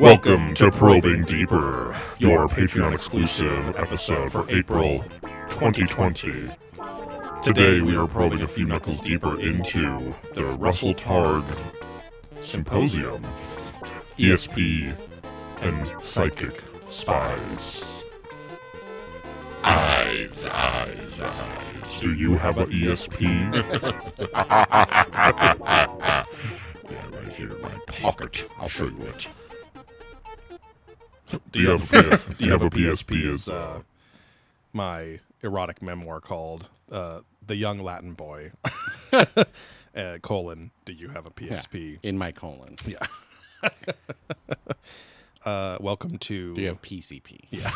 Welcome to Probing Deeper, your Patreon exclusive episode for April 2020. Today we are probing a few knuckles deeper into the Russell Targ Symposium, ESP, and Psychic Spies. Eyes, eyes, eyes. Do you have an ESP? yeah, right here in my pocket. I'll show you it. Do you have a, P- do you have a PSP? Is uh, my erotic memoir called uh, "The Young Latin Boy." uh, colon. Do you have a PSP? in my colon. Yeah. uh, welcome to. Do you have PCP? Yeah.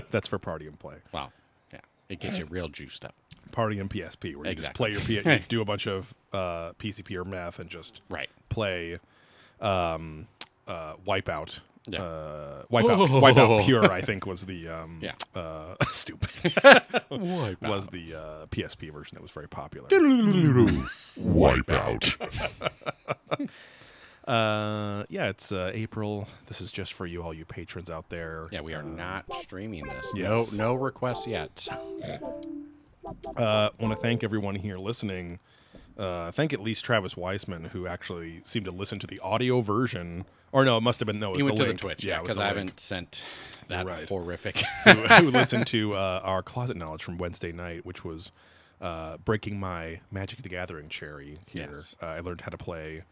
That's for party and play. Wow. Yeah. It gets you real juiced up. Party and PSP, where you just play your P- you do a bunch of uh, PCP or meth and just Right. play um, uh, Wipeout. Yeah. Uh, Wipeout, Wipeout Pure, I think, was the um, Yeah. uh, stupid was the uh, PSP version that was very popular. Wipeout. Uh, yeah, it's uh, April. This is just for you, all you patrons out there. Yeah, we are not streaming this. yes. No no requests yet. Uh, want to thank everyone here listening. Uh, think at least Travis Weissman, who actually seemed to listen to the audio version. Or no, it must have been no. It was You went the to link. the Twitch, yeah, yeah, because I link. haven't sent that right. horrific. who, who listened to uh, our closet knowledge from Wednesday night, which was uh, breaking my Magic the Gathering cherry. Here, Yes. uh, I learned how to play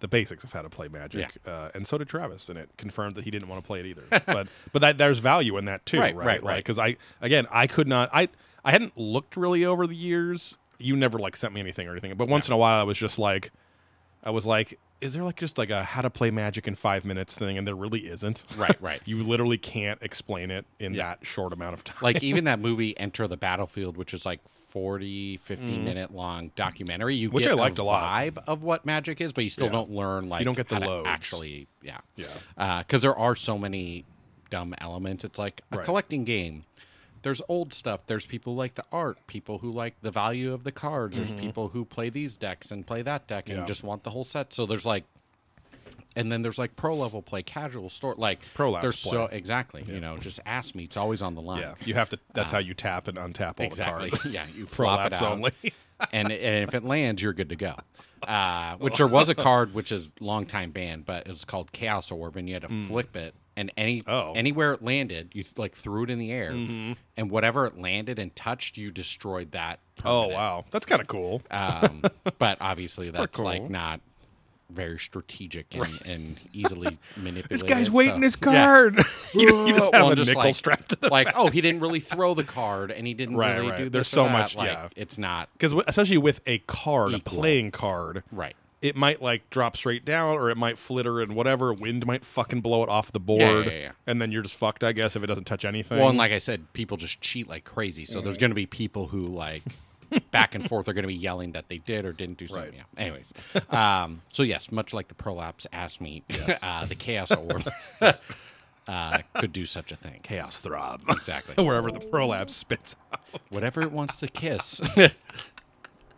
the basics of how to play Magic, uh, and so did Travis, and it confirmed that he didn't want to play it either. but but that there's value in that too, Right, right? right, right. Because I again I could not I I hadn't looked really over the years. You never like sent me anything or anything, but once in a while I was just like. I was like, is there like just like a how to play magic in five minutes thing? And there really isn't. Right, right. you literally can't explain it in Yeah. that short amount of time. like even that movie Enter the Battlefield, which is like 40, 50 minute long documentary. You Mm. Which get I liked a lot. vibe of what magic is, but you still Yeah. don't learn like you don't get the loads. actually yeah. Yeah. because there are so many dumb elements. It's like a Right. collecting game. There's old stuff. There's people who like the art, people who like the value of the cards. There's people who play these decks and play that deck and Mm-hmm. Yeah. just want the whole set. So there's like, and then there's like pro level play, casual store, like Prolapse There's so play. exactly, you know, just ask me. It's always on the line. Yeah, you have to. That's how you tap and untap all Uh, Exactly. the cards. Yeah, you flop it out. only. and, and if it lands, you're good to go. Uh, which there was a card which is long time banned, but it was called Chaos Orb, and you had to flip it, and any. Oh. Mm-hmm. anywhere it landed, you like threw it in the air, and whatever it landed and touched, you destroyed that. oh wow, that's kind of cool. Um, but obviously, that's like not very strategic and, and easily manipulated. this guy's so- waiting his Yeah. card. you, you just have Well, a just nickel like, strapped to the like, oh, he didn't really throw the card, and he didn't Right, really right. do. There's so much- Like, yeah. it's not because especially with a card, Equal. a playing card, right. It might like drop straight down, or it might flitter and whatever. Wind might fucking blow it off the board, yeah, yeah. and then you're just fucked, I guess, if it doesn't touch anything. Well, and like I said, people just cheat like crazy. So there's going to be people who like back and forth are going to be yelling that they did or didn't do something. Right. Yeah. Anyways, um, so yes, much like the prolapse ass meat, uh, the chaos orb uh, could do such a thing. chaos throb, Exactly. wherever the prolapse spits out. Whatever it wants to kiss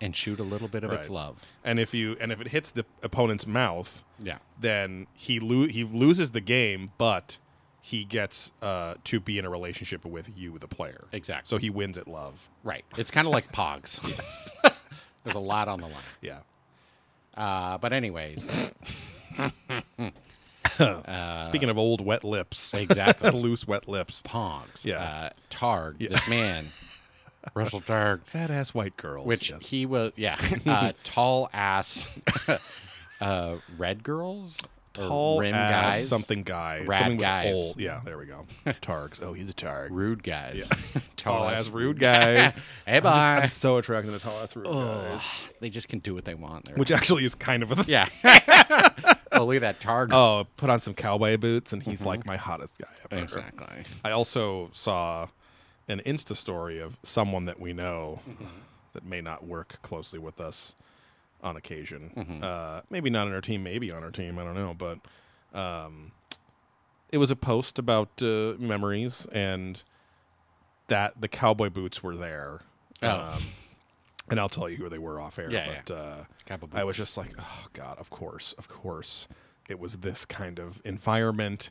and shoot a little bit of its love. And if you and if it hits the opponent's mouth, Yeah. then he lo- he loses the game, but he gets uh, to be in a relationship with you, the player. Exactly. So he wins at love. Right. It's kind of like Pogs. yes. There's a lot on the line. Yeah. Uh, but anyways, Speaking of old wet lips, exactly. loose wet lips, Pogs. Yeah. Uh, Targ. This man, Russell Targ. fat ass white girls, which yes. he was yeah uh, tall ass uh, red girls tall rim ass guys something guy, Rad something with guys. old- Yeah, there we go. Targs. Oh, he's a targ. rude guys Tall ass rude guy. hey I'm, bye just, I'm so attracted to tall ass rude guys. they just can do what they want there Which actually is kind of a yeah oh look at that target Oh, put on some cowboy boots, and he's like my hottest guy ever. exactly I also saw an Insta story of someone that we know that may not work closely with us on occasion. Uh, maybe not on our team, maybe on our team. I don't know, but um, it was a post about uh, memories and that the cowboy boots were there. Oh. Um, and I'll tell you who they were off air. Yeah, but Uh, Cowboy I was just like, oh god, of course, of course, it was this kind of environment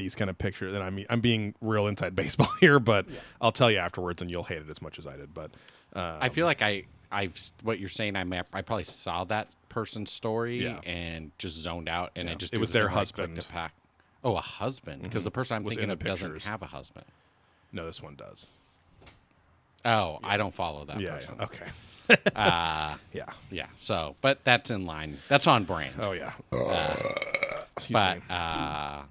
these kind of pictures, and I'm I'm being real inside baseball here, but I'll tell you afterwards, and you'll hate it as much as I did. But uh, I feel like I, I've what you're saying. I I probably saw that person's story Yeah. and just zoned out, and Yeah. I just It was their thing where I click husband. to pack. Oh, a husband, because the person I'm Was in thinking of doesn't have a husband. no, this one does. Oh, I don't follow that Yeah, person. yeah. Okay. Uh, Yeah. yeah. So, but that's in line. That's on brand. Oh yeah. Excuse but uh,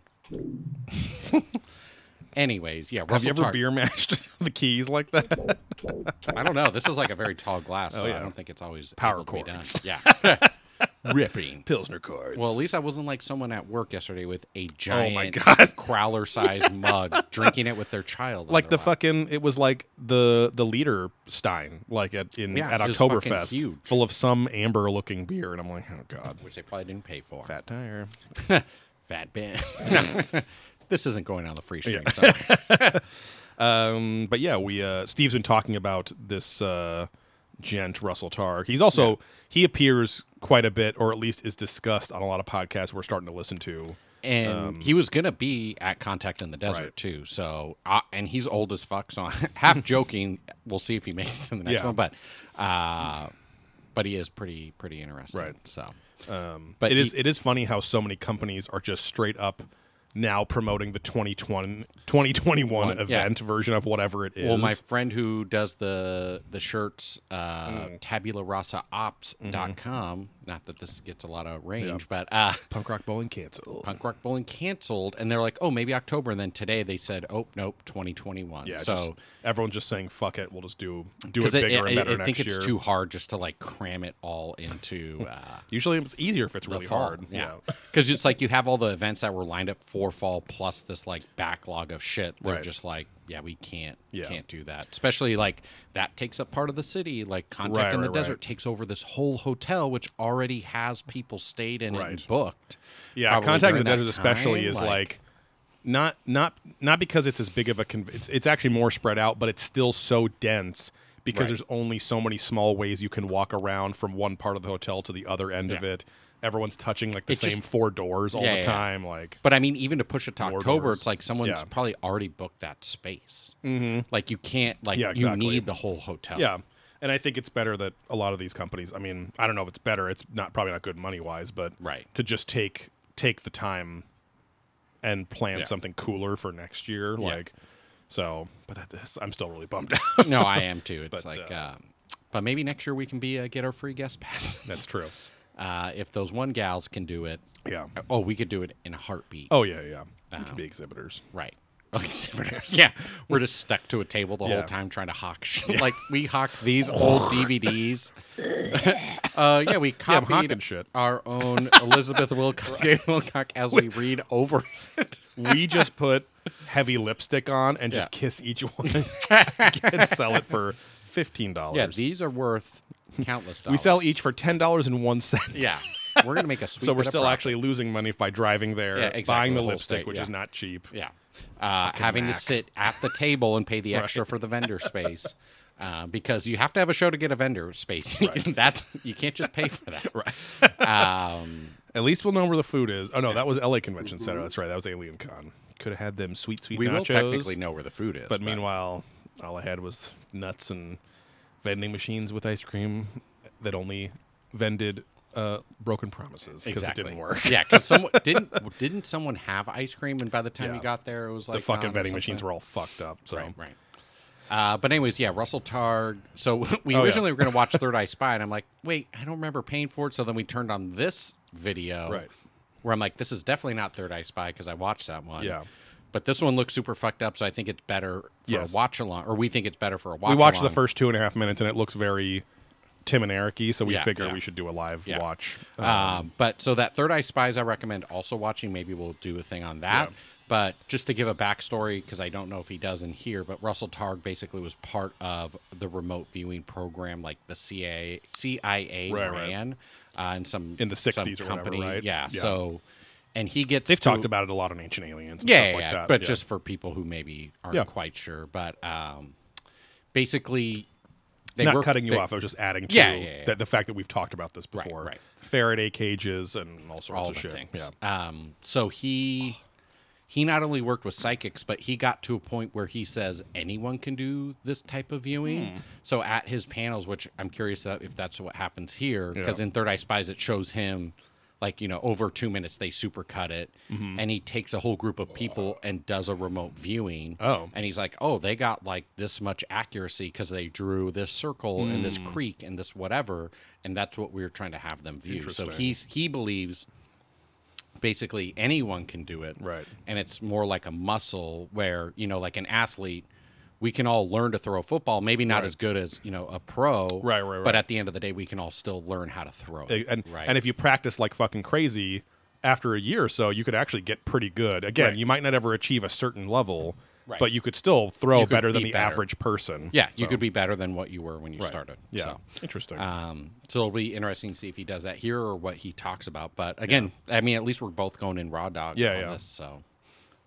anyways, yeah. Have you ever beer mashed the keys like that? I don't know. This is like a very tall glass, oh, so Oh, yeah. I don't think it's always Power able to be done. chords. Yeah. Ripping. Pilsner cards. Well, at least I wasn't like someone at work yesterday with a oh giant Oh God. crowler-sized mug, drinking it with their child. like the fucking it was like the the leader stein like at in Yeah, at it was fucking Oktoberfest huge. full of some amber looking beer and I'm like oh god which they probably didn't pay for. fat tire Fat Ben. this isn't going on the free stream. sorry. um but yeah we uh Steve's been talking about this uh gent Russell Targ he's also he appears quite a bit or at least is discussed on a lot of podcasts we're starting to listen to And he was gonna be at Contact in the Desert Um, Right. too. So, uh, and he's old as fuck. So, half joking, we'll see if he makes it in the next Yeah. one. But, uh, but he is pretty pretty interesting. Right. So, Um, But it is he- it is funny how so many companies are just straight up now promoting the 2020, 2021 One, yeah. event version of whatever it is. well, my friend who does the the shirts, uh, Mm. tabularossaops.com. Not that this gets a lot of range, but uh, punk rock bowling canceled. Punk Rock Bowling canceled, and they're like, oh, maybe October. And then today they said, oh, nope, 2021. Yeah, so. just, everyone's just saying fuck it. We'll just do do it Because I, bigger and better I next think year. it's too hard just to like cram it all into uh, Usually it's easier if it's really fall. hard. Yeah, because it's like you have all the events that were lined up for fall plus this like backlog of shit. They're Right. just like, yeah, we can't, Yeah. can't do that. Especially like that takes up part of the city. Like Contact Right, in the right, Desert right. takes over this whole hotel, which already has people stayed in it booked. Yeah, Contact in the Desert that especially is like, not not not because it's as big of a conv- it's it's actually more spread out, but it's still so dense because Right. there's only so many small ways you can walk around from one part of the hotel to the other end of it. Everyone's touching like the It's same just- four doors all Yeah, the yeah. time. Like But I mean, even to push it to October, doors. it's like someone's Yeah. probably already booked that space. Mm-hmm. Like you can't, like Yeah, you exactly. need the whole hotel. Yeah. And I think it's better that a lot of these companies, I mean, I don't know if it's better, it's not probably not good money wise, but Right. to just take take the time and plan Yeah. something cooler for next year. Yeah. Like so but that, that is, I'm still really bummed out. no, I am too. It's But, like, uh, um, but maybe next year we can be uh, get our free guest passes. That's true. uh, if those one gals can do it. Yeah. Oh, we could do it in a heartbeat. Oh yeah, yeah. We Um, could be exhibitors. right. Oh, exhibitors. yeah, we're just stuck to a table the Yeah. whole time trying to hawk. Shit. Like we hawk these old DVDs. uh, yeah, we Yeah, copied hawking shit. our own Elizabeth Wilcock, Wilcock as we read over it. We just put heavy lipstick on and just Yeah. kiss each one and sell it for fifteen dollars. Yeah, these are worth countless dollars. we sell each for ten dollars and one cent. Yeah, we're gonna make a sweet. So we're bit of still profit. actually losing money by driving there, Yeah, exactly, buying the, the whole lipstick, state, which yeah. is not cheap. Yeah. Uh, having Mac. to sit at the table and pay the extra for the vendor space. Uh, because you have to have a show to get a vendor space. That's you can't just pay for that. Right. Um, At least we'll know where the food is. Oh no, that was LA Convention Center. That's right. That was Alien Con. Could have had them sweet, sweet we nachos. will technically know where the food is. but meanwhile, all I had was nuts and vending machines with ice cream that only vended uh, broken promises because exactly. it didn't work. yeah, because someone didn't didn't someone have ice cream, and by the time Yeah. you got there, it was like the fucking vending machines were all fucked up. So Right, right. Uh, but anyways, yeah, Russell Targ. So we Oh, yeah. originally were going to watch Third Eye Spy, and I'm like, wait, I don't remember paying for it. So then we turned on this video, Right. Where I'm like, this is definitely not Third Eye Spy because I watched that one. Yeah. But this one looks super fucked up, so I think it's better for Yes. a watch along, or we think it's better for a watch. we watched the first two and a half minutes, and it looks very Tim and Eric-y, so we Yeah, figured yeah. we should do a live Yeah. watch. Um, but so that Third Eye Spies, I recommend also watching. Maybe we'll do a thing on that. But just to give a backstory, because I don't know if he does in here, but Russell Targ basically was part of the remote viewing program, like the CIA, CIA Right, right. ran uh, in some In the some 60s or whatever, company. right? Yeah. So, and he gets They've to- talked about it a lot on Ancient Aliens. And yeah, stuff yeah, like that. but yeah. just for people who maybe aren't Yeah. quite sure. But um, basically, they not work- cutting you they- off. I was just adding to Yeah. That the fact that we've talked about this before. right. Faraday cages and all sorts all of the shit. things. Yeah. Um, so he he not only worked with psychics, but he got to a point where he says anyone can do this type of viewing. Hmm. So at his panels, which I'm curious if that's what happens here, because in Third Eye Spies it shows him like you know over two minutes they supercut it, Mm-hmm. and he takes a whole group of people and does a remote viewing. Oh. and he's like, oh, they got like this much accuracy because they drew this circle and Hmm. this creek and this whatever, and that's what we are trying to have them view. So he's he believes basically anyone can do it Right. and it's more like a muscle where you know like an athlete we can all learn to throw a football maybe not Right. as good as you know a pro Right, right, but at the end of the day we can all still learn how to throw it and right and if you practice like fucking crazy after a year or so you could actually get pretty good again Right. you might not ever achieve a certain level Right. but you could still throw could better than the better. average person yeah you So, could be better than what you were when you right. started yeah so. interesting Um, so it'll be interesting to see if he does that here or what he talks about. But again, I mean, at least we're both going in raw dog. Yeah, on yeah. This, so,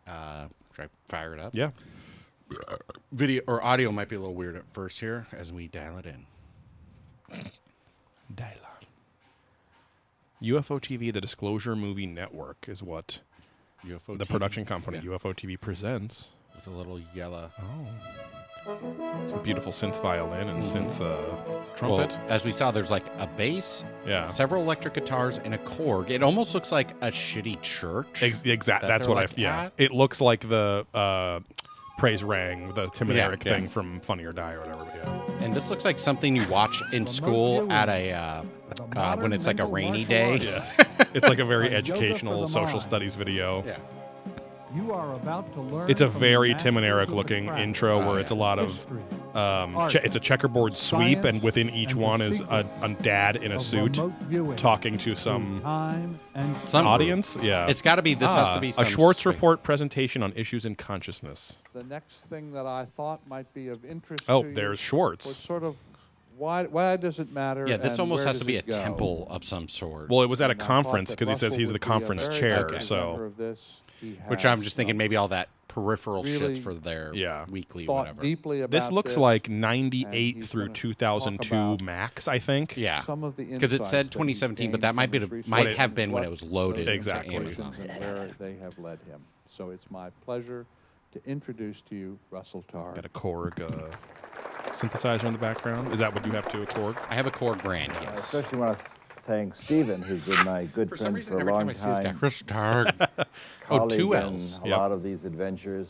uh, should I fire it up? yeah Video or audio might be a little weird at first here as we dial it in. Dialogue. UFO TV, the Disclosure Movie Network, is what UFO the TV production company Yeah. UFO TV presents. with a little yellow. Oh, some beautiful synth violin and synth uh, Well, trumpet. as we saw, there's like a bass, yeah, several electric guitars, and a Korg. It almost looks like a shitty church. Ex- exact. that That's what like I. Yeah, at. it looks like the uh, praise rang, the Tim and Yeah, Eric yeah. thing from Funny or Die or whatever. but Yeah. And this looks like something you watch in school at a uh, uh, when it's like a rainy day. Yes, it's like a very Like yoga for educational social mind. studies video. Yeah. You are about to learn. It's a very Tim and Eric looking intro Oh, where yeah. it's a lot of History um, che- it's a checkerboard sweep, and within each and one is a, a dad in a suit talking to some time and Some- audience. Yeah, It's got to be. This has Ah, to be a Schwartz spe- report presentation on issues in consciousness. the next thing that I thought might be of interest Oh, to you there's was Schwartz. sort of why why does it matter? Yeah, this and almost where has to does be a it go? temple of some sort. Well, it was at a And I thought conference that because he says Russell he's the would be a conference very chair. good So of this. He which I'm has just thinking some maybe all that peripheral really shits for their Yeah. weekly thought whatever. deeply about this looks this, like 98 through 2002 about max, I think. Yeah. some of the Because it insights said that 2017, but that might be the- might and have been when it was loaded those Exactly. mechanisms and where they have led him. So it's my pleasure to introduce to you Russell Targ. Got a Korg uh, synthesizer in the background. Is that what you have to a Korg? I have a Korg brand, I yes. especially want to thank Stephen, who's been my good For some friend reason, for a every long time I see this guy, time, Chris Targ. oh, colleague two L's. a Yep. lot of these adventures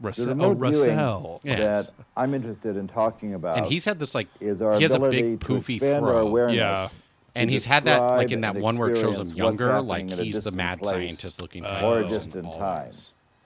Russell. remote Oh, viewing- Russell. Yes. that I'm interested in talking about. And he's had this like is our he has a big poofy fro. awareness Yeah. and he's had that like in that one where it shows him younger, like he's the mad place scientist looking or type a person distant always. time.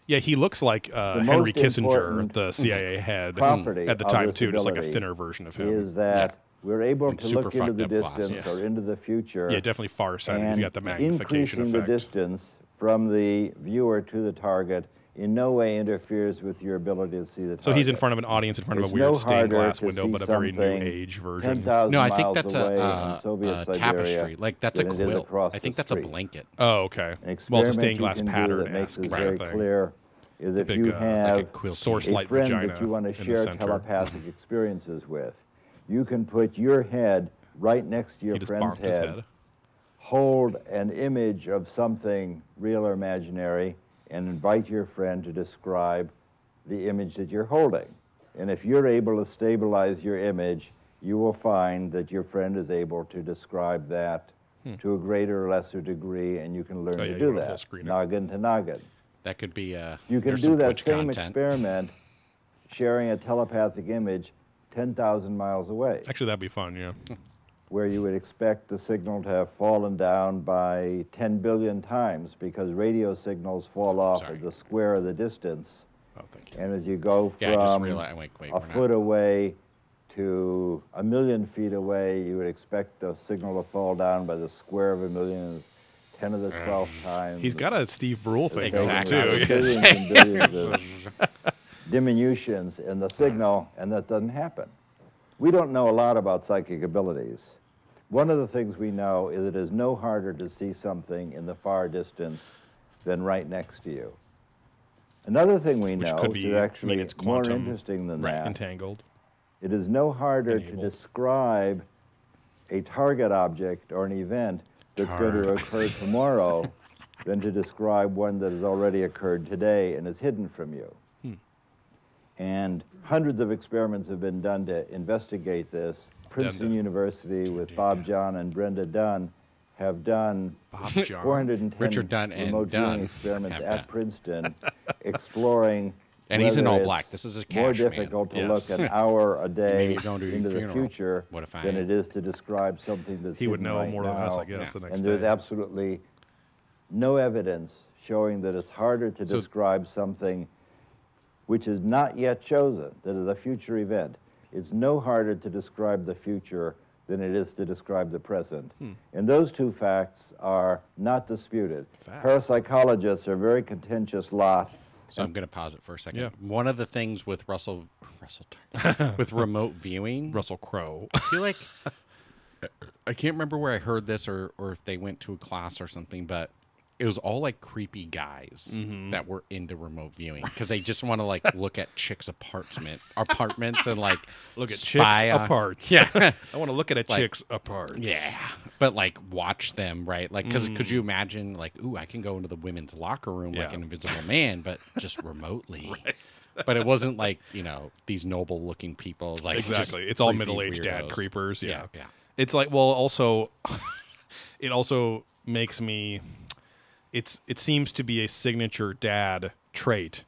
Yeah, he looks like uh, Henry Kissinger, the CIA head at the time too, just like a thinner version of him. is that we're able And to look into the up distance glasses. or into the future. yeah, definitely far sighted. He's and got the magnification increasing effect. the distance from the viewer to the target in no way interferes with your ability to see the target. So he's in front of an audience in front of a weird no stained glass window, but a very new age version. 10,000 No, I think that's a, uh, Soviet uh, tapestry. Like that's a than it is quilt. I think the that's a blanket. Oh, okay. Well, it's a stained glass pattern that makes esque it kind very of thing. clear is The if big, you uh, have Like a quilt. source a light friend vagina that you want to share telepathic experiences with, you can put your head right next to your friend's head, head. hold an image of something real or imaginary, and invite your friend to describe the image that you're holding. And if you're able to stabilize your image, you will find that your friend is able to describe that to a greater or lesser degree, and you can learn Hmm. Oh, yeah, to do want a full that. Noggin to noggin. That could be uh You can do that Twitch same content. experiment sharing a telepathic image 10,000 miles away, Actually, that'd be fun. Yeah. where you would expect the signal to have fallen down by 10 billion times because radio signals fall off Sorry. at the square of the distance. Oh, thank you. And as you go Yeah, I just from realized. Wait, wait. a we're foot not, away to a million feet away, you would expect the signal to fall down by the square of a million, 10 to the 12th mm. times. He's got a Steve Brule thing going, Exactly. I was too. gonna billions and billions of diminutions in the signal, and that doesn't happen. We don't know a lot about psychic abilities. One of the things we know is it is no harder to see something in the far distance than right next to you. Another thing we Which know, could be is I actually mean, it's more interesting than right, that, entangled. it is no harder Enabled. to describe a target object or an event that's going to occur tomorrow than to describe one that has already occurred today and is hidden from you. And hundreds of experiments have been done to investigate this. Princeton Done. University with Bob Jahn and Brenda Dunne have done Bob John. 410 Richard Dunn and remote viewing Dunn experiments have at done. Princeton exploring And he's in whether all it's black. This is his more cash man. difficult to Yes. look an hour a day you're going to into the funeral. future What if I than am? it is to describe something that's He would hidden know right more than us, now. I guess, the next and there's day. absolutely no evidence showing that it's harder to So- describe something which is not yet chosen, that is a future event. It's no harder to describe the future than it is to describe the present. Hmm. And those two facts are not disputed. Parapsychologists are a very contentious lot. So I'm going to pause it for a second. Yeah. One of the things with Russell, Russell, Tar- with remote viewing, Russell Crowe. I feel like I can't remember where I heard this or or if they went to a class or something, but it was all like creepy guys Mm-hmm. that were into remote viewing because they just want to like look at chicks' apartments, apartments, and like Look at chicks on- apart. Yeah, I want to look at a Like- chicks apart. yeah, but like watch them, right? Like, because could Mm. you imagine like, ooh, I can go into the women's locker room like an invisible man, but just remotely. But it wasn't like you know these noble-looking people. Like exactly. It's all middle-aged dad weirdos. creepers. Yeah. yeah. It's like well, also, it also makes me. It's it seems to be a signature dad trait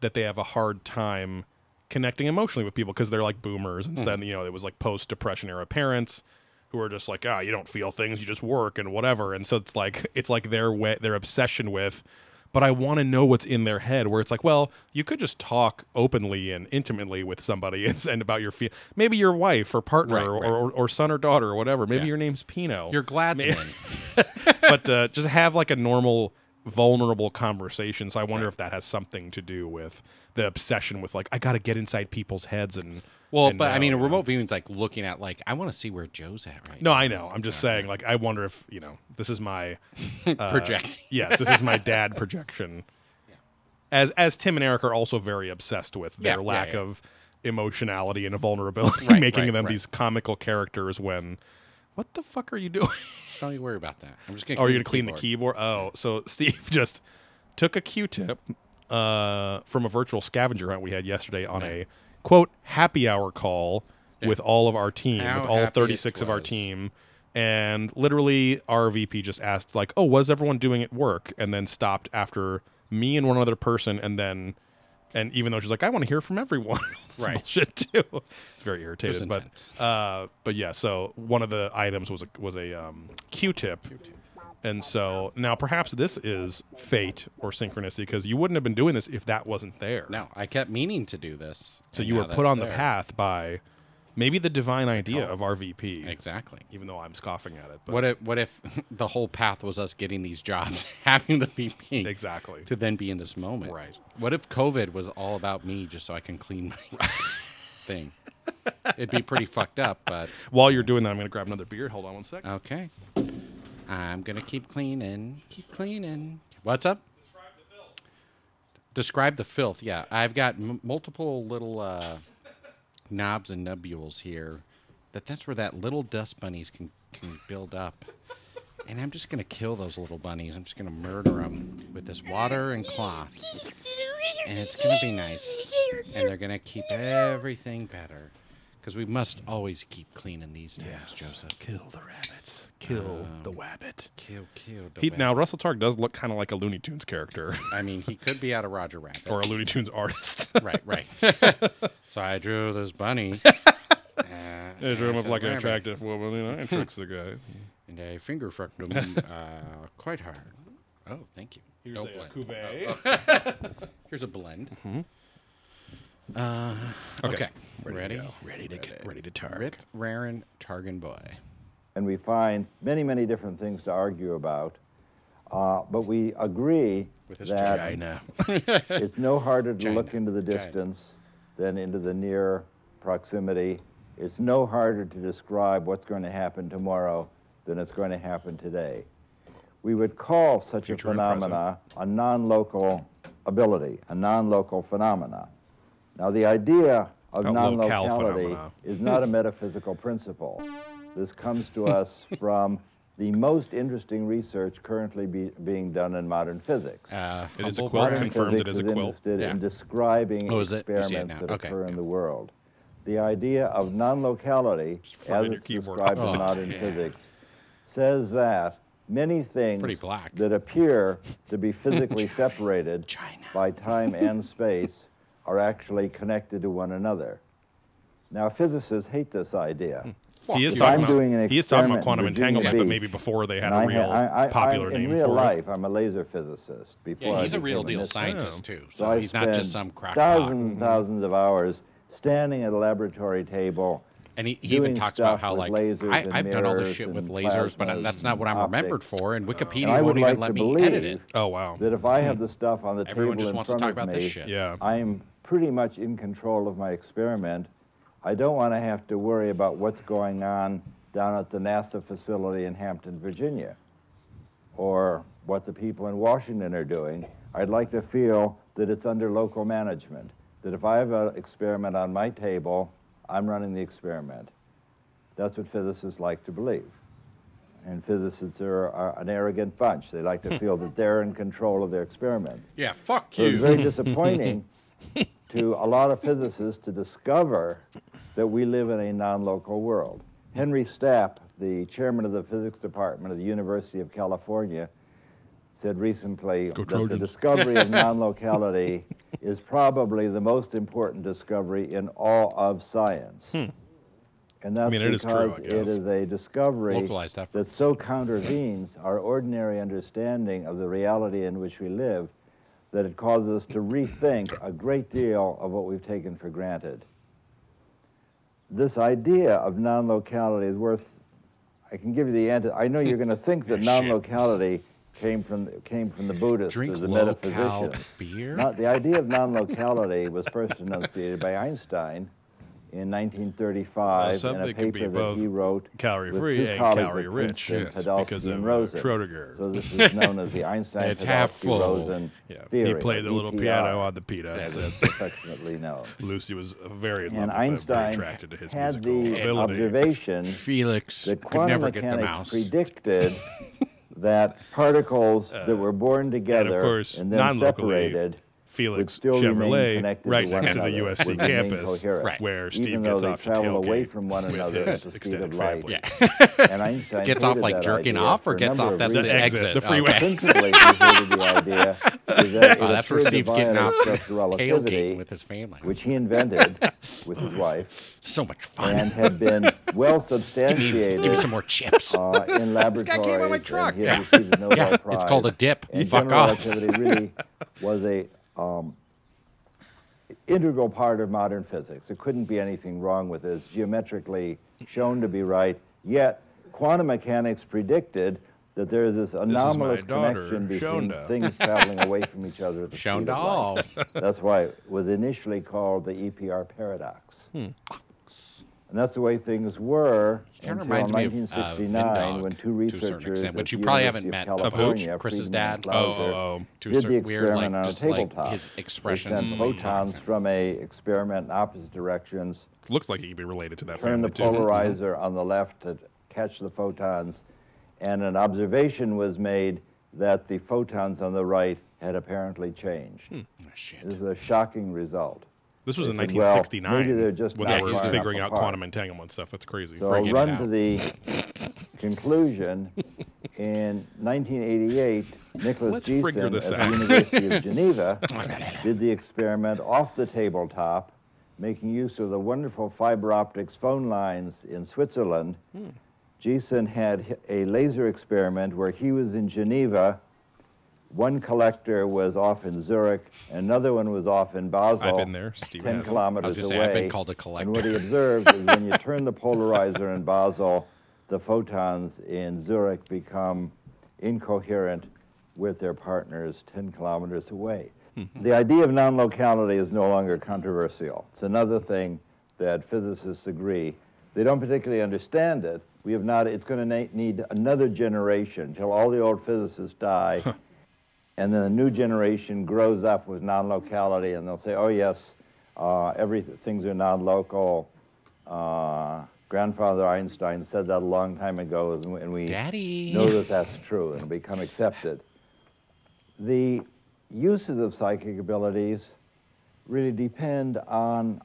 that they have a hard time connecting emotionally with people because they're like boomers instead. You know, it was like post depression era parents who are just like, ah, you don't feel things, you just work and whatever. And so it's like it's like their way, their obsession with. But I want to know what's in their head. Where it's like, well, you could just talk openly and intimately with somebody and, and about your feel. Maybe your wife or partner Right, or, right. or, or son or daughter or whatever. Maybe Yeah. your name's Pino. You're Gladsman. but uh, just have like a normal, vulnerable conversation. So I wonder if that has something to do with the obsession with like I got to get inside people's heads and. Well, and but I mean, a know. remote viewing's like looking at like I want to see where Joe's at right No, now. I know. I'm just saying. Like, I wonder if you know. This is my uh, yes, this is my dad projection. As as Tim and Eric are also very obsessed with their Yeah, yeah, lack yeah. of emotionality and vulnerability, Right, making right, them right. these comical characters. When, what the fuck are you doing? Just don't you worry about that. I'm just gonna. Oh, are you gonna clean the keyboard? Oh, so Steve just took a Q-tip uh, from a virtual scavenger hunt we had yesterday on a quote happy hour call with all of our team, How with all 36 of our team, and literally our VP just asked like, "Oh, what's everyone doing at work?" and then stopped after me and one other person, and then. And even though she's like, I want to hear from everyone, Right. bullshit too. It's very irritated, but uh, but yeah. So one of the items was a was a um, Q-tip, and so now perhaps this is fate or synchronicity because you wouldn't have been doing this if that wasn't there. No, I kept meaning to do this. So you were put on the path by maybe the divine idea of RVP. Exactly. Even though I'm scoffing at it. But What if what if the whole path was us getting these jobs, having the VP, exactly. to then be in this moment? Right. What if COVID was all about me, just so I can clean my thing? It'd be pretty fucked up, but While you're doing that, I'm going to grab another beer. Hold on one sec. okay. I'm gonna keep cleaning, keep cleaning. What's up? Describe the filth. Describe the filth. Yeah, I've got m- multiple little uh, knobs and nubules here. That that's where that little dust bunnies can can build up. And I'm just gonna kill those little bunnies. I'm just gonna murder them with this water and cloth. And it's gonna be nice. And they're gonna keep everything better. Because we must always keep cleaning these times, Joseph. Kill the rabbits. Kill the wabbit. Kill, kill. the He, now Russell Targ does look kind of like a Looney Tunes character I mean, he could be out of Roger Rabbit. or a Looney Tunes artist. right, right. so I drew this bunny. uh, They drew him up like an rabbit, attractive woman. You know, and tricks the guy. And I finger fucked him uh, quite hard. Oh, thank you. Here's No a blend. cuvee. Here's a blend. Mm-hmm. Uh, okay. Ready? Ready to get ready to targ. Rip, Rarin, Targan Boy. and we find many, many different things to argue about. Uh, but we agree With his that China. it's no harder to look into the China. distance than into the near proximity. It's no harder to describe what's going to happen tomorrow than it's going to happen today. We would call such Future a and phenomena a non-local ability, a non-local phenomena. Now, the idea of non-locality is not a metaphysical principle. This comes to us from the most interesting research currently be, being done in modern physics. Uh, It is a Humboldt quilt. Park? Modern confirmed it physics is a quilt. interested in describing Oh, is it? You see it experiments that Okay, occur in yeah. the world. The idea of non-locality, as your it's keyboard. described Oh, in modern yeah. physics, says that many things black. that appear to be physically separated China. by time and space are actually connected to one another. Now, physicists hate this idea. Hmm. He is talking about doing an he is talking about quantum Virginia entanglement, but maybe before they had a real I, I, popular I'm, name in real for life, I'm a laser physicist. Before Yeah, he's a real deal mystic. scientist too. So So he's not just some crackpot. thousands and hmm. thousands of hours standing at a laboratory table. And he, he even talks about how like I, I've done all this shit with lasers, but plasmas that's not what I'm and remembered optics. for. And Wikipedia And I would won't like even let to me believe edit it. Oh wow. that if I hmm. have the stuff on the Everyone table everyone just wants to talk about me, this shit. Yeah. I'm pretty much in control of my experiment. I don't want to have to worry about what's going on down at the NASA facility in Hampton, Virginia, or what the people in Washington are doing. I'd like to feel that it's under local management, that if I have an experiment on my table, I'm running the experiment. That's what physicists like to believe. And physicists are, are an arrogant bunch. They like to feel that they're in control of their experiment. Yeah, fuck So it's very disappointing to a lot of physicists to discover that we live in a non-local world. Henry Stapp, the chairman of the physics department of the University of California, said recently that the discovery of non-locality is probably the most important discovery in all of science. And that's Hmm. mean, it is because true, I guess. is a discovery that so countervenes our ordinary understanding of the reality in which we live that it causes us to rethink a great deal of what we've taken for granted. This idea of non-locality is worth. I can give you the answer. I know you're going to think that oh, Shit. non-locality came from the, from the Buddhists Drink or the low-cal metaphysicians. beer? Not, the idea of non-locality was first enunciated by Einstein in 1935 Well, in a something could be paper that he wrote calorie with free two and colleagues calorie at rich, Princeton, yes, Podolsky because and of, uh, Rosen. Schrödinger. So this is known as the Einstein It's half full. Rosen Yeah, theory. he played the or little EPR, piano on the peanuts. as affectionately known. Lucy was uh, very in love And with him, very Einstein attracted to his had the ability. observation Felix that could quantum never get the mechanics mouse. predicted that particles that were born together Uh, course, and then non-locally, separated would Felix still Chevrolet, right to next to the USC campus, coherent, Right. where Steve even gets though off they to travel away tailgate from one with another at his the extended of light. family. Yeah. And Einstein Gets off like jerking off or gets off of that's The the exit, exit. the freeway. Principally, the idea is that Oh, that's where appeared to Steve's getting off special tailgating with his family. which he invented with his wife so much fun. and had been well give, me, substantiated give me some more chips. uh, in laboratories. guy came on my truck. he had received a Nobel yeah, it's called a dip. And Fuck off. relativity really was a um, integral part of modern physics. There couldn't be anything wrong with it. It's geometrically shown to be right. Yet quantum mechanics predicted that there is this anomalous daughter, connection between Shonda. things traveling away from each other at the Shown speed to of all. light. That's why it was initially called the EPR paradox. Hmm. And that's the way things were until reminds me of, uh, 1969 when two to a certain researchers extent, which you probably haven't met. Of who? California, Chris's dad? Oh, oh, oh. To a did the certain weird, experiment like, on just a like tabletop. his They expressions. sent he photons from a experiment in opposite directions, Looks like he could be related to that turn the too. Hmm. polarizer on the left to catch the photons, and an observation was made that the photons on the right had apparently changed. about. Oh, shit. This is a shocking result. This was in They said, well, 1969 maybe they're just when they were figuring out apart. quantum entanglement stuff. That's crazy. So I'll run to the conclusion. In 1988, Nicholas Let's Gisin at out. the University of Geneva did the experiment off the tabletop, making use of the wonderful fiber optics phone lines in Switzerland. Hmm. Gisin had a laser experiment where he was in Geneva. One collector was off in Zurich, another one was off in Basel. I've been there. Steve 10 hasn't. kilometers I was gonna say. I've been called a collector. And what he observed is when you turn the polarizer in Basel, the photons in Zurich become incoherent with their partners 10 kilometers away. the idea of non-locality is no longer controversial. It's another thing that physicists agree. They don't particularly understand it. We have not, it's going to need another generation till all the old physicists die. And then a new generation grows up with non-locality, and they'll say, "Oh yes, uh, every things are non-local. Uh, grandfather Einstein said that a long time ago, and we- and we Daddy. know that that's true and become accepted. The uses of psychic abilities really depend on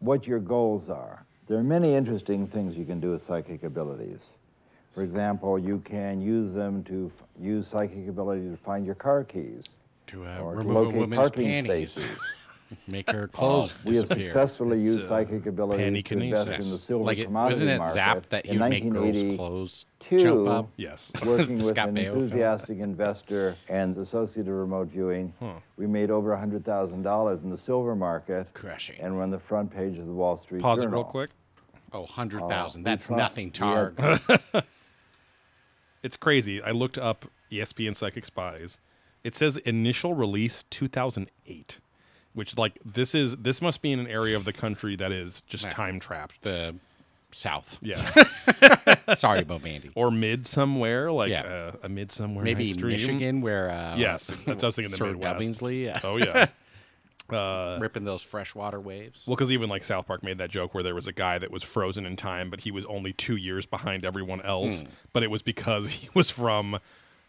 what your goals are. There are many interesting things you can do with psychic abilities. For example, you can use them to f- use psychic ability to find your car keys To uh, or to locate parking panties, spaces. make her clothes We have disappear. successfully It's, used uh, psychic abilities to invest in the silver like it, commodity wasn't it market. Zap that in you make girls' 1982, clothes jump up? Yes. working with Scott an Baio enthusiastic investor and associated remote viewing, we made over $100,000 in the silver market Crushing. and we're on the front page of the Wall Street Pause it Journal. real quick. Oh, 100,000. we That's tried- nothing, we had- Targ. It's crazy. I looked up ESPN Psychic Spies. It says initial release 2008, which like this is this must be in an area of the country that is just time trapped. the South. Yeah, Sorry about Mandy. or mid somewhere like Yeah. uh, a mid somewhere. Maybe Night's Dream. Michigan, where uh, Yes, that's what I was thinking. The Sir Midwest. Dubbingsley, yeah, Oh yeah. Uh, ripping those freshwater waves. Well, because even like South Park made that joke where there was a guy that was frozen in time, but he was only two years behind everyone else. Hmm. But it was because he was from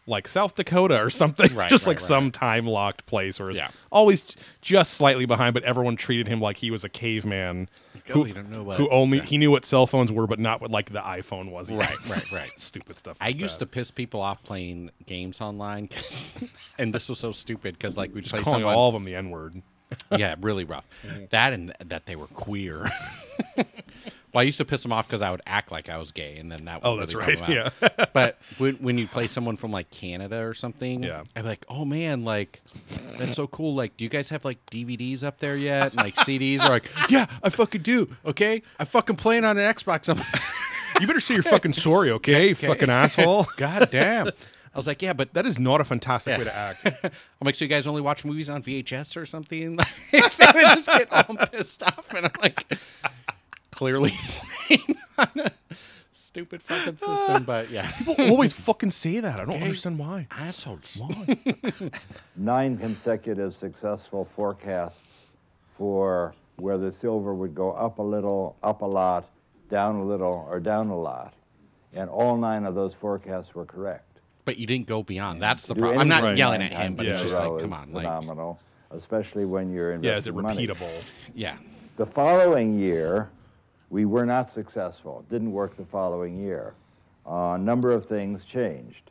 like South Dakota or something, Right, just right, like right, some time locked place, or Yeah. always just slightly behind. But everyone treated him like he was a caveman oh, don't know what- who only yeah. he knew what cell phones were, but not what like the iPhone was. yet. Right, right, right. Stupid stuff. I used that. to piss people off playing games online, and this was so stupid because like we play calling someone, all of them the N word. yeah, really rough. Mm-hmm. That and that they were queer. well, I used to piss them off because I would act like I was gay, and then that. Oh, would Oh, that's really bum right, 'em out. but when, when you play someone from like Canada or something, Yeah. I'd be like, "Oh man, like that's so cool! Like, do you guys have like DVDs up there yet? And, like CDs?" Or like, "Yeah, I fucking do. Okay, I fucking playing on an Xbox." I'm You better say you're fucking sorry, okay, fucking asshole. God damn. I was like, "Yeah, but That is not a fantastic Yeah. way to act. I'm like, so you guys only watch movies on VHS or something? Like, I would just get all pissed off, and I'm like, clearly playing on a stupid fucking system. But yeah, People always fucking say that. I don't understand why. assholes. Why? nine consecutive successful forecasts for where the silver would go up a little, up a lot, down a little, or down a lot. And all nine of those forecasts were correct. But you didn't go beyond. That's the problem. I'm not anything yelling at him, but in it's just like, come is on, like, phenomenal, especially when you're in. Yeah, is it money. repeatable? yeah. The following year, we were not successful. It didn't work the following year. Uh, a number of things changed.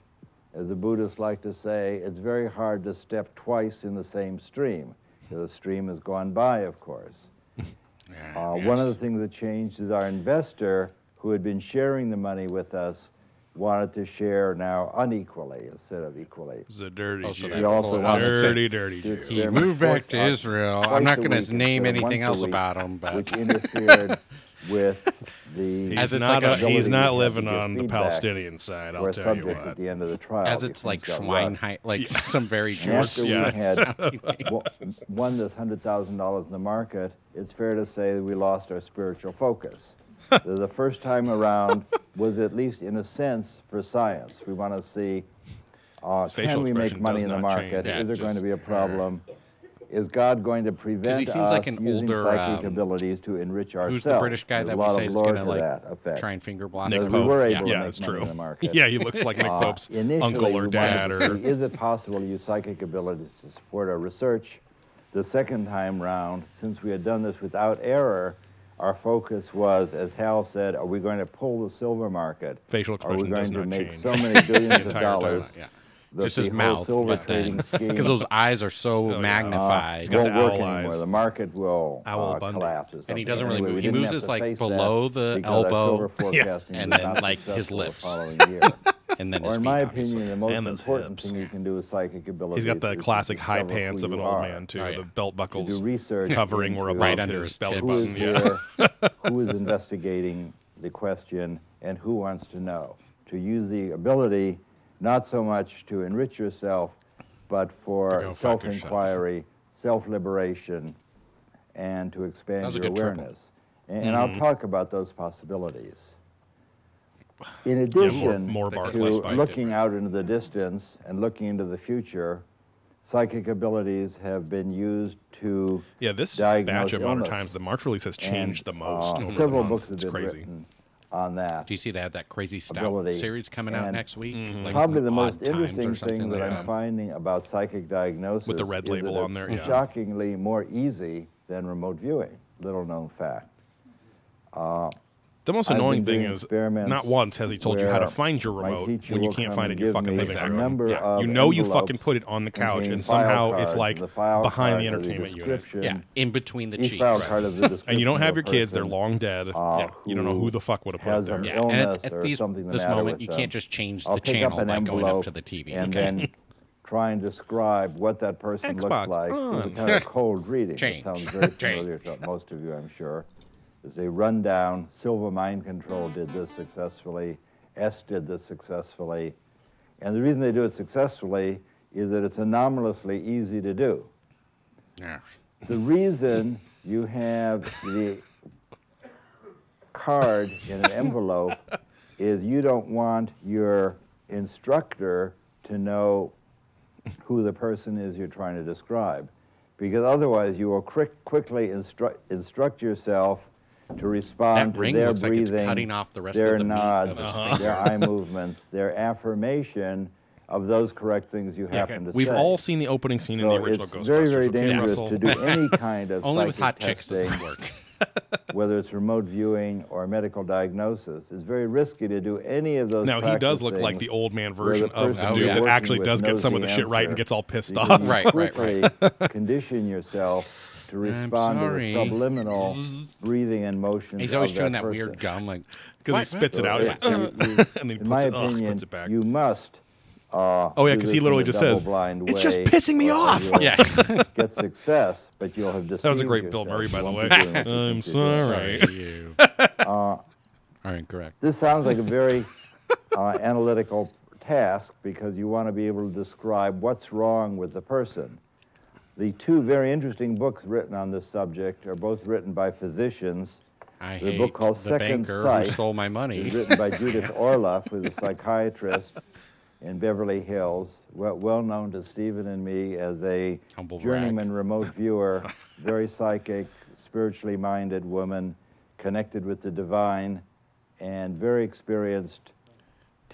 As the Buddhists like to say, it's very hard to step twice in the same stream. The stream has gone by, of course. Yeah, Uh, One of the things that changed is our investor, who had been sharing the money with us, wanted to share now unequally instead of equally. It's a dirty Oh, so Jew. He also I wanted gonna say- dirty, dirty to Jew. He moved back to Israel. I'm not going to name anything else week, about him, but which interfered with the He's As it's not, like a- a- he's not living on the Palestinian side. I'll tell you what. at the end of the trial. as it's like things got rough. Schweinheit, like some very And Jewish after we had sounding name. wa- won this hundred thousand dollars in the market, it's fair to say that we lost our spiritual focus. The, the first time around was at least in a sense for science. We want to see uh, can we make money in the market? Yeah, Is there going to be a problem? Is God going to prevent seems us like an using older, psychic um, abilities to enrich ourselves? Who's the British guy There's that a we lot say of is going to to like that effect. try and finger blast Nick So him? we were Yeah. able Yeah, to that's make money true. in the market. Yeah, he looks like Nick Uh, Pope's initially, uncle or dad. Or see, is it possible to use psychic abilities to support our research? The second time round, since we had done this without error, our focus was, as Hal said, are we going to pull the silver market? Facial Are we expression going does to not make change. so many billions of entire dollars yeah. that Just the his whole mouth, silver but then trading scheme because those eyes are so yeah. magnified. got won't the work owl anymore? eyes. The market will Owl uh, collapse. Or And he something. doesn't really Anyway, move. we He didn't moves have his, to like, face below the because our elbow. silver forecasting And was then, not like, his successful the lips. following year. and then Or his in feet, my obviously. opinion, the most And those important hips. thing you can do with psychic ability. he's got the is to classic high pants of an old man too. Oh, yeah. The belt To buckles do research covering were into above Right under his his belt tits. who is button. Yeah. here, who is investigating the question, and who wants to know. To use the ability not so much to enrich yourself, but for go fuck self-inquiry, self-liberation, and to expand was a your good triple. awareness. And, and I'll mm-hmm. talk about those possibilities. In addition more bars, to looking different. out into the distance and looking into the future, psychic abilities have been used to Yeah, this diagnose batch of Modern illness. Times, the March release has changed And, the most. uh, over the several month. books have It's been crazy. written on that. Do you see they have that crazy stout Ability. series coming out next week? Like Probably the most interesting thing that like I'm finding about psychic diagnosis With the red is label that on there, it's yeah. shockingly more easy than remote viewing. Little known fact. The most annoying thing is experiments not once has he told you how to find your remote when you can't find it in your fucking living room. Yeah. You know you fucking put it on the couch, and somehow it's like the behind the card has entertainment unit. Yeah, in between the Each cheeks. file card has a description And you don't have your kids; they're long dead. uh, Yeah. You don't know who the fuck would have put it there. Yeah, and at, at these, this moment, you them. can't just change I'll the channel by going up to the TV. and okay? then try and describe what that person Xbox looks like. on. It's a kind of cold reading. It sounds very familiar to most of you, I'm sure. There's a rundown. Silva Mind Control did this successfully. S did this successfully. And the reason they do it successfully is that it's anomalously easy to do. Yeah. The reason you have the card in an envelope is you don't want your instructor to know who the person is you're trying to describe. Because otherwise, you will quick, quickly instru- instruct yourself to respond That to ring their looks like it's breathing, cutting off the rest their of the meat nods, his Uh-huh. their eye movements, their affirmation of those correct things you happen to say. We've all seen the opening scene in the So original it's Ghostbusters. very, very dangerous Russell? to do any kind of Only with psychic hot chicks does this work. whether it's remote viewing or medical diagnosis. It's very risky to do any of those. Now he does look like the old man where version of the Oh, dude that actually does get some of the shit right and gets all pissed off. Right, right, right. condition yourself to respond to sorry. the subliminal breathing and motion. He's always of chewing that, that weird gum, like Because he What? spits it out, he's it- like, you- you- and then he in my puts it, ugh, opinion, puts it back. you must. Uh, Oh, yeah, because he literally just says, double-blind "It's just pissing me off." Yeah. get success, but you'll have deceived That was a great Bill yourself. Murray, by the way. be doing what you I'm think you're doing. sorry. sorry, you Uh, are incorrect. This sounds like a very uh, analytical task because you want to be able to describe what's wrong with the person. The two very interesting books written on this subject are both written by physicians. I The hate book called the Second banker Sight who stole my money. was written by Judith Orloff, who's a psychiatrist in Beverly Hills, well, well known to Stephen and me as a Humble journeyman remote viewer, very psychic, spiritually minded woman, connected with the divine, and very experienced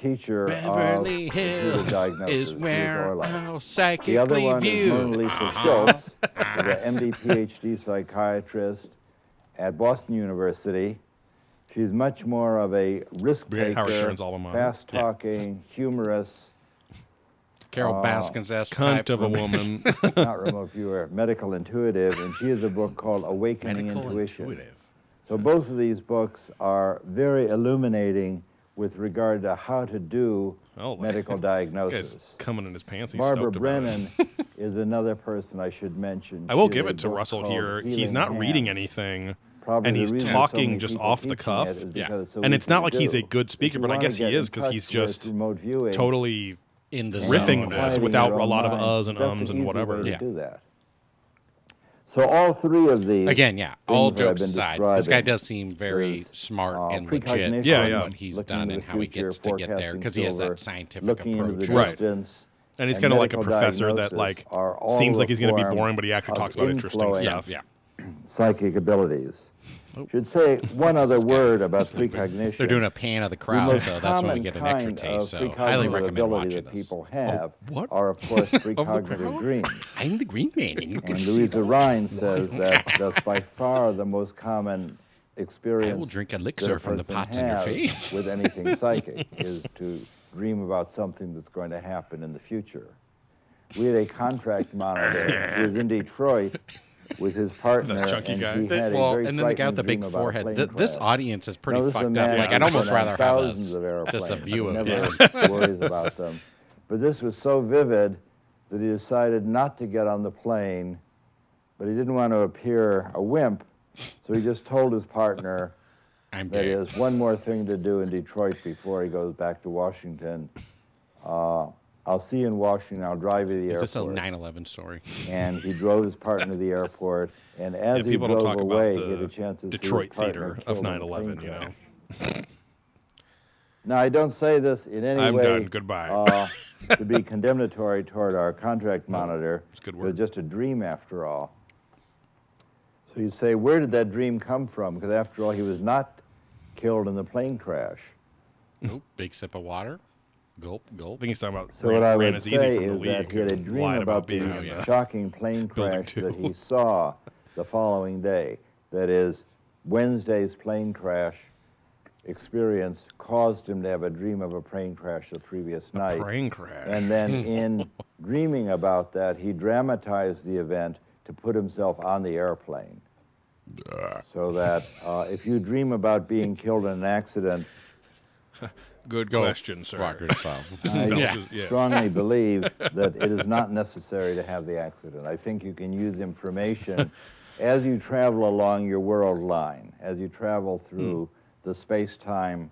teacher Beverly of Hills diagnosis, is Judith where Orloff. I'll The other psychically one is. Mona Lisa Schulz, who's an MD, PhD psychiatrist at Boston University. She's much more of a risk Howard taker, Stern's alma mater. fast talking, humorous, Carol Uh, Baskins esque Cunt of a woman. not remote viewer, medical intuitive, and she has a book called Awakening medical Intuition. intuitive. So both of these books are very illuminating with regard to how to do Oh, medical diagnosis. coming in his pants. He's Barbara stoked about it. Brennan is another person I should mention. I will She give it to Russell here. He's Healing not reading anything, Probably and he's reason so talking just off the cuff. it is Yeah. it's so And it's not to like he's a good speaker, but I guess he is because he's just remote viewing, in the riffing zone. this without a own lot of mind, uhs and that's ums an and whatever. Yeah. do that. So all three of these Again, yeah. All things that I've jokes aside, this guy does seem very smart uh, and legit Yeah, yeah. what he's done and how he gets to get there because he has that scientific approach. Right. distance, And he's kind of like a professor that like seems like he's going to be boring, but he actually talks about interesting. Yeah, stuff. yeah. psychic abilities. Should say one other word about precognition. They're doing a pan of the The crowd, most so that's when we get an extra taste. of So highly recommend watching that this. people oh, have what? are, of course, precognitive dreams. I'm the Green Man, and you can And see Louisa the Rhine says that that's by far the most common experience I will drink elixir from the pots in your face. with anything psychic is to dream about something that's going to happen in the future. We had a contract monitor who was in Detroit with his partner, the chunky and guy? he had a well, very and then the guy with the big dream about a forehead. plane Th- this audience is pretty No, this is a fucked man up. Like I'd almost been on rather have thousands a, of just a view of never him. worries about them. But this was so vivid that he decided not to get on the plane, but he didn't want to appear a wimp, so he just told his partner I'm that he has one more thing to do in Detroit before he goes back to Washington. Uh, I'll see you in Washington. I'll drive you to the Is this a 9/11 story? and he drove his partner to the airport. And as Yeah, he drove away, he had a chance to Detroit see theater of killed in a 9/11, you know. Now, I don't say this in any way I'm way done. Goodbye. uh, to be condemnatory toward our contract monitor. it's good It was just a dream after all. So you say, where did that dream come from? Because after all, he was not killed in the plane crash. Nope. Big sip of water. Gulp, I think he's talking about So ran, what I would as easy say from the is league. that he had a dream lied about the being Oh, yeah. shocking plane crash that he saw the following day. That is, Wednesday's plane crash experience caused him to have a dream of a plane crash the previous night. Plane crash. And then in dreaming about that, he dramatized the event to put himself on the airplane. So that uh, if you dream about being killed in an accident, Good Go question, sir. fuck yourself. I Yeah. Yeah. strongly believe that it is not necessary to have the accident. I think you can use information as you travel along your world line, as you travel hmm. through the space time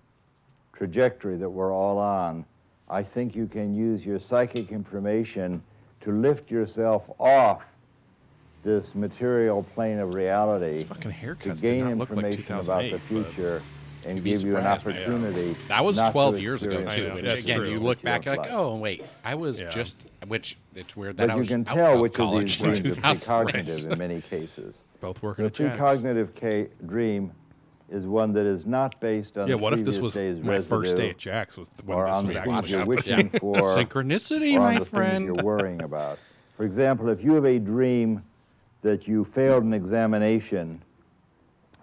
trajectory that we're all on. I think you can use your psychic information to lift yourself off this material plane of reality fucking to haircuts did gain not look like information about the 2008, but- future and You'd give you an surprised, man. opportunity. That was 12 years ago too. Which that's again, true. you look back like, oh wait, I was Yeah. just. Which it's weird that But I you can tell of which of college these dreams are 2000. precognitive in many cases. Both working The at Jack's. precognitive ca- dream is one that is not based on Yeah, the what if this previous was day's my first day residue at Jack's? Was when or this on was the things you're wishing for, Synchronicity, or on my the friend. things you're worrying about. For example, if you have a dream that you failed an examination,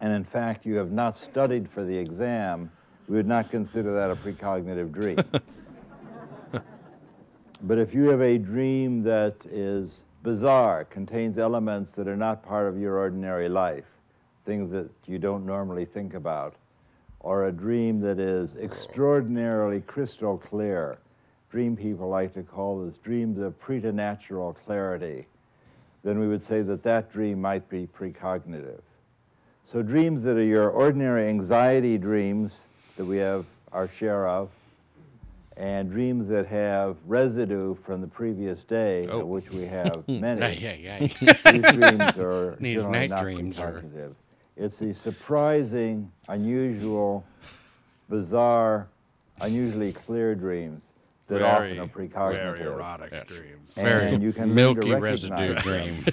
and in fact you have not studied for the exam, we would not consider that a precognitive dream. but if you have a dream that is bizarre, contains elements that are not part of your ordinary life, things that you don't normally think about, or a dream that is extraordinarily crystal clear. Dream people like to call this dreams of preternatural clarity. Then we would say that that dream might be precognitive. So dreams that are your ordinary anxiety dreams that we have our share of, and dreams that have residue from the previous day, Oh. of which we have many. Yeah, yeah, yeah. These dreams are These generally night not dreams are- It's the surprising, unusual, bizarre, unusually clear dreams that very, often are precognitive. very erotic Yes. dreams. And Very you can milky residue them. dream.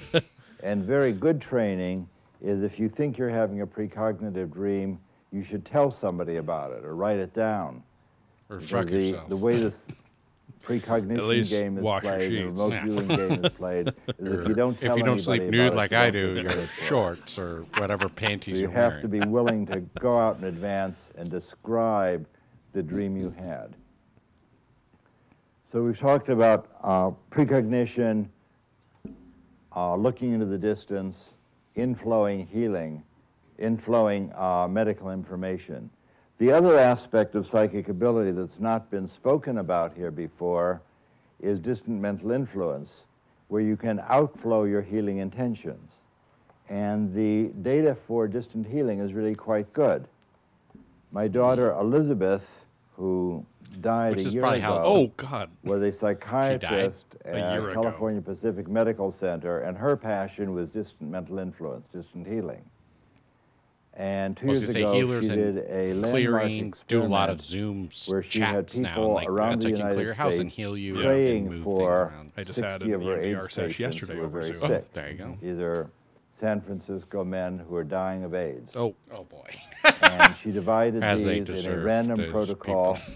And very good training is if you think you're having a precognitive dream, you should tell somebody about it or write it down. or Because fuck the, yourself. the way this precognition game is played, the remote Yeah. viewing game is played, is if you don't tell if you don't sleep nude like it, I do, your shorts or whatever So panties you are have wearing. to be willing to go out in advance and describe the dream you had. So we've talked about uh, precognition, uh, looking into the distance, inflowing healing, inflowing uh, medical information. The other aspect of psychic ability that's not been spoken about here before is distant mental influence, where you can outflow your healing intentions. And the data for distant healing is really quite good. My daughter Elizabeth, who died Which a is year probably ago, how- Oh God. was a psychiatrist A at year ago. California Pacific Medical Center, and her passion was distant mental influence, distant healing. And two I was years gonna say ago, healers she and did a landmark clearing, do a lot of experiment Zoom where she had chats now. people and, Like, around that's the United clear your house and States heal you praying and for. I just had 60 an of her EMDR AIDS patients yesterday who were over very Zoom. sick. There you go. Either San Francisco men who are dying of AIDS. Oh, Oh boy. and she divided As these in a random protocol people.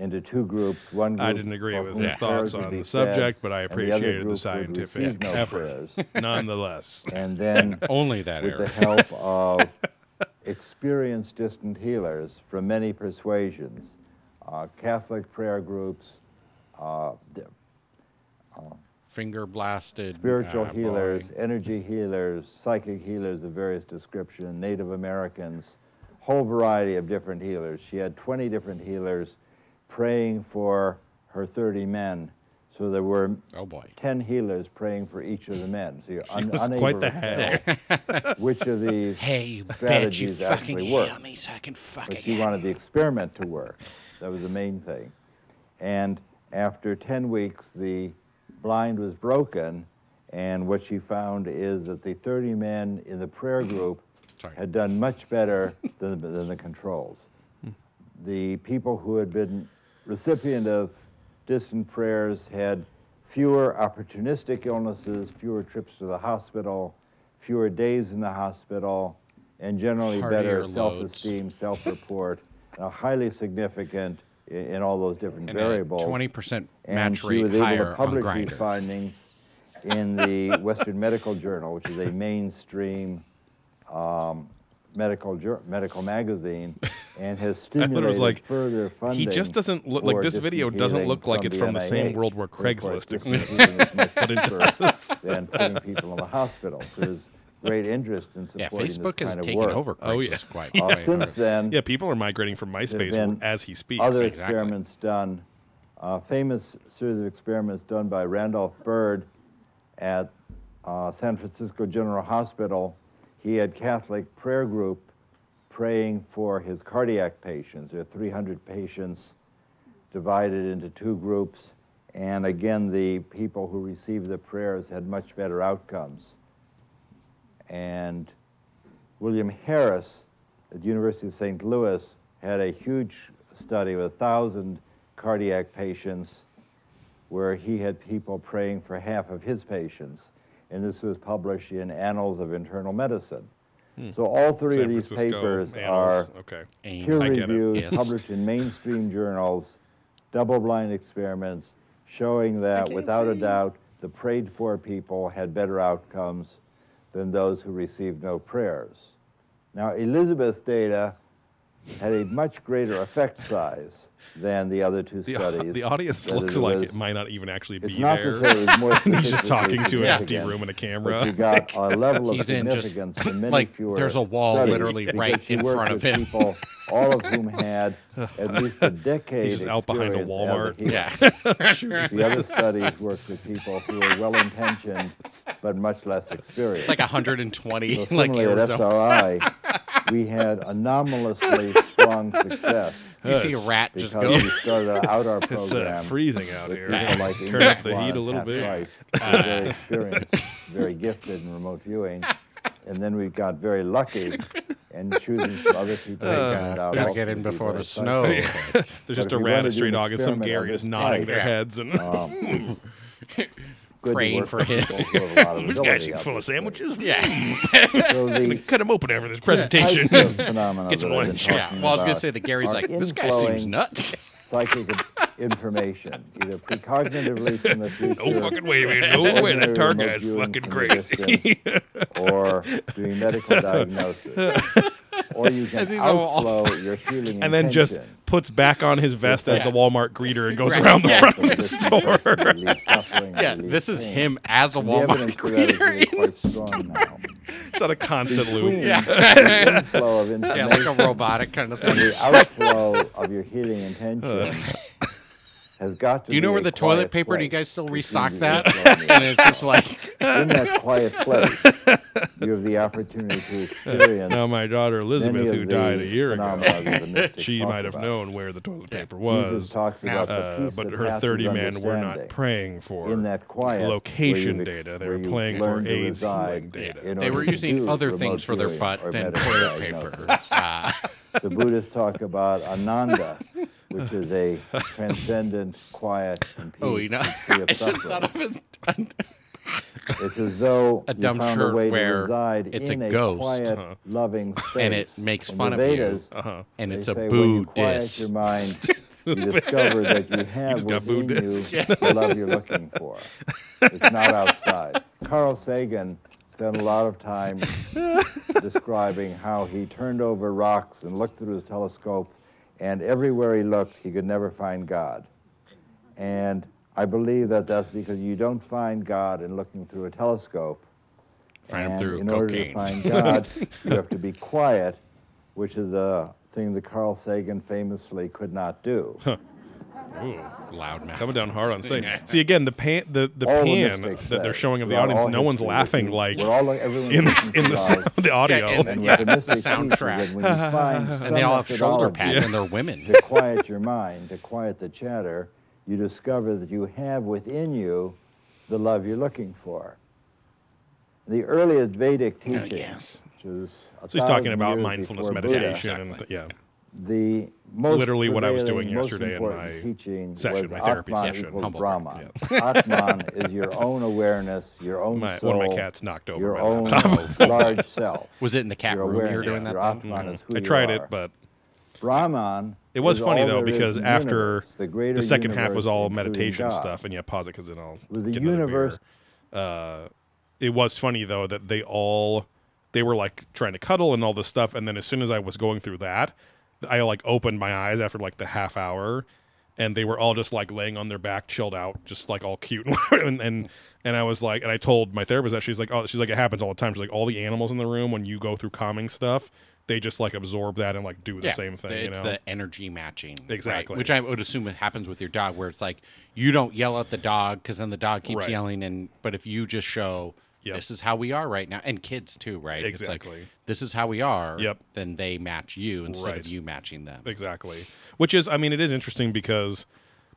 Into two groups. One group I didn't agree with your thoughts on the subject, but I and the appreciated the scientific no effort. prayers. Nonetheless, And then, Only that with the help of experienced distant healers from many persuasions, uh, Catholic prayer groups, uh, d- Finger blasted. spiritual uh, healers, boy. energy healers, psychic healers of various description, Native Americans, whole variety of different healers. She had 20 different healers praying for her 30 men. So there were Oh boy. 10 healers praying for each of the men. So you're un- was unable quite the head. which of these Hey, you bitch, you strategies actually work. me so I can fuck but she wanted the experiment to work. That was the main thing. And after 10 weeks, the blind was broken, and what she found is that the 30 men in the prayer group Sorry. had done much better than, than the controls. the people who had been recipient of distant prayers had fewer opportunistic illnesses, fewer trips to the hospital, fewer days in the hospital, and generally better Heartier loads. self-esteem, self-report, uh, highly significant in, in all those different And variables. a 20% and she was able to publish these findings in the Western Medical Journal, which is a mainstream um, medical jour- medical magazine, and has thought it stimulated was like, further funding. He just doesn't look like this video doesn't look like it's from the same world where But of Craigslist exists. is much cheaper than putting people in the hospital. So there's great interest in Yeah, supporting Facebook this has kind of taken work. over Craigslist Oh, yeah. quite. Uh, quite since then, Yeah, people are migrating from MySpace been as he speaks. Other Exactly. experiments done, uh, famous series of experiments done by Randolph Byrd at uh, San Francisco General Hospital. He had Catholic prayer group praying for his cardiac patients. There are 300 patients divided into two groups, and again, the people who received the prayers had much better outcomes. And William Harris at the University of St. Louis had a huge study with a thousand cardiac patients where he had people praying for half of his patients. And this was published in Annals of Internal Medicine. Hmm. So all three San of these Francisco papers Annals, are okay. Peer I get it, reviewed, yes. published in mainstream journals, double blind experiments showing that without a doubt the prayed for people had better outcomes than those who received no prayers. Now, Elizabeth's data had a much greater effect size than the other two The, studies. the audience looks it like was- it might not even actually It's be not there. to say it was more He's just talking to an empty room and a But camera. you got a level of He's in just- significance in many like, fewer there's a wall literally right in front of him. People, all of whom had at least a decade He's just out behind a Walmart. healer. Yeah. The other studies worked with people who were well intentioned but much less experienced. It's like 120, so like similarly at SRI, we had anomalously strong success. You see a rat just because go. we started out our It's uh, program freezing out here. people like Turn Ingrid up the heat a little bit. Price, who are very experienced, very gifted in remote viewing. And then we got very lucky and choosing some other people. who turned out Gotta get in before the snow. psychic. There's just But a if we rat, wanted a to stray dog, and some Gary is nodding their heads. And Um, good Praying for him. people who have a lot of this guy's eating full of sandwiches. Yeah. So the Cut him open after this presentation. of phenomena Get some that I've been lunch. Yeah. Well, I was gonna say that Gary's like, this guy seems inflowing nuts. psychic information, either precognitively from the future. No fucking way, man. or No way. That ordinary tar guy's fucking crazy. or doing medical diagnosis. or you can As he's outflow your healing and then just puts back on his vest as the Walmart greeter and goes Right. around the Yeah. front of the store. person relieves suffering, Yeah, this is pain. him as a And Walmart evidence for that is greeter. really quite strong now. It's on a constant Between loop. the of Yeah, information like a robotic kind of and thing. the outflow of your healing intention has got to Do you know be where the toilet paper? Do you guys still restock that? and it's just like, in that quiet place, you have the opportunity to experience Now, my daughter Elizabeth, who died a year ago, that the mystics she might have about. known where the toilet paper was. talks about Uh, peace but her 30 men were not praying for in that quiet location ex- data. They were you've playing for AIDS healing data. in they were using other things for their butt than toilet paper. The Buddhists talk about Ananda, which is a transcendent, quiet, and peace oh, you know, I just thought of it. It's as though A you dumb found shirt a way to where reside it's a in a, ghost. quiet, Uh-huh. loving space. And it makes In fun of you. Uh-huh. And it's a say when you your mind, you discover that you have got within Buddhist. you the love you're looking for. It's not outside. Carl Sagan spent a lot of time describing how he turned over rocks and looked through his telescope, and everywhere he looked, he could never find God. And I believe that that's because you don't find God in looking through a telescope. Find him and through in order to find God, you have to be quiet, which is a thing that Carl Sagan famously could not do. Ooh, Loud mouth. coming down hard on Satan. See again, the pan, the, the All the pan mystics that they're say, showing of the throughout audience, all no one's history, that laughing like we're all, everyone in the, listens in the, sound, the audio. and- And Yeah, what the mystic soundtrack. that when you find some And they all have shoulder methodology pads and they're women. to quiet your mind, to quiet the chatter, you discover that you have within you the love you're looking for. The earliest Vedic oh, teaching, yes. which is a so he's talking thousand about years mindfulness before Buddha, meditation and Exactly. yeah. The most Literally what I was doing yesterday in my teaching session, was my therapy Atman session. equals Humble Brahman. Atman is your own awareness, your own My- soul, one of my cats knocked over your my own laptop. large self. Was it in the cat your room you were awareness, doing that? your then? Atman is who I you tried are. it, but Brahman. it was funny though because the after universe, the, the second half was all meditation God. stuff, and yeah, pause it because then I'll Was the get another universe- beer. Uh, it was funny though that they all they were like trying to cuddle and all this stuff, and then as soon as I was going through that, I like opened my eyes after like the half hour, and they were all just like laying on their back, chilled out, just like all cute, and and and I was like, and I told my therapist that she's like, oh, she's like, it happens all the time. She's like, all the animals in the room when you go through calming stuff, they just like absorb that and like do the yeah, same thing. you It's know? the energy matching, right? Exactly. Which I would assume it happens with your dog, where it's like you don't yell at the dog because then the dog keeps Right. yelling, and but if you just show Yep. this is how we are right now, and kids too, right? It's like, Exactly. this is how we are. Yep. Then they match you instead Right. of you matching them. Exactly. Which is, I mean, it is interesting because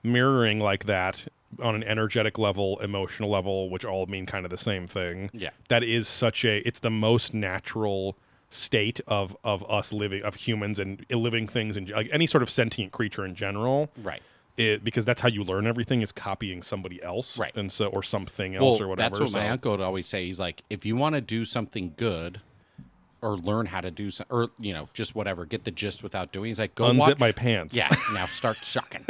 mirroring like that on an energetic level, emotional level, which all mean kind of the same thing. Yeah. That is such a, it's the most natural state of of us living of humans and living things and like any sort of sentient creature in general Right. It, because that's how you learn everything is copying somebody else Right. and so or something else well, or whatever That's what my uncle would always say. He's like, if you want to do something good or learn how to do some, or you know, just whatever, get the gist without doing. He's like, go unzip watch. my pants yeah, now start sucking.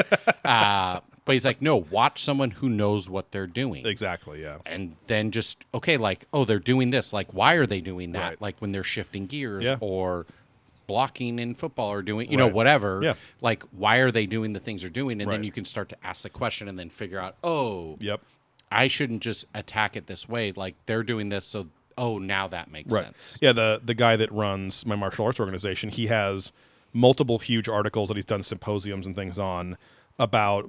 uh, but he's like, no, watch someone who knows what they're doing. exactly yeah and then just okay like oh they're doing this like why are they doing that Right. like when they're shifting gears Yeah. or blocking in football or doing you know whatever Yeah. like why are they doing the things they're doing? And then you can start to ask the question and then figure out oh yep. I shouldn't just attack it this way. Like they're doing this so oh now that makes sense. Yeah, the the guy that runs my martial arts organization, he has multiple huge articles that he's done symposiums and things on about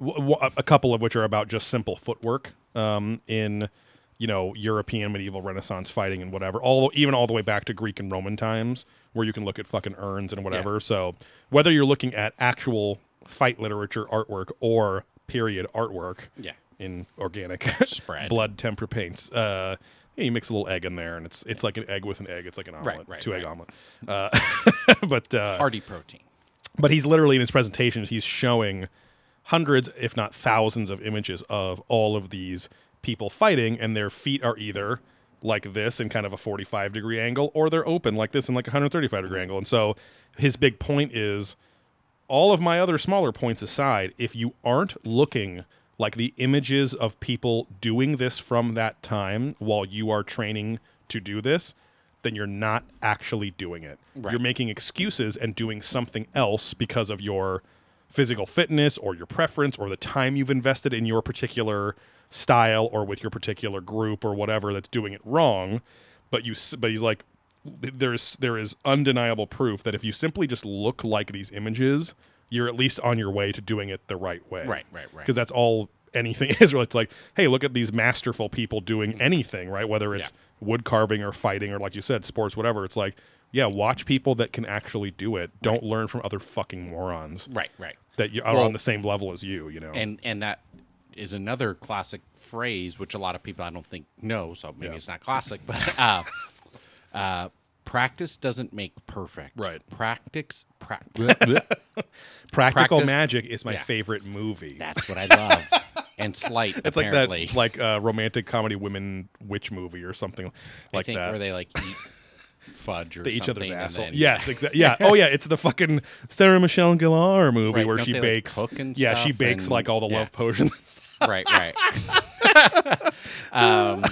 a couple of which are about just simple footwork um, in you know European medieval Renaissance fighting and whatever, all even all the way back to Greek and Roman times, where you can look at fucking urns and whatever. So whether you're looking at actual fight literature artwork or period artwork, Yeah. in organic Spread. blood temper paints. Uh, yeah, you mix a little egg in there, and it's it's like an egg with an egg. It's like an omelet, right, two egg omelet. Uh, but uh, hearty protein but he's literally in his presentations he's showing hundreds if not thousands of images of all of these people fighting and their feet are either like this in kind of a 45 degree angle or they're open like this in like a 135 degree angle and so his big point is all of my other smaller points aside if you aren't looking like the images of people doing this from that time while you are training to do this then you're not actually doing it Right. you're making excuses and doing something else because of your physical fitness or your preference or the time you've invested in your particular style or with your particular group or whatever that's doing it wrong but you but he's like there's there is undeniable proof that if you simply just look like these images you're at least on your way to doing it the right way. Right, right, right. because that's all anything is really. It's like hey look at these masterful people doing mm-hmm. anything right? Whether it's wood carving or fighting or like you said sports whatever. It's like yeah watch people that can actually do it. Don't learn from other fucking morons right right. that you are Well- on the same level as you you know? And and that is another classic phrase which a lot of people I don't think know, so maybe Yeah. it's not classic, but uh, uh, practice doesn't make perfect. Right. Practice. Pra- practical practice- magic is my yeah. favorite movie That's what I love. And slight. it's apparently. like that like uh, romantic comedy women witch movie or something I like think that where they like eat fudge or they each something. other's asshole. then- Yes, exactly. Yeah. Oh, yeah. It's the fucking Sarah Michelle Gellar movie Right, where she they, like, bakes. and yeah, she bakes and- like all the yeah. love potions. Right, right. um,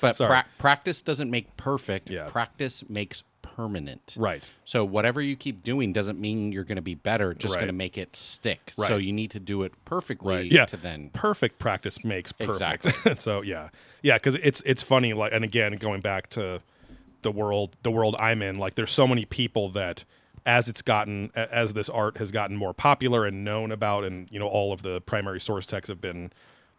but pra- practice doesn't make perfect. Yeah. Practice makes permanent. right. So whatever you keep doing doesn't mean you're going to be better. Just Right. going to make it stick. So you need to do it perfectly Right. Yeah. to then. Perfect practice makes perfect. Exactly. so yeah, yeah. Because it's it's funny. Like, and again, going back to the world, the world I'm in. Like, there's so many people that. As it's gotten, as this art has gotten more popular and known about, and you know, all of the primary source texts have been,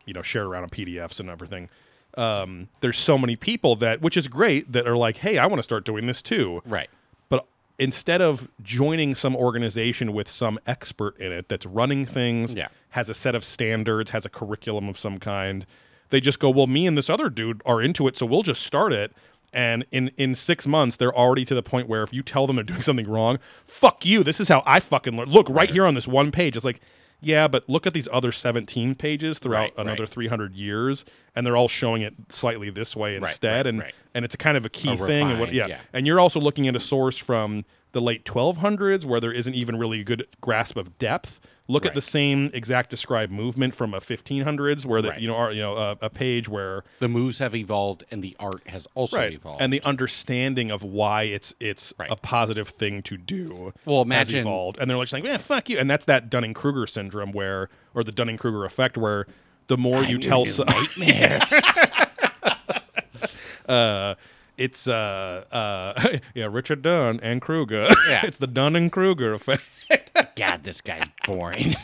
you know, shared around in PDFs and everything. Um, there's so many people that, which is great, that are like, "Hey, I want to start doing this too." Right. But instead of joining some organization with some expert in it that's running things, Yeah. has a set of standards, has a curriculum of some kind, they just go, well, me and this other dude are into it, so we'll just start it. And in in six months, they're already to the point where if you tell them they're doing something wrong, fuck you. This is how I fucking learn. Look right, here on this one page. It's like, yeah, but look at these other 17 pages throughout Right, another right. 300 years, and they're all showing it slightly this way instead. and and it's a kind of a key A thing. And what, yeah. yeah. and you're also looking at a source from the late 1200s where there isn't even really a good grasp of depth. Look at the same exact described movement from a 1500s where the Right. you know are, you know a, a page where The moves have evolved, and the art has also right evolved. and the understanding of why it's it's Right. a positive thing to do Well, has imagine- evolved and they're like saying yeah fuck you and that's that dunning-kruger syndrome where or the dunning-kruger effect where the more you tell some uh it's uh uh yeah richard dunn and kruger Yeah. it's the Dunn and Kruger effect God, this guy's boring.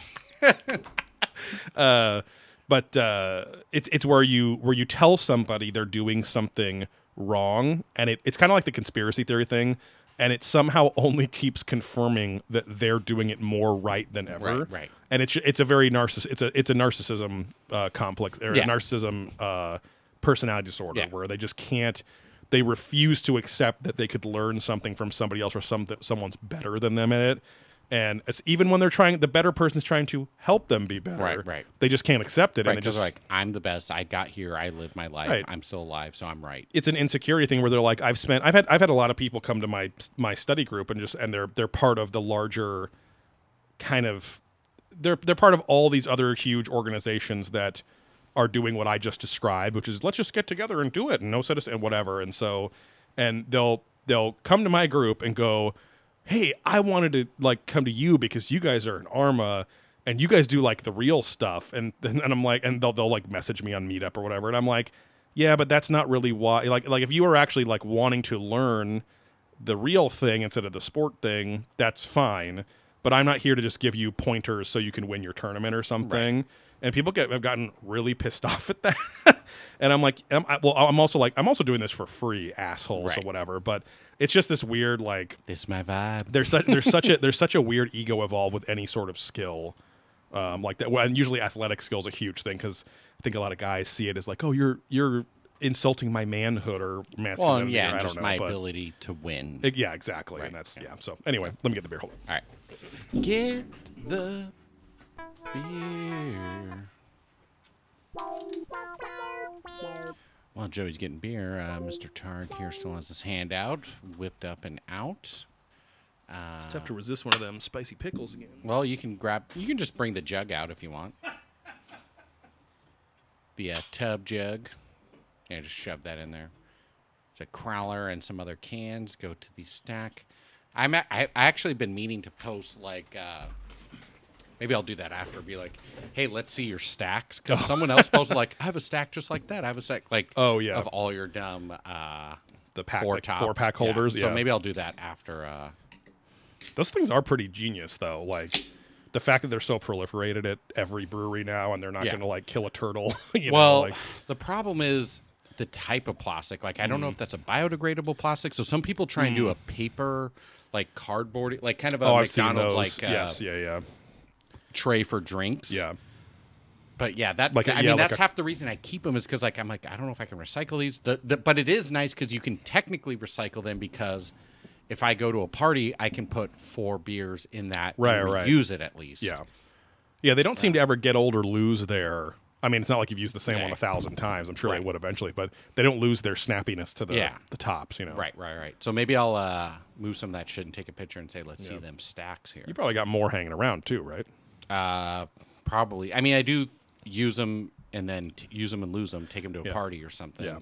uh, but uh, it's it's where you where you tell somebody they're doing something wrong, and it, it's kind of like the conspiracy theory thing, and it somehow only keeps confirming that they're doing it more right than ever. Right, right. And it's it's a very narciss it's a it's a narcissism uh, complex or Yeah. a narcissism uh, personality disorder Yeah. where they just can't. They refuse to accept that they could learn something from somebody else or something someone's better than them at it. And it's, even when they're trying, the better person's trying to help them be better. Right, right. They just can't accept it, right? and they just like I'm the best. I got here. I live my life. Right. I'm still alive, so I'm right. it's an insecurity thing where they're like, I've spent, I've had, I've had a lot of people come to my my study group and just, and they're they're part of the larger kind of, they're they're part of all these other huge organizations that are doing what I just described, which is let's just get together and do it, and no citizen and whatever, and so, and they'll they'll come to my group and go, hey, I wanted to like come to you because you guys are an ARMA and you guys do like the real stuff. And and I'm like, and they'll they'll like message me on Meetup or whatever, and I'm like, yeah, but that's not really why. Like like if you are actually like wanting to learn the real thing instead of the sport thing, that's fine. But I'm not here to just give you pointers so you can win your tournament or something. And people get have gotten really pissed off at that. and I'm like, I'm, I, well, I'm also like, I'm also doing this for free, assholes or whatever. But it's just this weird like This is my vibe. there's such there's such a there's such a weird ego evolved with any sort of skill um, like that. Well, and usually athletic skill is a huge thing because I think a lot of guys see it as like, oh, you're you're insulting my manhood or Well, masculinity. yeah, or, I just know, my ability to win. Uh, yeah, exactly. Right, And that's yeah. yeah. So anyway, let me get the beer. Hold on. All right. Get the beer. While Joey's getting beer, uh, Mr. Targ here still has his hand out, whipped up and out. Uh, It's tough to resist one of them spicy pickles again. well, you can grab. You can just bring the jug out if you want. The uh, tub jug. Yeah, just shove that in there. There's a crowler and some other cans. Go to the stack. I'm a- I, I actually been meaning to post like. Uh, maybe I'll do that after. Be like, hey, let's see your stacks. Because someone else posted like, I have a stack just like that. I have a stack like. Oh, yeah. Of all your dumb. Uh, The pack, four like tops. four pack holders. Yeah. So maybe I'll do that after. Uh, those things are pretty genius though. Like the fact that they're so proliferated at every brewery now, and they're not Yeah. going to like kill a turtle. You well, know, like, the problem is the type of plastic. Like, I don't Mm. know if that's a biodegradable plastic. So some people try and do a paper, like cardboard, like kind of a oh, McDonald's like uh, yes, yeah, yeah, tray for drinks. yeah. But yeah, that Like a- I yeah, mean like that's a- half the reason I keep them is because like I'm like I don't know if I can recycle these. The, the but it is nice because you can technically recycle them because if I go to a party, I can put four beers in that Right, and right. use it at least. Yeah. Yeah, they don't seem to ever get old or lose their. I mean, it's not like you've used the same Yeah. one a thousand times. I'm sure Right. they would eventually, but they don't lose their snappiness to the Yeah. the tops. You know, Right, right, right. So maybe I'll uh, move some of that shit and take a picture and say, let's see them stacks here. You probably got more hanging around too, right? Uh, probably. I mean, I do use them and then t- use them and lose them. Take them to a Yeah. party or something. Yeah.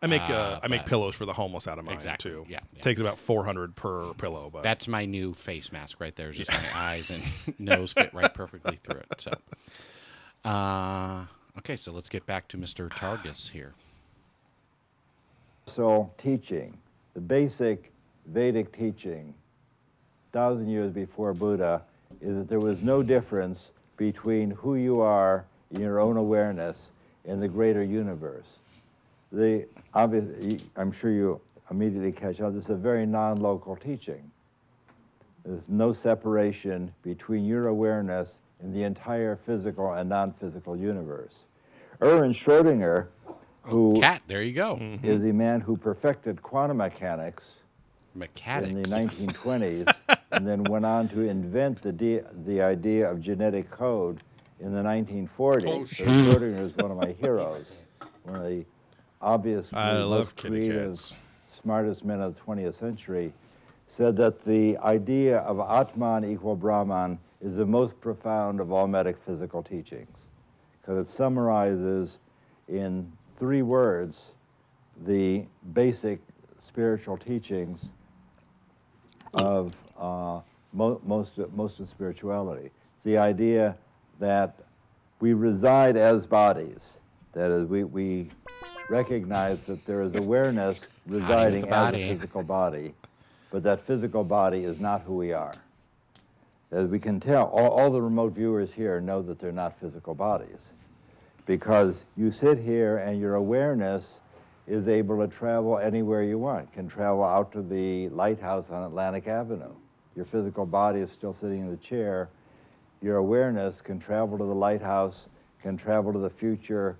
I make uh, Uh, I make but- pillows for the homeless out of mine Exactly, too. yeah, yeah. takes about 400 per pillow, but That's my new face mask right there. It's Just my eyes and nose fit right perfectly through it. So, uh, okay, so let's get back to Mr. Targus here. So, teaching, the basic Vedic teaching, thousand years before Buddha, is that there was no difference between who you are in your own awareness and the greater universe. The obvious, I'm sure you immediately catch on. This is a very non-local teaching. There's no separation between your awareness and the entire physical and non-physical universe. Erwin Schrödinger who Cat, there you go. Mm-hmm. is the man who perfected quantum mechanics Mechanics. in the 1920s, and then went on to invent the de- the idea of genetic code in the 1940s. Oh, so Schrodinger is one of my heroes, one of the obvious, most creative, smartest men of the 20th century. Said that the idea of Atman equal Brahman is the most profound of all metaphysical teachings, because it summarizes in three words the basic spiritual teachings of uh, mo- most, of- most of spirituality. The idea that we reside as bodies, that is, we, we recognize that there is awareness residing as a physical body, but that physical body is not who we are. As we can tell, all, all the remote viewers here know that they're not physical bodies because you sit here and your awareness is able to travel anywhere you want, can travel out to the lighthouse on Atlantic Avenue. Your physical body is still sitting in the chair. Your awareness can travel to the lighthouse, can travel to the future.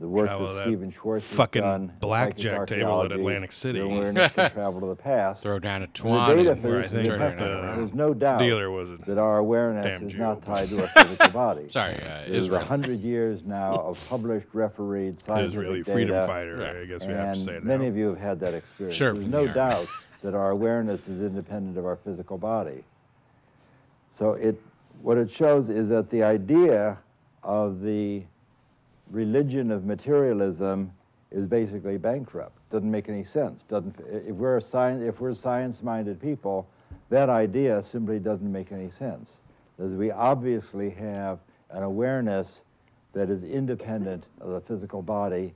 The work Travel to that that Stephen Schwartz fucking done, blackjack table at Atlantic City. Your awareness can travel to the past. Throw down a twan. the data Where I think There's no doubt dealer was that our awareness is Jew. not tied to a physical body. Sorry, uh, There's a hundred years now of published, refereed scientific Israeli data, freedom fighter. Yeah. I guess we have to say it many of you have had that experience. Sure, There's no doubt that our awareness is independent of our physical body. So it, what it shows is that the idea of the religion of materialism is basically bankrupt. Doesn't make any sense. Doesn't. If we're a science, if we're science-minded people, that idea simply doesn't make any sense. As we obviously have an awareness that is independent of the physical body,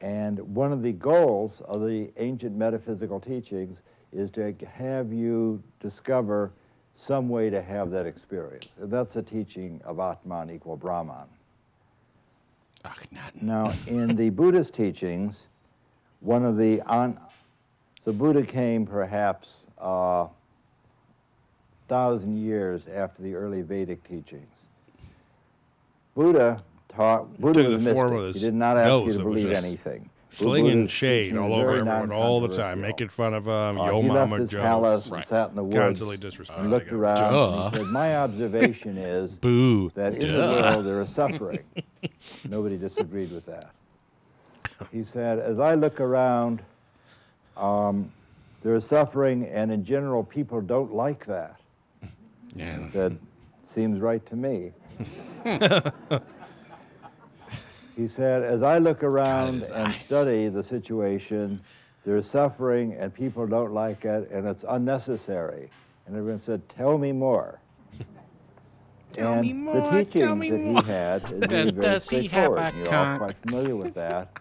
and one of the goals of the ancient metaphysical teachings is to have you discover some way to have that experience. And that's the teaching of Atman equal Brahman. Now, in the Buddhist teachings, one of the on, the Buddha came perhaps a thousand years after the early Vedic teachings. Buddha taught. Buddha was mystic. he did not ask you to believe anything. Slinging shade all over everyone all the time, making fun of um, Uh, Yo he left Mama his Jones. palace Right. and sat in the woods Constantly and disrespecting. looked him. around. Duh. And he said, "My observation is Boo. that in the world there is suffering. Nobody disagreed with that. He said, as I look around, um, there is suffering, and in general, people don't like that. Yeah. He said, seems right to me. he said, as I look around his and eyes. study the situation, there's suffering, and people don't like it, and it's unnecessary. And everyone said, tell me more. Tell and me the more, teachings tell me that more. he had is really Does- very does he have straightforward. a and You're all cock? quite familiar with that.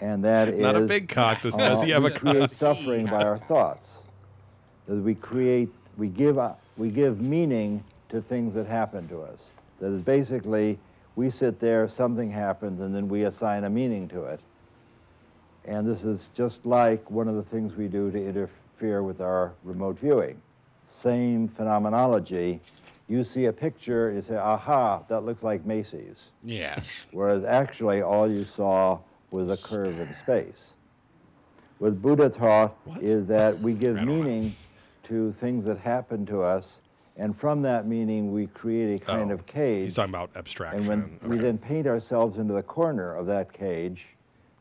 And that is Not a big cock. Does, does uh, he have we a create cock? suffering by our thoughts. That we create, we give, uh, we give meaning to things that happen to us. That is basically, we sit there, something happens, and then we assign a meaning to it. And this is just like one of the things we do to interfere with our remote viewing. Same phenomenology. You see a picture, you say, aha, that looks like Macy's Yeah. whereas actually all you saw was a curve in space. What Buddha taught is that we give meaning to things that happen to us, and from that meaning we create a kind Oh, of cage. He's talking about abstraction. and when we then paint ourselves into the corner of that cage,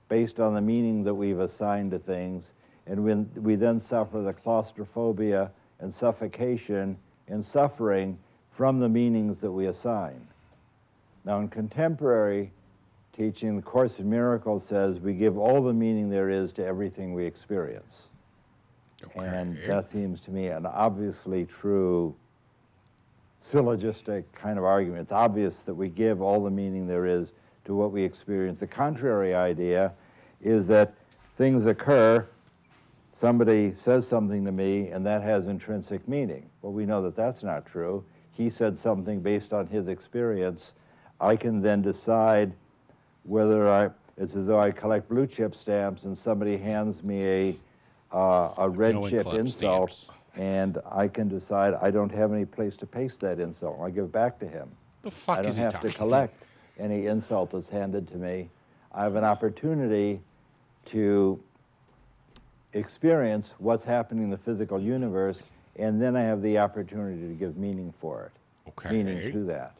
based on the meaning that we've assigned to things, and when we then suffer the claustrophobia and suffocation and suffering from the meanings that we assign. Now, in contemporary teaching, the Course in Miracles says we give all the meaning there is to everything we experience. And that seems to me an obviously true syllogistic kind of argument. It's obvious that we give all the meaning there is to what we experience. The contrary idea is that things occur, somebody says something to me, and that has intrinsic meaning. Well, we know that that's not true. He said something based on his experience. I can then decide whether I, it's as though I collect blue chip stamps and somebody hands me a, uh, a red No chip insult, stamps. And I can decide I don't have any place to paste that insult. I give it back to him. The fuck I don't is he have talking to collect any insult that's handed to me. I have an opportunity to experience what's happening in the physical universe, and then I have the opportunity to give meaning for it, Okay. meaning to that.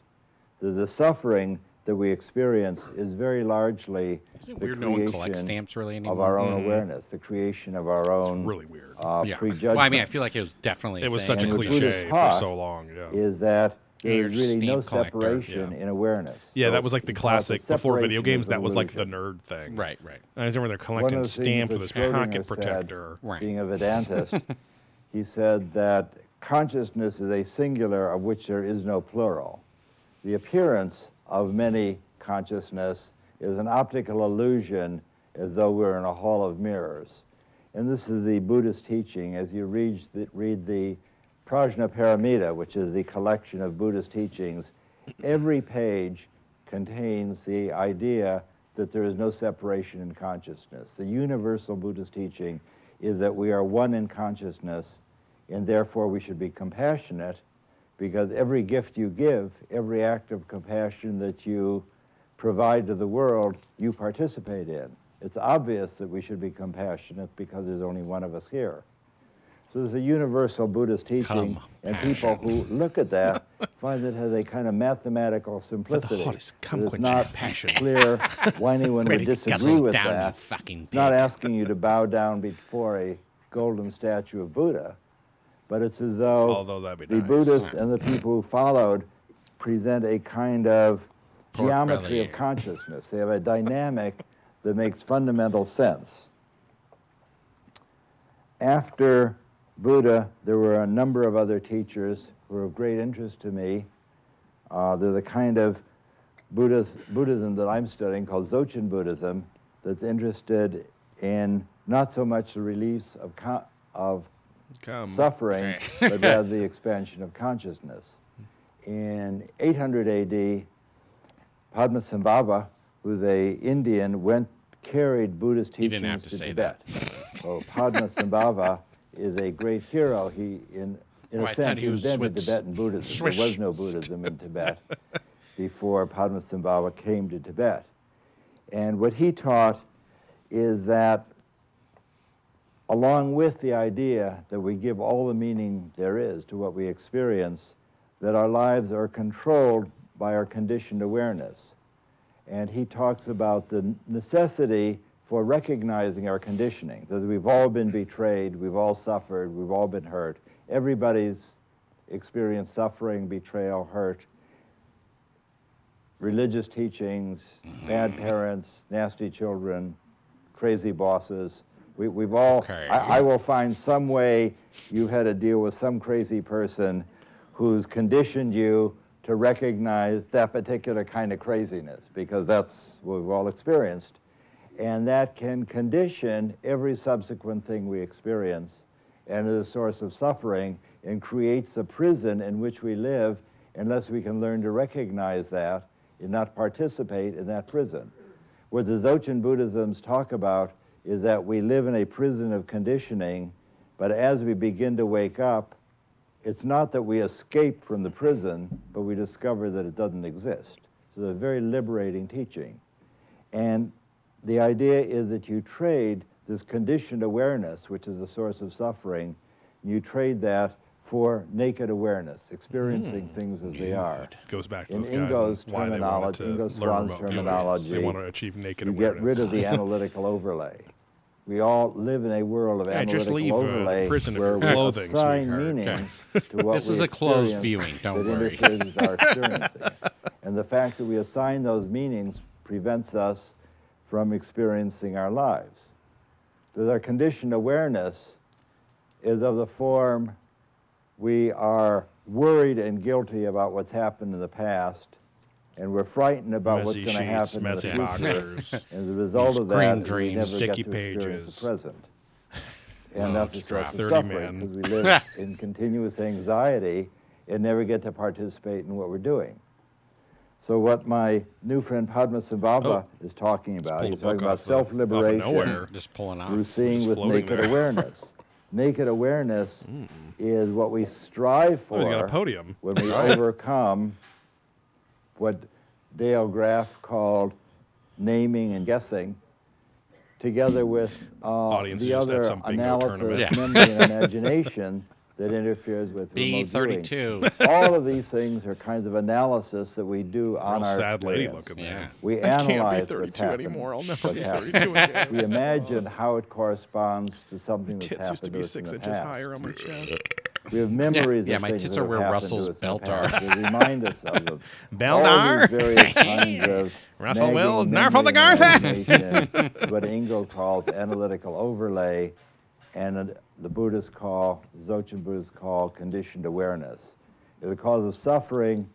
The, the suffering that we experience is very largely the weird no one collects creation stamps really anymore? of our own awareness, the creation of our own really weird. uh, yeah. prejudgment. Well, I mean, I feel like it was definitely. it was such a and the Buddhist cliche for so long. Yeah. is that Yeah, you're there's really no collector. separation Yeah. in awareness. Yeah, So that was like the he calls it classic before video games. That was like the nerd thing. Right, right. I remember they're collecting the stamps with this Schrodinger pocket said, protector. Right. Being a Vedantist, he said that consciousness is a singular of which there is no plural. The appearance of many consciousness is an optical illusion as though we're in a hall of mirrors. And this is the Buddhist teaching as you read the, read the Prajnaparamita, which is the collection of Buddhist teachings. Every page contains the idea that there is no separation in consciousness. The universal Buddhist teaching is that we are one in consciousness, and therefore we should be compassionate because every gift you give, every act of compassion that you provide to the world, you participate in. It's obvious that we should be compassionate because there's only one of us here. So there's a universal Buddhist teaching, and people who look at that find it has a kind of mathematical simplicity. hottest that cum it's not passion. clear why anyone Ready would disagree with that. fucking It's not asking you to bow down before a golden statue of Buddha, but it's as though Although that'd be the nice. Buddhists and the people who followed present a kind of Pork geometry belly. of consciousness. They have a dynamic that makes fundamental sense. After Buddha, there were a number of other teachers who were of great interest to me. Uh, they're the kind of Buddhist, Buddhism that I'm studying called Dzogchen Buddhism that's interested in not so much the release of, of Come. suffering, but rather the expansion of consciousness. In 800 AD, Padmasambhava, who's a Indian, went carried Buddhist You teachings didn't have to to say Tibet. So Padmasambhava is a great hero. He, in, in Oh, a I sense, he was invented Swiss- Tibetan Buddhism. Swiss- There was no Buddhism in Tibet before Padmasambhava came to Tibet. And what he taught is that along with the idea that we give all the meaning there is to what we experience, that our lives are controlled by our conditioned awareness. And he talks about the necessity for recognizing our conditioning, that we've all been betrayed, we've all suffered, we've all been hurt. Everybody's experienced suffering, betrayal, hurt. Religious teachings, bad mm-hmm. parents, nasty children, crazy bosses. We, we've all, Okay. I, I will find some way you've had to deal with some crazy person who's conditioned you to recognize that particular kind of craziness because that's what we've all experienced. And that can condition every subsequent thing we experience and is a source of suffering and creates the prison in which we live unless we can learn to recognize that and not participate in that prison. What the Dzogchen Buddhisms talk about is that we live in a prison of conditioning, but as we begin to wake up, it's not that we escape from the prison, but we discover that it doesn't exist. So it's a very liberating teaching. And the idea is that you trade this conditioned awareness, which is a source of suffering, you trade that for naked awareness, experiencing things as they are. Goes back to In those guys Ingo's and why they wanted terminology- to Ingo learn Swan's remote viewing. terminology, They want to achieve naked You awareness. get rid of the analytical overlay. We all live in a world of Yeah, just analytical leave, uh, the overlay prison where we clothing, assign sweetheart. meaning to what This we is a closed experience viewing, don't worry. individuals are experiencing. and the fact that we assign those meanings prevents us from experiencing our lives. That our conditioned awareness is of the form we are worried and guilty about what's happened in the past, and we're frightened about Messy what's going to sheets, happen in the future. boxers. As a result These of green that, we never sticky get to experience pages. Oh, the present. And Oh, that's a it's source rough. of 30 suffering because we live in continuous anxiety and never get to participate in what we're doing. So what my new friend Padmasambhava Oh. is talking about, he's talking about off the- off of self-liberation. Just pulling through off. seeing just with naked there. awareness. Naked awareness is what we strive for Oh, he's got a podium. when we overcome what Dale Graff called naming and guessing, together with uh, the is just at other analysis. Yeah. memory, and imagination that interferes with B remote viewing. thirty two. All of these things are kinds of analysis that we do on Real our sad lady experience. looking Yeah. there. We I can't be analyze what's 32 happened, anymore. I'll never be 32 again. We imagine how it corresponds to something that's Tits happened used to to be us in six the inches past. higher on my chest. We have memories yeah, of my things tits that are have where happened Russell's to us in the belt past are. that remind us of them. Belt All are. these various kinds of Russell nagging Will, memory Narfel the and Garth. imagination, what Ingo calls analytical overlay, and uh, the Buddhists call, the Dzogchen Buddhists call conditioned awareness. It's a cause of suffering,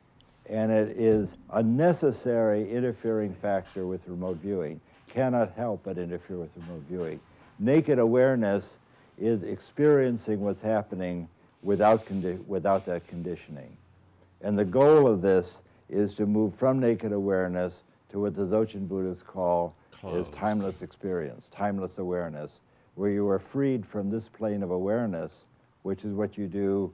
and it is a necessary interfering factor with remote viewing. Cannot help but interfere with remote viewing. Naked awareness is experiencing what's happening without, condi- without that conditioning. And the goal of this is to move from naked awareness to what the Dzogchen Buddhists call is timeless experience, timeless awareness, where you are freed from this plane of awareness, which is what you do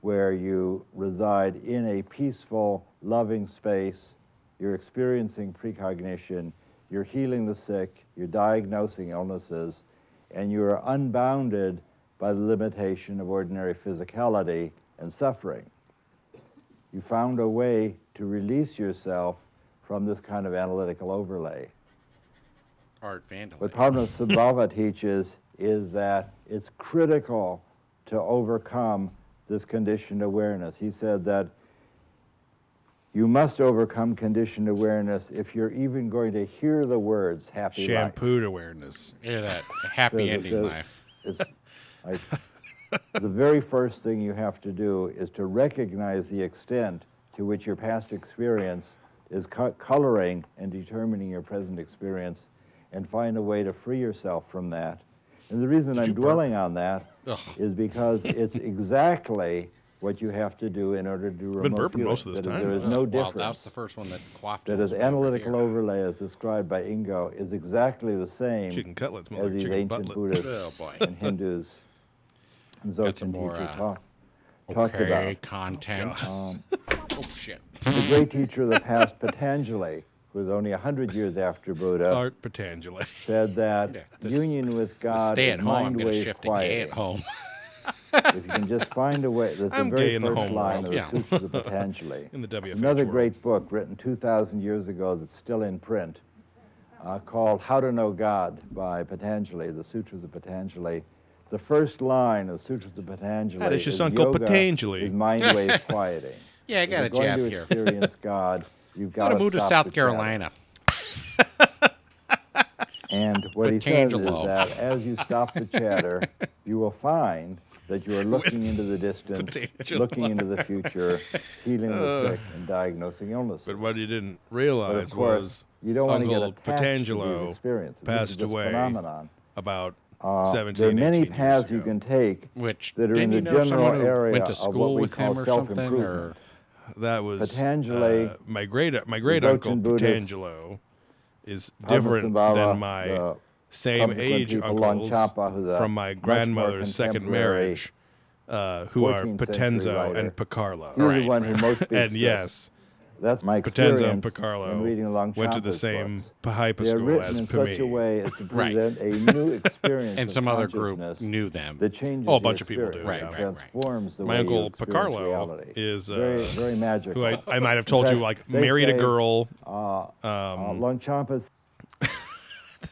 where you reside in a peaceful, loving space. You're experiencing precognition, you're healing the sick, you're diagnosing illnesses, and you are unbounded by the limitation of ordinary physicality and suffering you found a way to release yourself from this kind of analytical overlay. Art vandalism. What Padmasambhava teaches is that it's critical to overcome this conditioned awareness. He said that you must overcome conditioned awareness if you're even going to hear the words happy life. Shampooed awareness. Hear that happy ending life. I, the very first thing you have to do is to recognize the extent to which your past experience is co- coloring and determining your present experience and find a way to free yourself from that. And the reason Did I'm burp? dwelling on that Ugh. is because it's exactly what you have to do in order to do been remote burping most of this That is, time. There is Ugh, no difference that was the first one that quaffed. that is analytical here. overlay as described by Ingo is exactly the same Chicken cutlet smells as these ancient. Buddhists Oh boy. and Hindus and some more, uh, talk, talked about. content. Um, oh shit. the great teacher of the past, Patanjali, who was only 100 years after Buddha, Art Patanjali. said that Yeah, this- union with God Stay is at home. I'm going to shift gay at home. If you can just find a way, that's I'm the very the first home line world, of the yeah. Sutras of Patanjali. In the WFH Another world. great book written 2,000 years ago that's still in print uh, called How to Know God by Patanjali, the Sutras of Patanjali. The first line of the Sutras of Patanjali That is just Uncle Patanjali. is mind wave quieting. Yeah, I got you're a going jab to here. experience God, you've got Got to to move to South. Carolina. And what he says is that as you stop the chatter, you will find that you are looking into the distance, Patangelo. looking into the future, healing the Uh, sick, and diagnosing illnesses. But what you didn't realize course, was you don't want to get Uncle attached to these passed this away phenomenon. about Uh, 17, there are many 18 years paths you can take Which that are didn't in you the know general someone who area went to of school what we with him call or something? Or self-improvement. That was Patanjali, uh, my great my great uncle Buddhist, Patangelo is different than my same age uncles from my grandmother's second marriage, uh, who are 14th Potenzo and Picarlo. Right, the one who right. most speaks and yes, That's my experience and in Picarlo reading went to the same They're school written as in Pimi. such a way as to Right. present a new experience and some other group knew them. changes Oh, a bunch of people do, Right, right, right. My uncle Picarlo reality. is, very, uh, very magical. Who I, I might have told you like married a girl. uh, uh, Um, Longchenpa's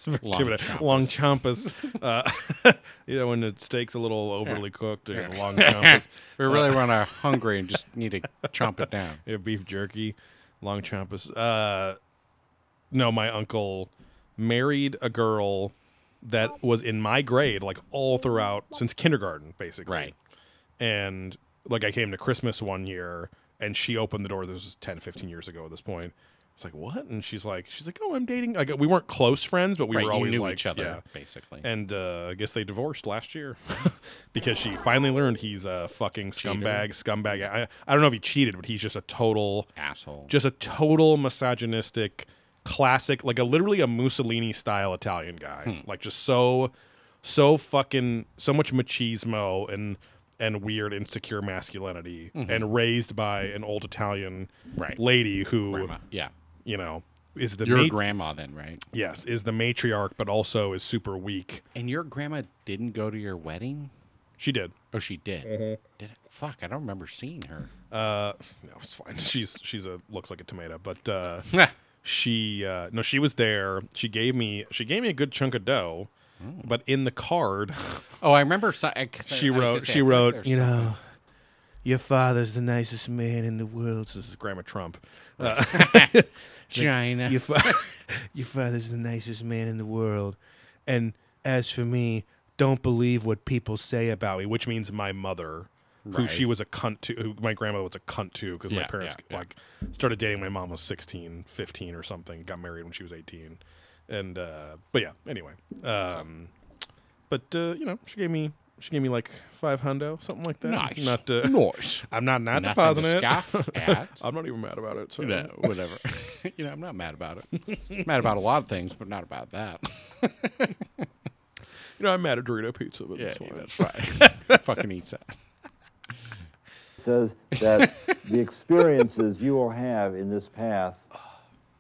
Long chompas. long chompas. Uh, you know when the steak's a little overly cooked and long chompas. we really run are hungry and just need to chomp it down. Yeah, beef jerky, long chompas. Uh, no, my uncle married a girl that was in my grade, like all throughout since kindergarten, basically. Right. And like I came to Christmas one year, and she opened the door. This was 10, 15 years ago at this point. Was like, "What?" And she's like, "She's like, oh, I'm dating." Like we weren't close friends, but we right, were always knew like each other yeah. basically. And uh, I guess they divorced last year because she finally learned he's a fucking Cheater. scumbag. Scumbag. I, I don't know if he cheated, but he's just a total, Asshole. just a total misogynistic, classic, like a literally a Mussolini style Italian guy. Like just so, so fucking so much machismo and and weird insecure masculinity, and raised by an old Italian Right. lady who Grandma. Yeah. You know, is the Your ma- grandma, then, right? yes is the matriarch, but also is super weak. And your grandma didn't go to your wedding? She did. Oh, she did. Mm-hmm. Did it? Fuck, I don't remember seeing her. Uh, no, it's fine. She's she's a looks like a tomato, but uh, she uh, no, she was there. She gave me she gave me a good chunk of dough, but in the card Oh, I remember. So, I- she I wrote say, I she wrote you something- know your father's the nicest man in the world. So this is Grandma Trump. Uh, China. your, fa- your father's the nicest man in the world, and as for me, don't believe what people say about me, which means my mother. Who Right. she was a cunt to, who my grandmother was a cunt to, because my Yeah, parents yeah, yeah. like started dating. My mom was 16, 15 or something. Got married when she was 18, and uh, but yeah. Anyway, um, but uh, you know, she gave me she gave me like five hundo, something like that. Nice. Not uh, Nice. I'm not not Nothing depositing to it. scoff at. I'm not even mad about it. So. No, whatever. you know, I'm not mad about it. mad about a lot of things, but not about that. You know, I'm mad at Dorito pizza, but yeah, that's fine. that's fine. Fucking eats that. says that the experiences you will have in this path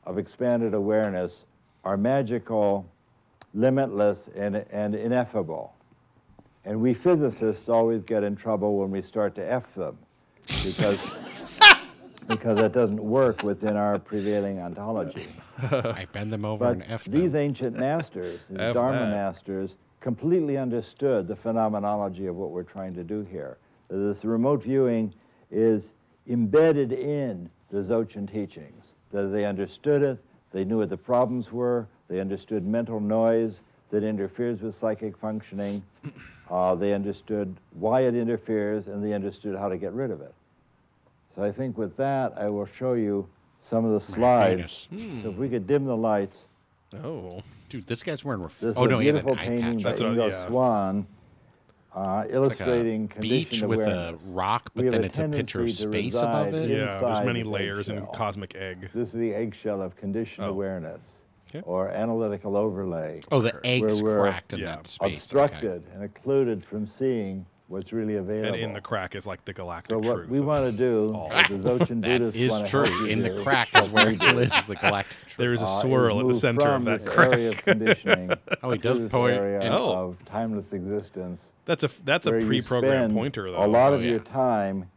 of expanded awareness are magical, limitless, and, and ineffable. And we physicists always get in trouble when we start to F them because, because that doesn't work within our prevailing ontology. I bend them over But and F them. these ancient masters, these F Dharma that. masters, completely understood the phenomenology of what we're trying to do here. This remote viewing is embedded in the Dzogchen teachings. That they understood it, they knew what the problems were, they understood mental noise that interferes with psychic functioning, uh, they understood why it interferes, and they understood how to get rid of it. So I think with that, I will show you some of the slides. Heinous. So if we could dim the lights. Oh, Dude, this guy's wearing. Ref- This oh is no, a he had an beautiful eye painting patch. by That's what- Ingo yeah. Swann, uh, Like a illustrating beach conditioned with a rock, but have then a it's a picture of space above it. yeah. There's many this layers in cosmic egg. This is the eggshell of conditioned Oh. awareness, Okay. or analytical overlay, Oh, the egg's we're cracked in Yeah. that space. okay. obstructed and occluded from seeing what's really available. And in the crack is like the galactic so what truth. we want to do, all. as the Dzogchen That Buddhists is true. In the crack is where lives the galactic truth. There is a uh, swirl at the move center of that this crack. area of conditioning Oh, he does point- area Oh. of timeless existence. That's a that's a pre-programmed pointer though. A lot Oh, of your time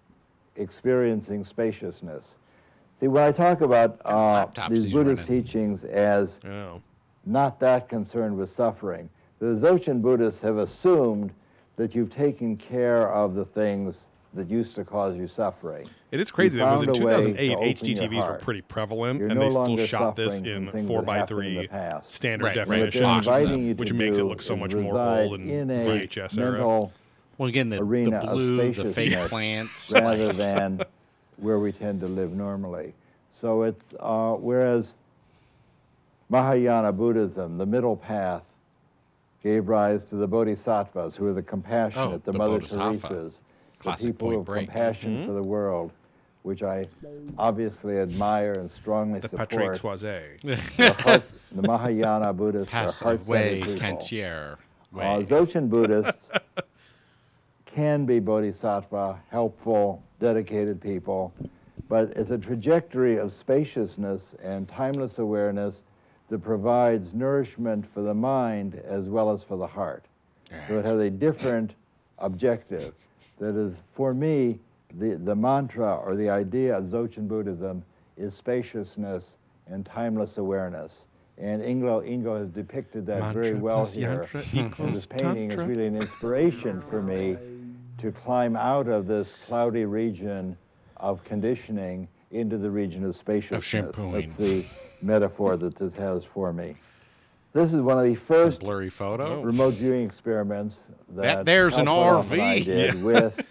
experiencing spaciousness. See, when I talk about uh, these Buddhist running. teachings as Yeah. not that concerned with suffering, the Dzogchen Buddhists have assumed that you've taken care of the things that used to cause you suffering. It is crazy. You That was in found a way 2008. to open HDTVs were pretty prevalent, You're and no they still shot this in four that by happened in three standard Right, right. What they're definition, Box inviting you which makes it look so much more old and in VHS era. Well, again, the, the arena of blue, the fake plants. rather than where we tend to live normally. So it's uh, whereas Mahayana Buddhism, the middle path, gave rise to the Bodhisattvas, who are the compassionate, Oh, the, the Mother. Teresa's, the people of Break. compassion Mm-hmm. for the world, which I obviously admire and strongly the support. Patrick Soise. the, heart, the Mahayana Buddhists are Passive heart-centered way, people. Kantier Uh, way. Dzogchen Buddhists can be bodhisattva, helpful, dedicated people, but it's a trajectory of spaciousness and timeless awareness that provides nourishment for the mind as well as for the heart. So it has a different objective. That is, for me, the, the mantra or the idea of Dzogchen Buddhism is spaciousness and timeless awareness. And Ingo, Ingo has depicted that very well here. yantra And equals this painting tantra. is really an inspiration for me to climb out of this cloudy region of conditioning into the region of spaciousness. shampooing. That's the metaphor that this has for me. This is one of the first blurry photo. Oh. remote viewing experiments that, there's an Hal Puthoff and I RV. did Yeah. with the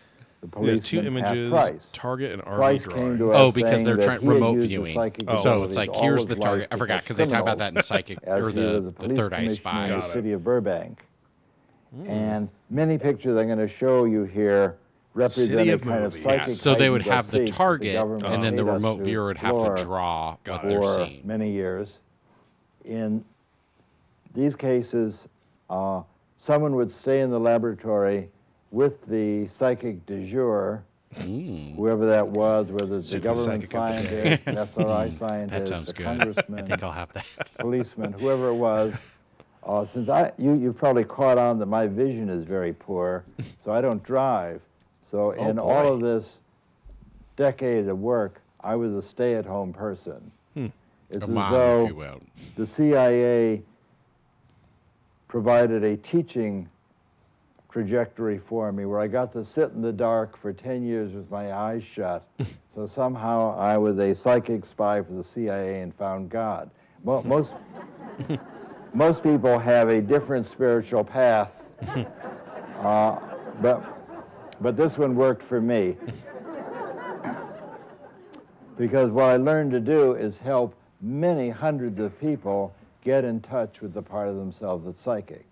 There's two images, Price. target and RV Price drawing. came to us Oh, because they're trying remote viewing. Oh. So it's like here's the target. I forgot because they talk about that in psychic as or he the, the third eye spy. in the city of Burbank. Hmm. And many pictures I'm going to show you here represent City a of kind of movies. psychic So they would have the seek that target, government and then the remote viewer would have to draw Got what they're for seeing. many years. In these cases, uh, someone would stay in the laboratory with the psychic du jour hmm. whoever that was, whether it's the government psychic of the day. scientist, SRI hmm. scientist, sounds the good. I congressman, think I'll have that. policeman, whoever it was. Uh, since I, you, you've probably caught on that my vision is very poor, so I don't drive. So Oh, in all of this decade of work, I was a stay-at-home person. It's A as mom, though if you will. the CIA provided a teaching trajectory for me where I got to sit in the dark for 10 years with my eyes shut. so somehow I was a psychic spy for the CIA and found God. Mo- Most, most people have a different spiritual path, uh, but, but this one worked for me. because what I learned to do is help many hundreds of people get in touch with the part of themselves that's psychic.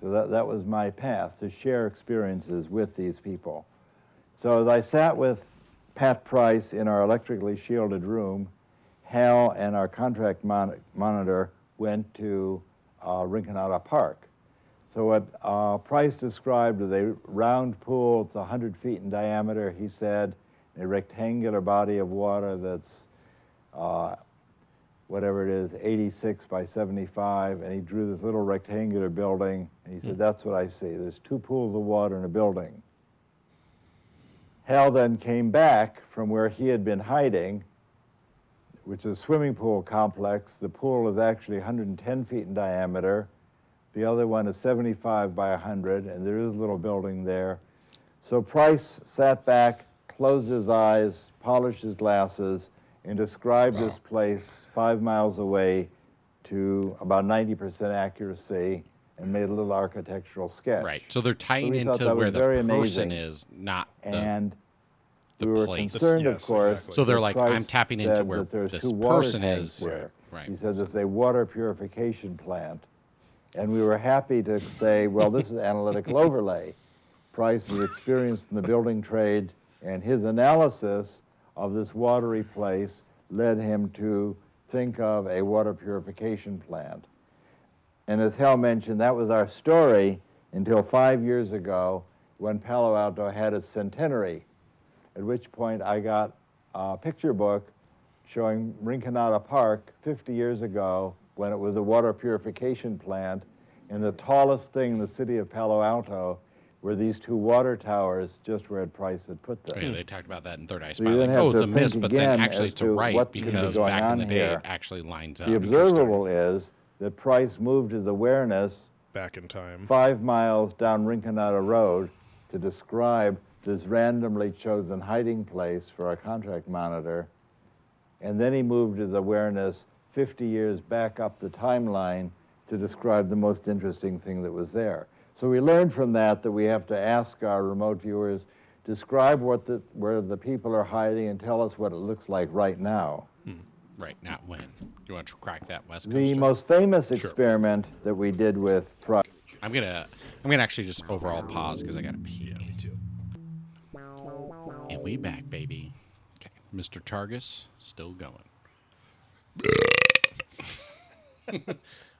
So that, that was my path, to share experiences with these people. So as I sat with Pat Price in our electrically shielded room, Hal and our contract mon- monitor went to uh, Rinconada Park. So what uh, Price described as a round pool, it's 100 feet in diameter, he said, a rectangular body of water that's uh, whatever it is, 86 by 75, and he drew this little rectangular building, and he said, that's what I see. There's two pools of water in a building. Hal then came back from where he had been hiding, which is a swimming pool complex. The pool is actually 110 feet in diameter. The other one is 75 by 100, and there is a little building there. So Price sat back, closed his eyes, polished his glasses, and described this place five miles away to about 90% accuracy and made a little architectural sketch. Right. So they're tying thought into where the person amazing. is, not the. And the we were place. concerned, Yes, of course. exactly. So they're like, Price I'm tapping into where this two person is. there. Right. He says it's a water purification plant. And we were happy to say, well, this is analytical overlay. Price is experienced in the building trade, and his analysis of this watery place led him to think of a water purification plant. And as Hal mentioned, that was our story until five years ago when Palo Alto had its centenary, at which point I got a picture book showing Rinconada Park 50 years ago when it was a water purification plant, and the tallest thing in the city of Palo Alto were these two water towers just where Ed Price had put them. Oh, yeah, they talked about that in Third Eye So Spy. you Like, oh, it's a miss, but then actually as it's a to right what could be because going back in the day here. it actually lines up. The observable is that Price moved his awareness Back in time. five miles down Rinconada Road to describe this randomly chosen hiding place for our contract monitor. And then he moved his awareness 50 years back up the timeline to describe the most interesting thing that was there. So we learned from that that we have to ask our remote viewers, describe what the, where the people are hiding and tell us what it looks like right now. Hmm, right, not when. You want to crack that West Coast? The Coast? most famous experiment that we did with Price I'm gonna, I'm gonna actually just overall pause because I gotta pee. Me too. And we back, baby. Okay, Mr. Targus still going.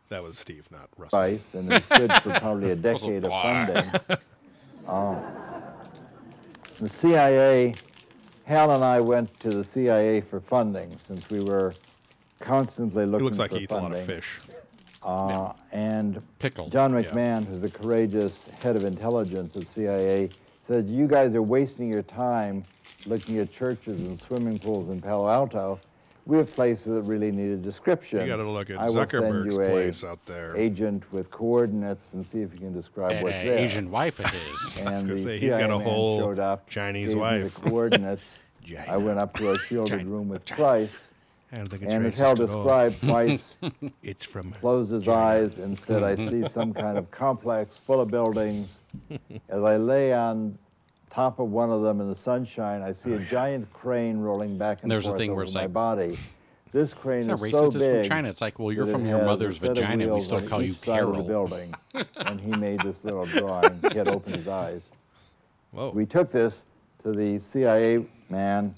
That was Steve, not Russell. price, and it's good for probably a decade of funding. Um, the CIA, Hal and I went to the CIA for funding since we were constantly He looking looks like he eats a lot of fish. Uh, and Pickled. John Yeah. McMahon, who's the courageous head of intelligence at CIA, said, You guys are wasting your time looking at churches and swimming pools in Palo Alto. We have places that really need a description. You got to look at I will send Zuckerberg's you a place out there. agent with coordinates and see if you can describe That what's there. Asian wife it is. And gonna the say, CIA he's got a man whole showed up, Chinese gave me wife. the coordinates. I went up to a shielded China. room with China. Price, I don't think it's and as racist Hal at described, twice. It's from closed his eyes and said, I see some kind of complex full of buildings. As I lay on top of one of them in the sunshine, I see a oh, giant crane rolling back and There's a forth thing where over it's my like- body. This crane It's not is racist. so it's from China. It's like, well, you're from your mother's set of vagina. We still call you each side of the Carol. building. and he made this little drawing. He had opened his eyes. Whoa. We took this to the CIA man.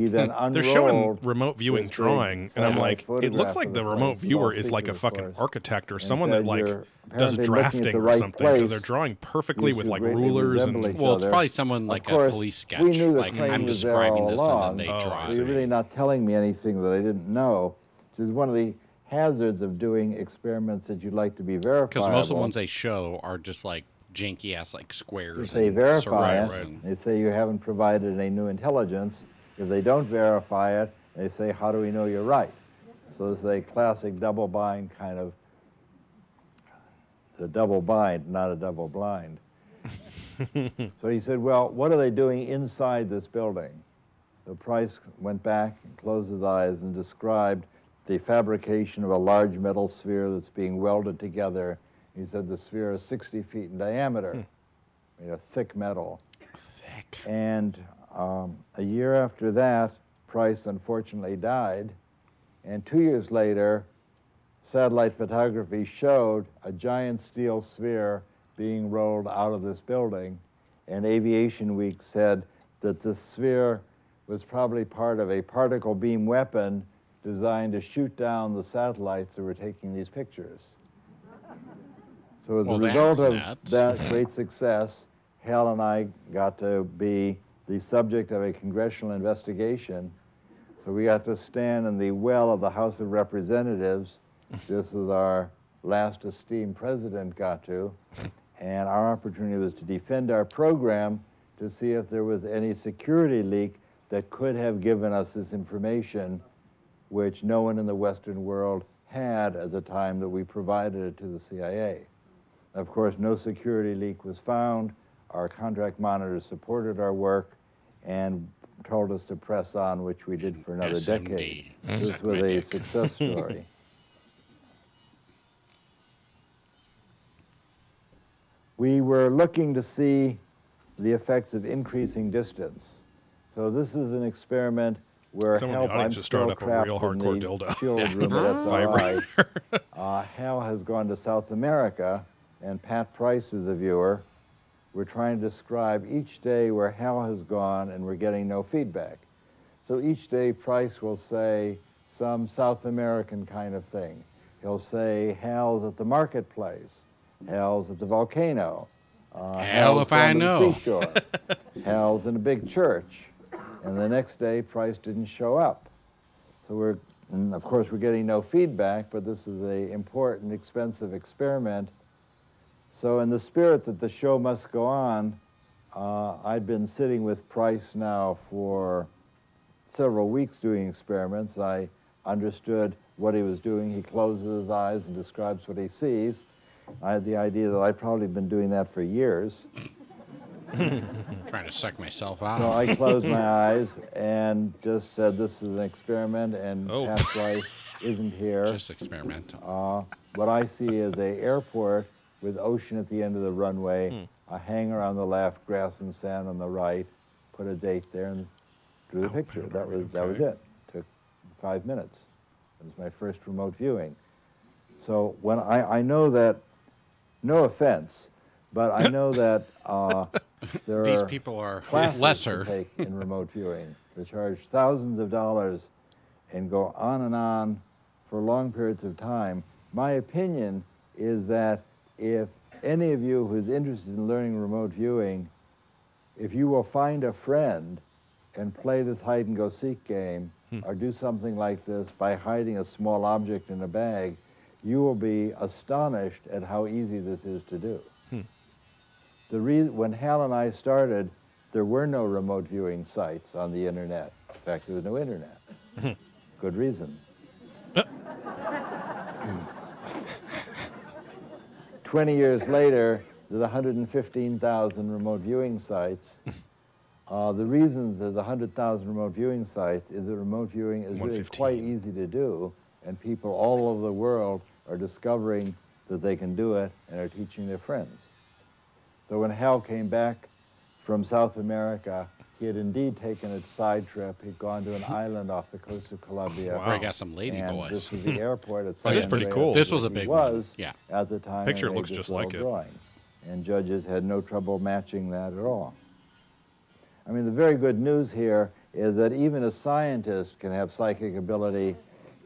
He then unrolled. They're showing remote viewing this big drawing, and I'm like, it looks like the the remote viewer is like a fucking course, architect or and someone that like does apparently looking at drafting the or right something because they're drawing perfectly with like rulers and Well, it's probably someone Of like a police sketch. We knew like I'm describing all this, and along, then they Oh, I draw so it. you're really not telling me anything that I didn't know, which is one of the hazards of doing experiments that you'd like to be verified. Because most of the ones they show are just like janky ass like squares. they and verify circles it, and- they say you haven't provided any new intelligence. If they don't verify it, they say, how do we know you're right? So this is a classic double bind kind of, it's a double bind, not a double blind. so he said, well, what are they doing inside this building? So Price went back and closed his eyes and described the fabrication of a large metal sphere that's being welded together. He said the sphere is 60 feet in diameter, hmm. made of thick metal. Thick. And um, a year after that, Price unfortunately died. And two years later, satellite photography showed a giant steel sphere being rolled out of this building. And Aviation Week said that the sphere was probably part of a particle beam weapon designed to shoot down the satellites that were taking these pictures. So as Well, a result of nuts. that great success, Hal and I got to be the subject of a congressional investigation. So we got to stand in the well of the House of Representatives, this as our last esteemed president got to. And our opportunity was to defend our program to see if there was any security leak that could have given us this information, which no one in the Western world had at the time that we provided it to the CIA. Of course, no security leak was found. Our contract monitors supported our work and told us to press on, which we did for another SMD. decade. This Suck was a success story. we were looking to see the effects of increasing distance. So this is an experiment where Someone in Hal, the audience I'm just still up a real hardcore dildo. room at SRI. uh, Hal has gone to South America, and Pat Price is the viewer. We're trying to describe each day where Hal has gone, and we're getting no feedback. So each day, Price will say some South American kind of thing. He'll say, Hal's at the marketplace, Hal's at the volcano, uh, Hell if I down to the know. seashore, Hal's in a big church. And the next day, Price didn't show up. So we're, and of course, we're getting no feedback, but this is an important, expensive experiment. So in the spirit that the show must go on, uh, I'd been sitting with Price now for several weeks doing experiments. I understood what he was doing. He closes his eyes and describes what he sees. I had the idea that I'd probably been doing that for years. trying to suck myself out. So I closed my eyes and just said, this is an experiment and Oh. Price isn't here. just experimental. Uh, what I see is a airport with ocean at the end of the runway, a hangar on the left, grass and sand on the right. Put a date there and drew the picture. That was that was it. Took five minutes. It was my first remote viewing. So when I, I know that, no offense, but I know that uh, there These are people are classes lesser. to take in remote viewing. They charge thousands of dollars and go on and on for long periods of time. My opinion is that if any of you who's interested in learning remote viewing, if you will find a friend and play this hide and go seek game hmm. or do something like this by hiding a small object in a bag, you will be astonished at how easy this is to do. Hmm. The rea- when Hal and I started, there were no remote viewing sites on the internet. In fact, there was no internet. Hmm. Good reason. Uh. 20 years later, there's 115,000 remote viewing sites. Uh, the reason there's 100,000 remote viewing sites is that remote viewing is really quite easy to do, and people all over the world are discovering that they can do it and are teaching their friends. So when Hal came back from South America, he had indeed taken a side trip. He'd gone to an island off the coast of Colombia. Where I got some lady and boys. this was the airport at That is San pretty Andreas cool. This was a he big one. was Yeah. At the time, Picture and looks just like it. drawing. And judges had no trouble matching that at all. I mean, the very good news here is that even a scientist can have psychic ability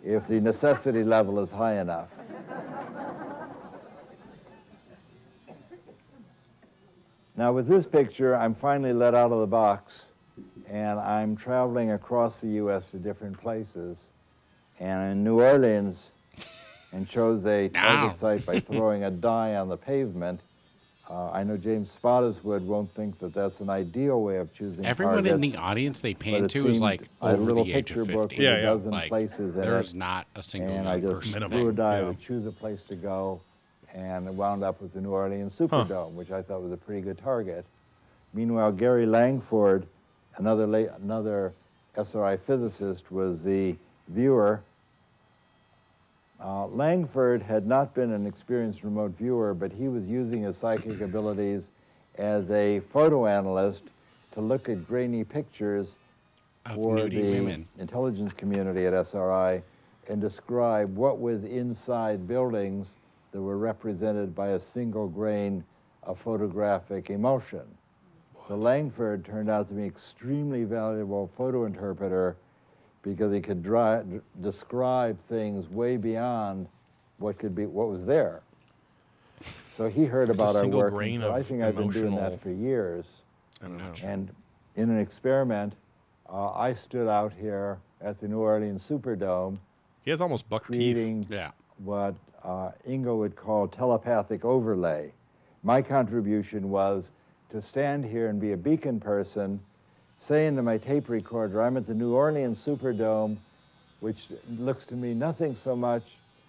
if the necessity level is high enough. Now, with this picture, I'm finally let out of the box, and I'm traveling across the U.S. to different places. And in New Orleans, and chose a target site by throwing a die on the pavement. Uh, I know James Spottiswoode won't think that that's an ideal way of choosing Everyone in the audience they pan to is like over little the age picture of book 50. with Yeah, a yeah. dozen Like, places there's it, not a single and I just person. Threw a die yeah. to choose a place to go, and it wound up with the New Orleans Superdome, which I thought was a pretty good target. Meanwhile, Gary Langford, another la- another SRI physicist, was the viewer. Uh, Langford had not been an experienced remote viewer, but he was using his psychic abilities as a photo analyst to look at grainy pictures Of for the women. intelligence community at SRI and describe what was inside buildings that were represented by a single grain of photographic emulsion. So Langford turned out to be an extremely valuable photo interpreter because he could dri- d- describe things way beyond what could be what was there. So he heard about our work. grain said, I think I've been doing that for years. I don't know. And in an experiment, uh, I stood out here at the New Orleans Superdome He has almost buck teeth. Yeah. what uh, Ingo would call telepathic overlay. My contribution was to stand here and be a beacon person, say into my tape recorder, I'm at the New Orleans Superdome, which looks to me nothing so much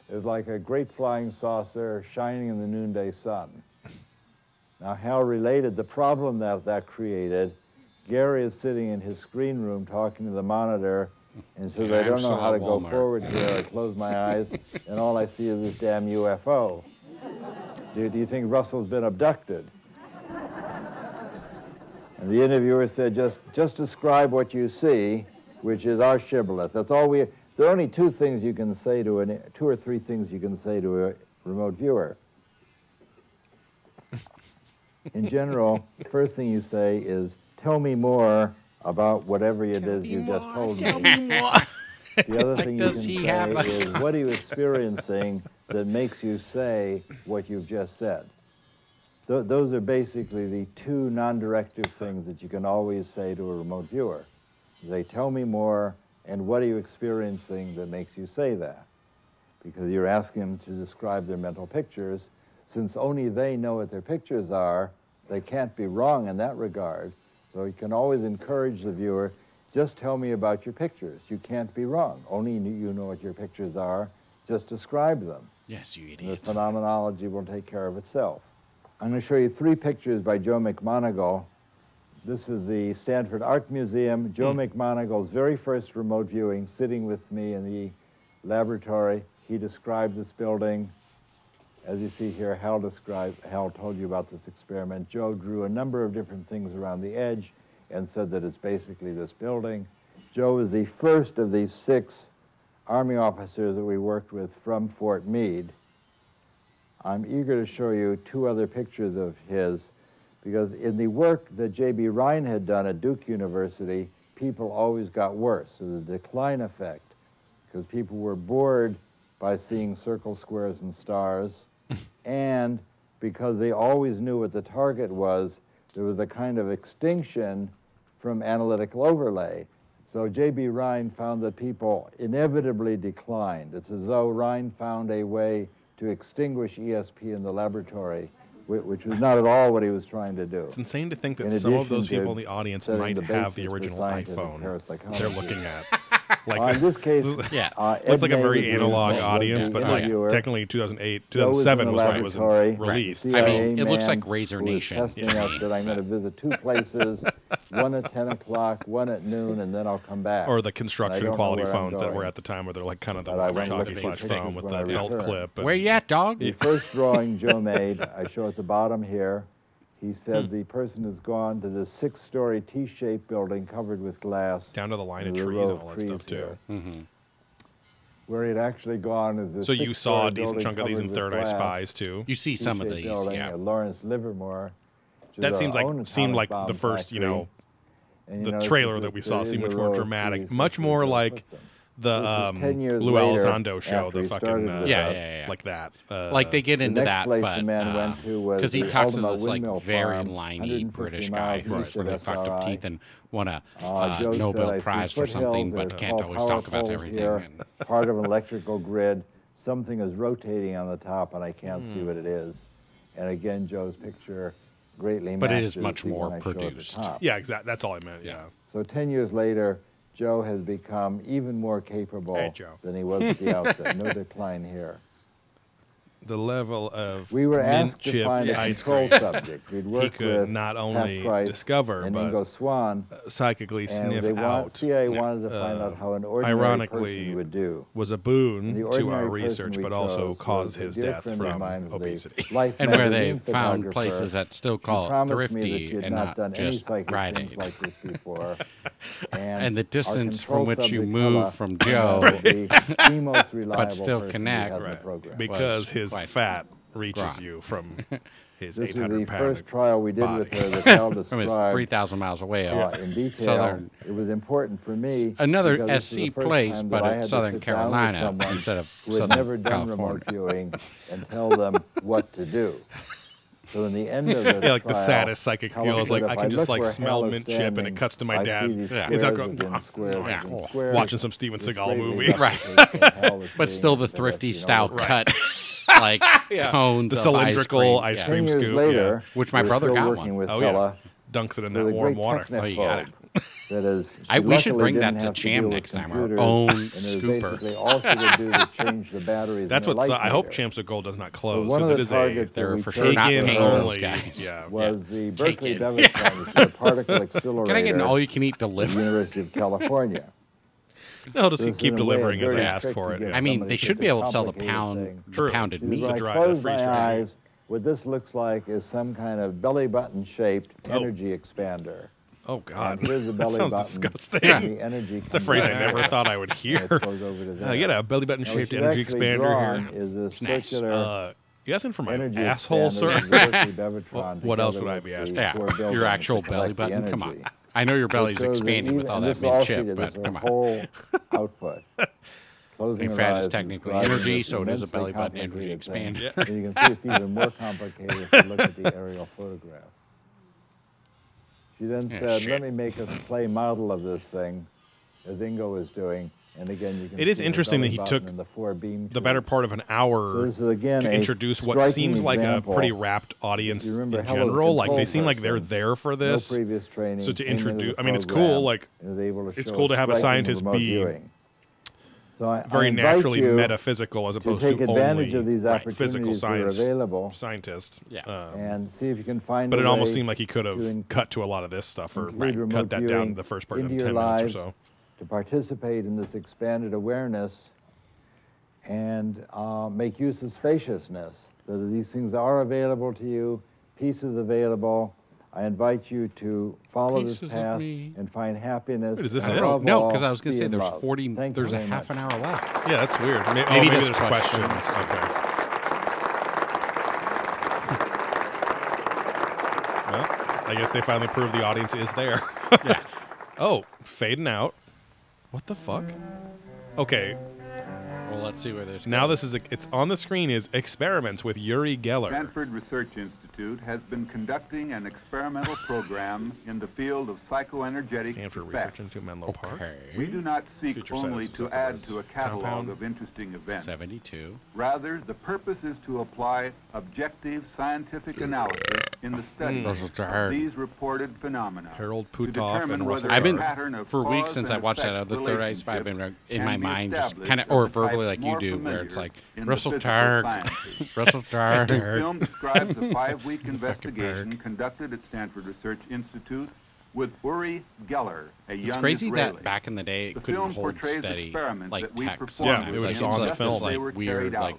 as like a great flying saucer shining in the noonday sun. Now, Hal related the problem that that created, Gary is sitting in his screen room talking to the monitor and says, Yeah, I don't know how to go forward here. I close my eyes, and all I see is this damn UFO. Do, do you think Russell's been abducted? And the interviewer said, just, just describe what you see, which is our shibboleth. That's all we, there are only two things you can say to an, two or three things you can say to a remote viewer. In general, the first thing you say is, tell me more about whatever it is you just told me. The other thing you can say a- is, what are you experiencing that makes you say what you've just said? Th- those are basically the two non-directive things that you can always say to a remote viewer. They tell me more, and what are you experiencing that makes you say that? Because you're asking them to describe their mental pictures. Since only they know what their pictures are, they can't be wrong in that regard. So you can always encourage the viewer, just tell me about your pictures. You can't be wrong. Only you know what your pictures are. Just describe them. Yes, you idiot. The phenomenology will take care of itself. I'm going to show you three pictures by Joe McMoneagle. This is the Stanford Art Museum. Hmm. Joe McMoneagle's very first remote viewing, sitting with me in the laboratory. He described this building. As you see here, Hal described, Hal told you about this experiment. Joe drew a number of different things around the edge and said that it's basically this building. Joe was the first of these six Army officers that we worked with from Fort Meade. I'm eager to show you two other pictures of his because in the work that J.B. Rhine had done at Duke University, people always got worse. So the decline effect, because people were bored by seeing circles, squares, and stars, and because they always knew what the target was, there was a kind of extinction from analytical overlay. So J.B. Rhine found that people inevitably declined. It's as though Rhine found a way to extinguish ESP in the laboratory, which was not at all what he was trying to do. It's insane to think that In some of those people in the audience might the have the original iPhone they're looking at. Like, Uh, in this case, Yeah. uh, looks Ed like a very analog audience, but like interviewer. technically 2008, Joe was 2007 was when it was laboratory. released. I mean, it looks like Razor Nation. testing us said, I'm going to visit two places, one at 10 o'clock, one at noon, and then I'll come back. Or the construction quality where phones that were at the time where they're like kind of the But I walkie-talkie slash phone with the belt clip. Where you at, dog? The first drawing Joe made, I show at the bottom here, he Hmm. said the person has gone to the six-story T-shaped building covered with glass. Down to the line of There's a trees and all that stuff too. Mm-hmm. Where he'd actually gone is this So you saw a decent chunk of these in Third Eye. Spies too. You see some of these, building yeah. Lawrence Livermore. That seems own like seemed like the bomb first, you know. And you the notice trailer that that we saw seemed much more dramatic, much more like with them. The This is um, 10 years Lou later Elizondo show, the fucking uh, Yeah, us. yeah, yeah. like that. Uh, like they get into next that, place but the man went to was because he talks as this like Windmill very liney British guy east where of they fucked up teeth and won a Uh, uh, Joe said, Nobel Prize for something, but can't always talk about everything. here, And part of an electrical grid. Something is rotating on the top, and I can't see Hmm. what it is. And again, Joe's picture greatly But it is much more one I showed at the produced. yeah, exactly. That's all I meant. Yeah. So 10 years later, Joe has become even more capable Hey, than he was at the outset. No decline here. The level of We were mint asked to chip find a ice control cream subject. We'd he could with not only Price discover and but Ingo Swann, psychically and sniff they want, out CIA wanted to find uh, out how an ordinary ironically, person would do. was a boon to our research, but also chose caused his death from mine who's a obesity. Life and where they found places that still call it promised me that thrifty and not not done just psychic Friday. like this before. And, And the distance from which you move from Joe, to be the most reliable still connect. had in the Right. program. because his quite fat reaches grok. you from his This is the 800 pound first trial we did with her that Hal from his 3,000 miles away. uh, in detail. Southern- it was important for me. Another because this is the SC place, but in Southern sit down with Carolina someone instead of who had Southern never done remote California. viewing and tell them what to do. So in the end of the Yeah, like the saddest psychic Helen skill is like, I can just, like, smell Hal is mint chip and it cuts to my I dad. Yeah. He's like, squares going, within squares Yeah. watching some Steven Seagal movie. Right. demonstrates what Hal was But still the thrifty style looking- cut, like Yeah. cones The of cylindrical ice ice cream. cream. Years scoop, later, yeah. Which my brother still got working one. with Oh yeah, dunks it in that warm water. Oh, you got it. That is, I- we should bring that to have Cham next time, our own and scooper. All she could do was change the batteries. That's what I hope light Champs of Gold does not So close one since of it the is a targets They that we for sure not take-in paying for those only. guys. Yeah. was the Berkeley it. Bevatrons, the particle accelerator Can I get an all-you-can-eat at delivery? University of California. No, just This keep in a way a delivering as I ask for it. I mean, they should be able to sell the pound, thing. the pounded She says, meat. when I dry- close freeze my dry. eyes, what this looks like is some kind of belly button shaped Oh. energy expander. Oh God, And here's the that belly sounds button. disgusting. and The energy It's a phrase I never thought I would hear. it goes over to Uh, there. you got a belly button shaped energy expander drawn here. Is this nice. circular Uh, you asking for my energy asshole, sir? of the Berkeley Bevatron What- what else would I be the asking? Yeah, your actual belly button. Come on. I know your belly's expanding with all that mint chip, but come on. whole output. Closing fat is technically energy, so it is a belly button energy thing. expander. And you can see it's even more complicated if you look at the aerial photograph. She then Yeah, said, shit. let me make a play model of this thing, as Ingo was doing. And again, you can It is interesting that he took the, four beam The better part of an hour this is again to introduce what seems like a pretty rapt audience in general. Like they seem like they're there for No this. previous training. So to introduce- I mean, it's cool, like, and was able to it's cool to have a scientist be viewing. So I, I Very invite naturally metaphysical as opposed to opposed take to advantage only of these right, opportunities physical science available scientist. Yeah. Um, and see if you can find. but it almost seemed like he could have in- cut to a lot of this stuff or include remote cut that down to the first part of 10 your minutes or so. To participate in this expanded awareness and uh, make use of spaciousness. That these things are available to you, pieces available. I invite you to follow Pieces this path and find happiness. Wait, is this it? above No, because I was going to say there's love. 40, Thank there's a half much. an hour left. Yeah, that's weird. Maybe, oh, Maybe maybe there's there's questions. questions. Okay. well, I guess they finally proved the audience is there. Yeah. oh, fading out. What the fuck? Okay, Well, let's see where this now goes. this is a, it's on the screen is experiments with Uri Geller. Stanford Research Institute has been conducting an experimental program in the field of psychoenergetic Stanford effects. Research into Menlo Park. We do not seek Future only to add to a catalog compound. of interesting events. 72. Rather, the purpose is to apply objective scientific analysis in the study mm. Those are of these reported phenomena. Harold to Puthoff determine and Russell I've been pattern of for weeks since I watched that other Third Eye Spy. I've been uh, in my mind just kind of, or verbally like you do, where it's like in the Russell physical Targ. Russell The Targ. film describes a five-week Fucking investigation conducted at Stanford Research Institute with Uri Geller, a young It's crazy Israeli. that back in the day The it couldn't film hold steady like that we text. Yeah, sometimes. it was Like, just it's on the like film. this, They like were weird like.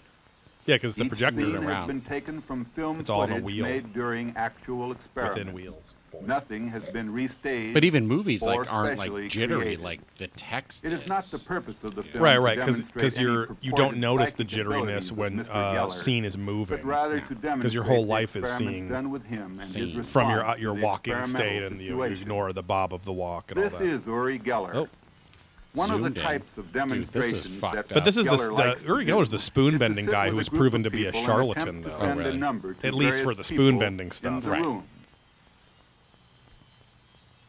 Yeah, because the Each projector scene around. been taken from film It's all on a wheel. made during actual experiments. within wheels. Boy. Nothing has been restaged. But even movies like aren't like jittery created. like the text. It is not the purpose of the film Right, right, because demonstrate you're you don't notice the jitteriness when Mr. uh, Geller, scene is moving. but rather to Because demonstrate your whole life is seeing done with him and his from your uh, your walking experimental state and you, you ignore the bob of the walk and This all that. is Uri Geller. Oh. One of Zoomed the in. types of Dude, this is demonstrations fucked that up. But this is the, Geller likes the Uri do Geller's the spoon bending guy who a was proven to be a charlatan, though. Oh, really? At least for the spoon bending stuff. the Right.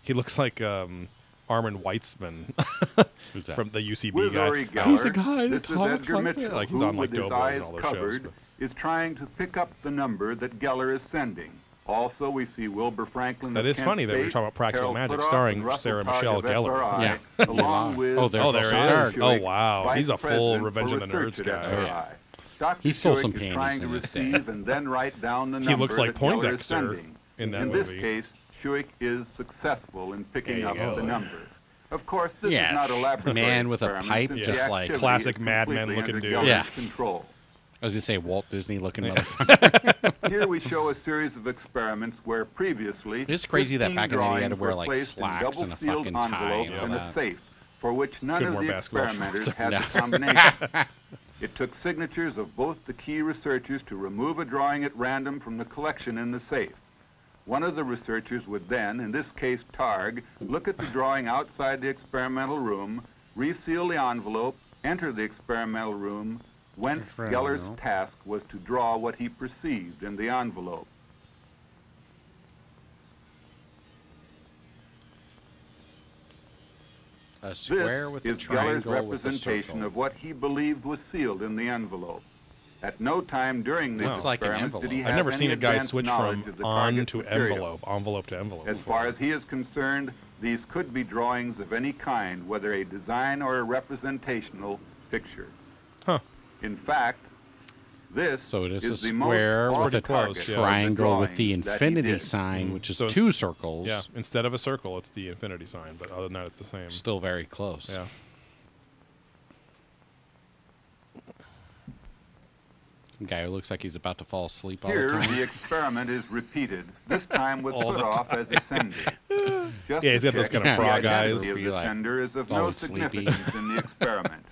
Room. He looks like um, Armen Weitzman Who's that? from the UCB With guy. Geller, He's a guy that talks like Mitchell, that. Like he's on like with Doughboys and all those covered, shows. is trying to pick up the number that Geller is sending. Also, we see Wilbur Franklin. That is Kent funny that we're talking about Practical Harold Magic Puthoff, starring Sarah Michelle of Gellar. Yeah. along with Oh, there's Oh, there Russell he is. Oh, wow. Vice He's a full Revenge for of the Nerds guy. Oh, yeah. Dr. He stole Stewart some panties trying to in his day. and then write down the He looks like that Geller is Poindexter in that in movie. this case, Schuick is successful in picking up go. the number. Of course, this Yeah, is not a laboratory man with a pipe since just like- Classic is Mad Men completely looking dude. Yeah. control. I was gonna say Walt Disney looking motherfucker. Here we show a series of experiments where previously It's crazy that back in the day you had to drawings wear, were like, placed in slacks and a double-sealed fucking tie envelopes and all in a safe, for which none Couldn't of wear the experimenters shorts. had No. the combination. It took signatures of both the key researchers to remove a drawing at random from the collection in the safe. One of the researchers would then, in this case Targ, look at the drawing outside the experimental room, reseal the envelope, enter the experimental room, whence Geller's task was to draw what he perceived in the envelope. a square this with is a triangle Geller's with a representation of what he believed was sealed in the envelope. At no time during this Looks like an experiment did he envelope. I've never any seen a guy advanced switch knowledge from of the on target to material. envelope, envelope to envelope. As far as he is concerned, these could be drawings of any kind, whether a design or a representational picture. Huh. In fact, this So it is a the most square with a awesome target of the triangle with the drawings that he infinity did. sign, mm-hmm. which is So it's- two circles. yeah, instead of a circle, it's the infinity sign. But other than that, it's the same. Still very close. Yeah. Guy who looks like he's about to fall asleep all Here, the time. the experiment is repeated, this time with All the Puthoff as a sender. Just Yeah, he's got those kind of if the frog identity eyes. Of the like, sender is of no always sleepy. significance in the experiment.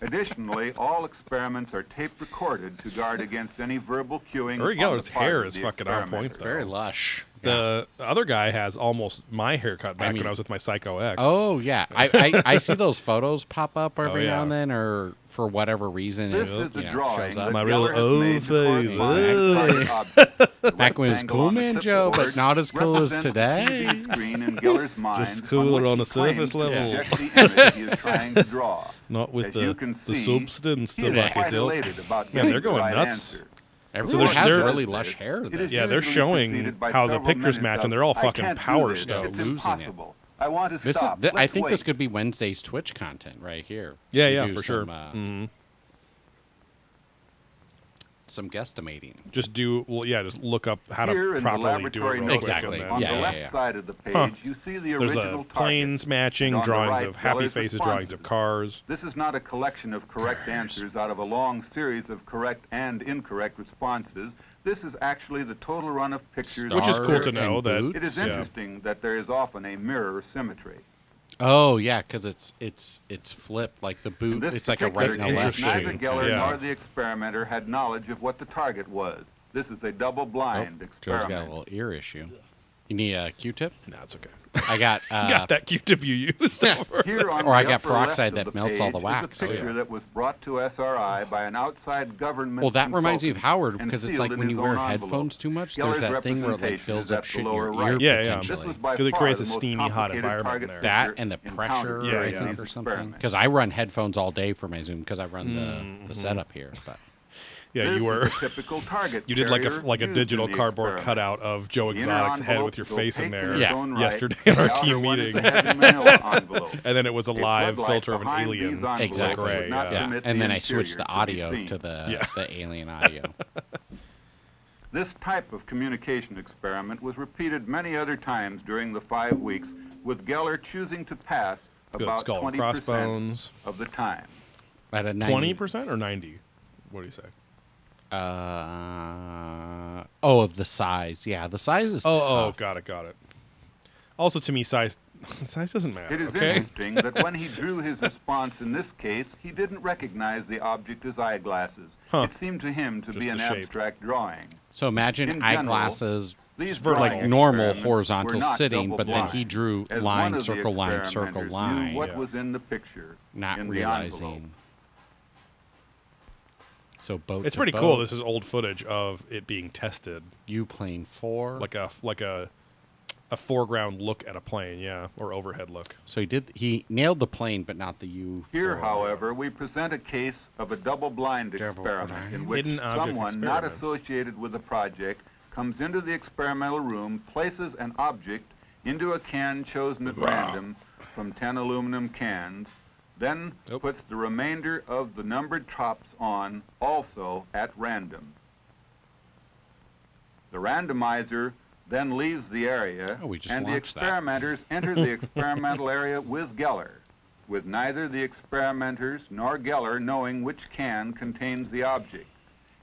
Additionally, all experiments are tape recorded to guard against any verbal cueing. Uri on the Geller's hair is fucking on point, though. Very lush. The other guy has almost my haircut back mean- when I was with my Psycho X. Oh yeah, I, I I see those photos pop up every Oh, now yeah. and then, or for whatever reason This it is you a know, drawing shows that up. My real Geller has made to old face. correspond to the object. Uh, back when it was rectangle cool, on the man, Joe, but not as cool as represents the today. TV screen in Geller's mind Just cooler which on he the surface to level. project the image he is trying to draw. Not with As the, you can the see, substance He to is back quite his ill. elated about Man, they're the going right nuts. answer. Everyone they're- has they're- really lush hair. It This. is Yeah, they're showing how the pictures match, of, and they're all fucking power this. stone. Losing it. I want to This is, th- I Let's think this could be Wednesday's Twitch content right here. Yeah, yeah, do for sure. some, uh, Mhm. Some guesstimating. Just do, well, yeah, just look up how Here to properly do it. laboratory quick Exactly. On Yeah, the yeah, left yeah. side of the page, Huh. you see the There's original a planes matching, And on the drawings right, of happy Geller's faces, drawings of cars. This is not a collection of correct answers out of a long series of correct and incorrect responses. This is actually the total run of pictures. Which is cool to know that- boots? It is Yeah. interesting that there is often a mirror symmetry. Oh yeah, because it's it's it's flipped like the boot. It's like a right and a case, left. interesting. Neither. Geller Yeah. nor the experimenter had knowledge of what the target was. This is a double-blind Oh, Joe's got a little ear issue. You need a Q-tip? No, it's okay. I got. Uh, Got that Q-tip you used. Yeah. Here on Or I got peroxide that melts all the wax, Is a too. picture that was brought to SRI by an outside government. Well, that reminds me of Howard because it's like when you wear own envelope. headphones too much, Geller's there's that thing where it like builds up at the shit in your lower ear. Yeah, yeah. This potentially. was by 'Cause it creates a steamy, hot environment there. that and the pressure, Yeah, I think, or something. Because I run headphones all day for my Zoom because I run the, Mm-hmm. the setup here. But Yeah, This you were. a typical target You did like a like a digital cardboard experiment. cutout of Joe Exotic's head with your face in there its Yeah. own right. yesterday in our team meeting. the heavy manila envelope. and then it was a A live floodlight filter of an alien. Exactly. would not Yeah. and the then I switched the audio seen. to the Yeah. the alien audio. This type of communication experiment was repeated many other times during the five weeks, with Geller choosing to pass Good about 20% crossbones. of the time. At a Twenty percent or ninety? What do you say? Uh, oh, of the size. Yeah, the size is. Oh, oh, tough. got it, got it. Also, to me, size size doesn't matter. It is okay. interesting that when he drew his response in this case, he didn't recognize the object as eyeglasses. Huh. It seemed to him to Just be an shape. abstract drawing. So imagine In general, eyeglasses These vertical. like normal horizontal sitting, but then he drew line, one of the circle, line, circle, line, what Yeah. was in the picture, not in the realizing. So boat. It's to pretty cool. This is old footage of it being tested, you plane four. like a like a a foreground look at a plane, yeah, or overhead look. so he did. He nailed the plane, but not the U. Here, however, we present a case of a double-blind Double experiment blind. in which someone not associated with the project comes into the experimental room, places an object into a can chosen at random from 10 aluminum cans, then Nope. puts the remainder of the numbered tops on also at random. The randomizer then leaves the area, Oh, and the experimenters enter the experimental area with Geller, with neither the experimenters nor Geller knowing which can contains the object.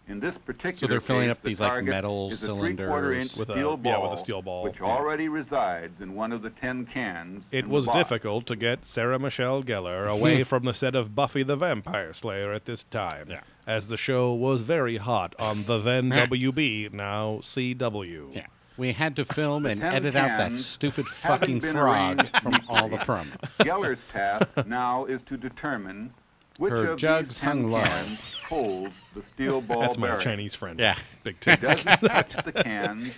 In this particular so they're filling case, up the these, like, metal is a three-quarter inch cylinders. With a- steel ball, yeah, with a steel ball. which Yeah. already resides in one of the ten cans. It was difficult to get Sarah Michelle Gellar away from the set of Buffy the Vampire Slayer at this time, Yeah. as the show was very hot on the then WB, now CW. Yeah. We had to film and edit out that stupid fucking been frog from all the neatly. promos. Geller's task now is to determine which Her of jugs these hung low. cans holds the steel ball That's my bearing. Chinese friend. Yeah. Big tits. Does it touch the cans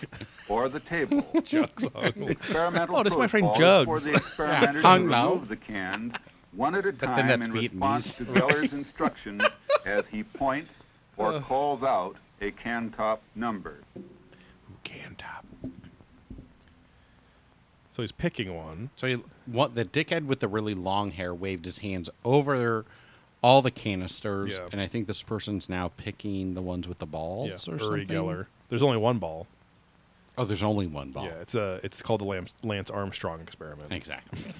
or the table? Jugs The on. experimental Oh, this is my friend Jugs. For the experimenters hung to low. remove the cans one at a then time that's in response Vietnamese. to Geller's instructions as he points or calls out a can top number. Can top. So he's picking one. So he, what the dickhead with the really long hair waved his hands over all the canisters, Yeah. and I think this person's now picking the ones with the balls Yeah, or Uri something. Geller. There's only one ball. Oh, there's only one ball. Yeah, it's a it's called the Lance, Lance Armstrong experiment. Exactly.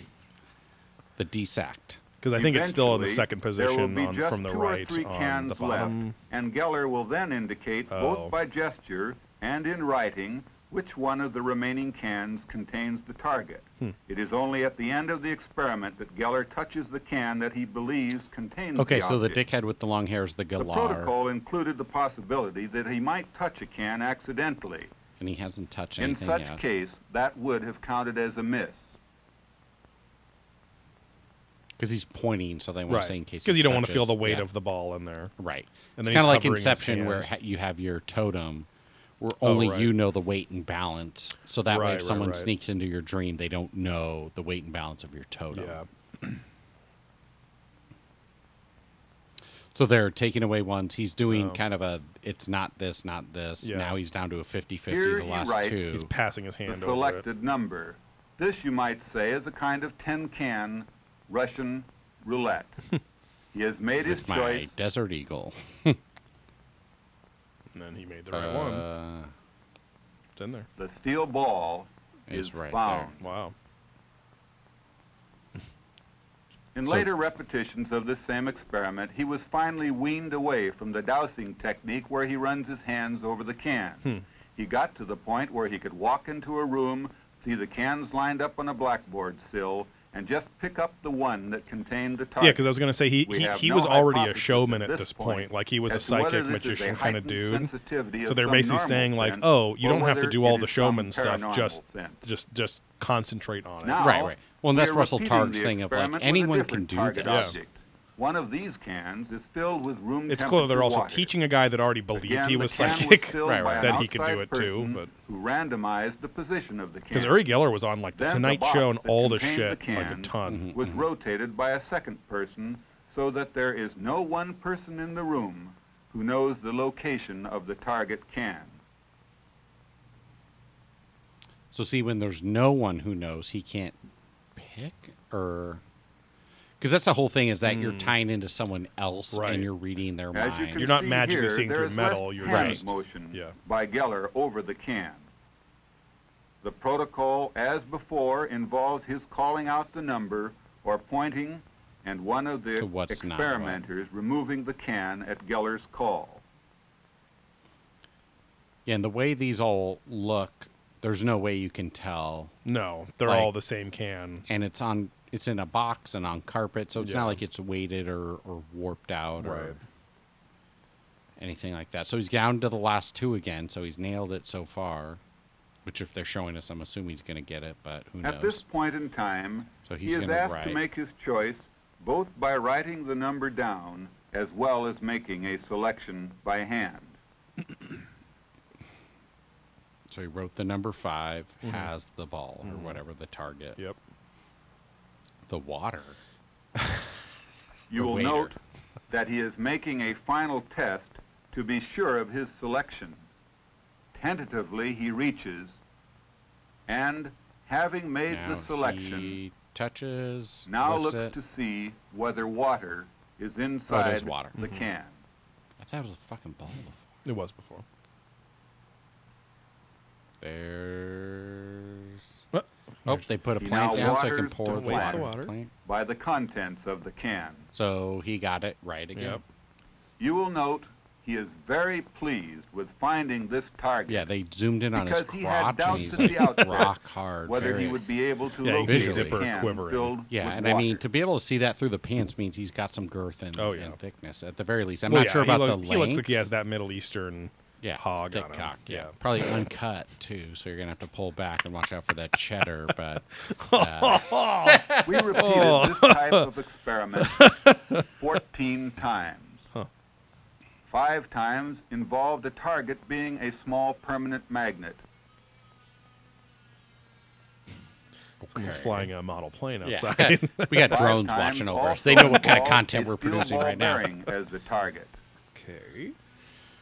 the desact. Because I think it's still in the second position on, from the right three on cans the bottom. left, and Geller will then indicate Oh. both by gesture and in writing which one of the remaining cans contains the target. Hmm. It is only at the end of the experiment that Geller touches the can that he believes contains Okay, the Okay, so the dickhead with the long hair is the The protocol included the possibility that he might touch a can accidentally. and he hasn't touched anything In such yet. case, that would have counted as a miss. Because he's pointing, so they want Right. to say in case Because you don't want to feel the weight yeah. of the ball in there. Right. And it's then kind of like hovering Inception, where ha- you have your totem, where Oh, only right. you know the weight and balance. So that way, if right, someone right. sneaks into your dream, they don't know the weight and balance of your totem. Yeah. So they're taking away ones. He's doing Oh. kind of a, it's not this, not this. Yeah. Now he's down to a 50 50 the last two. He's passing his the hand over it. selected number. This, you might say, is a kind of tin can Russian roulette. he has made his my choice. Desert Eagle. And then he made the right one. Uh, It's in there. The steel ball Is is right found. Wow. In So- later repetitions of this same experiment, he was finally weaned away from the dowsing technique where he runs his hands over the can. Hmm. He got to the point where he could walk into a room, see the cans lined up on a blackboard sill, and just pick up the one that contained the target. Yeah, because I was going to say he We he, he no was already a showman at at this this point. point Like he was a as to whether psychic this is a magician kind of dude. So they're basically saying like, oh, you don't have to do all the showman stuff. Just sense. just just concentrate on it. Now, Right, right. Well, and that's Russell Targ's the thing of, like, experiment with a anyone can do target this. object. One of these cans is filled with room It's cool that they're also water. teaching a guy that already believed Again, he was psychic filled Right, right. that he could do it too. But who randomized the position of the can. because Uri Geller was on like the Then Tonight box Show and all the contained shit the like a ton. Mm-hmm, was mm-hmm. rotated by a second person so that there is no one person in the room who knows the location of the target can. So see, when there's no one who knows, he can't pick or because that's the whole thing is that you're tying into someone else Hmm. Right. and you're reading their As mind. can You're not see magically here, seeing through metal, you're hand just- motion yeah. by Geller over the can. The protocol, as before, involves his calling out the number or pointing, and one of the To what's not what. experimenters removing the can at Geller's call. Yeah, and the way these all look there's no way you can tell. No, they're Like- all the same can. And it's on it's in a box and on carpet, so it's Yeah. not like it's weighted or, or warped out Right. or anything like that. So he's down to the last two again, so he's nailed it so far. Which if they're showing us, I'm assuming he's gonna get it, but who knows? At this point in time, So he he's is gonna asked write. to make his choice both by writing the number down as well as making a selection by hand. So he wrote the number 5 Mm-hmm. has the ball or whatever the target. Yep. The water. You The will waiter. note that he is making a final test to be sure of his selection. Tentatively, he reaches, and having made now the selection, he touches. now lifts looks it. to see whether water is inside water. the can. I thought it was a fucking ball before. It was before. There's. Uh, Oh, they put a He plant down so I can pour the the water. water. Plant. by the contents of the can. So he got it right again. Yep. You will note he is very pleased with finding this target. Yeah, they zoomed in on his Because he had crotch and he's the like rock hard. whether very- he would be able to Yeah, locate see the zipper can quivering. filled Yeah, with and I mean to be able to see that through the pants means he's got some girth and, Oh, yeah. and thickness at the very least. I'm Well, not yeah, sure about look- the He looks length. like he has that Middle Eastern yeah, hog thick on him. cock. Yeah. Yeah. probably uncut too. So you're gonna have to pull back and watch out for that cheddar. But uh, We repeated Oh. this type of experiment 14 times. Five times involved a target being a small permanent magnet. Someone's Okay. flying a model plane yeah, outside. we got drones watching over us. They know what kind of content we're producing right now. as the target. okay.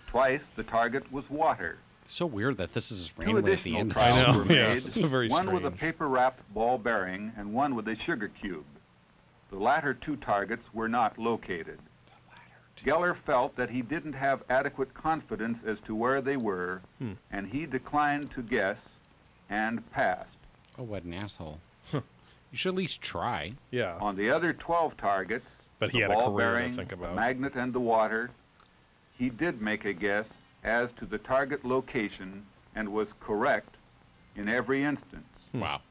Twice the target was water. So weird that this is Two randomly at the end. of trials this. I know, were yeah. made, It's very one with a paper-wrapped ball bearing and one with a sugar cube. The latter two targets were not located. Geller felt that he didn't have adequate confidence as to where they were, Hmm. and he declined to guess and passed. Oh, what an asshole! you should at least try. Yeah. On the other 12 targets, But he the had a ball career to bearing, think the about. magnet, and the water, he did make a guess as to the target location and was correct in every instance. Hmm. Wow.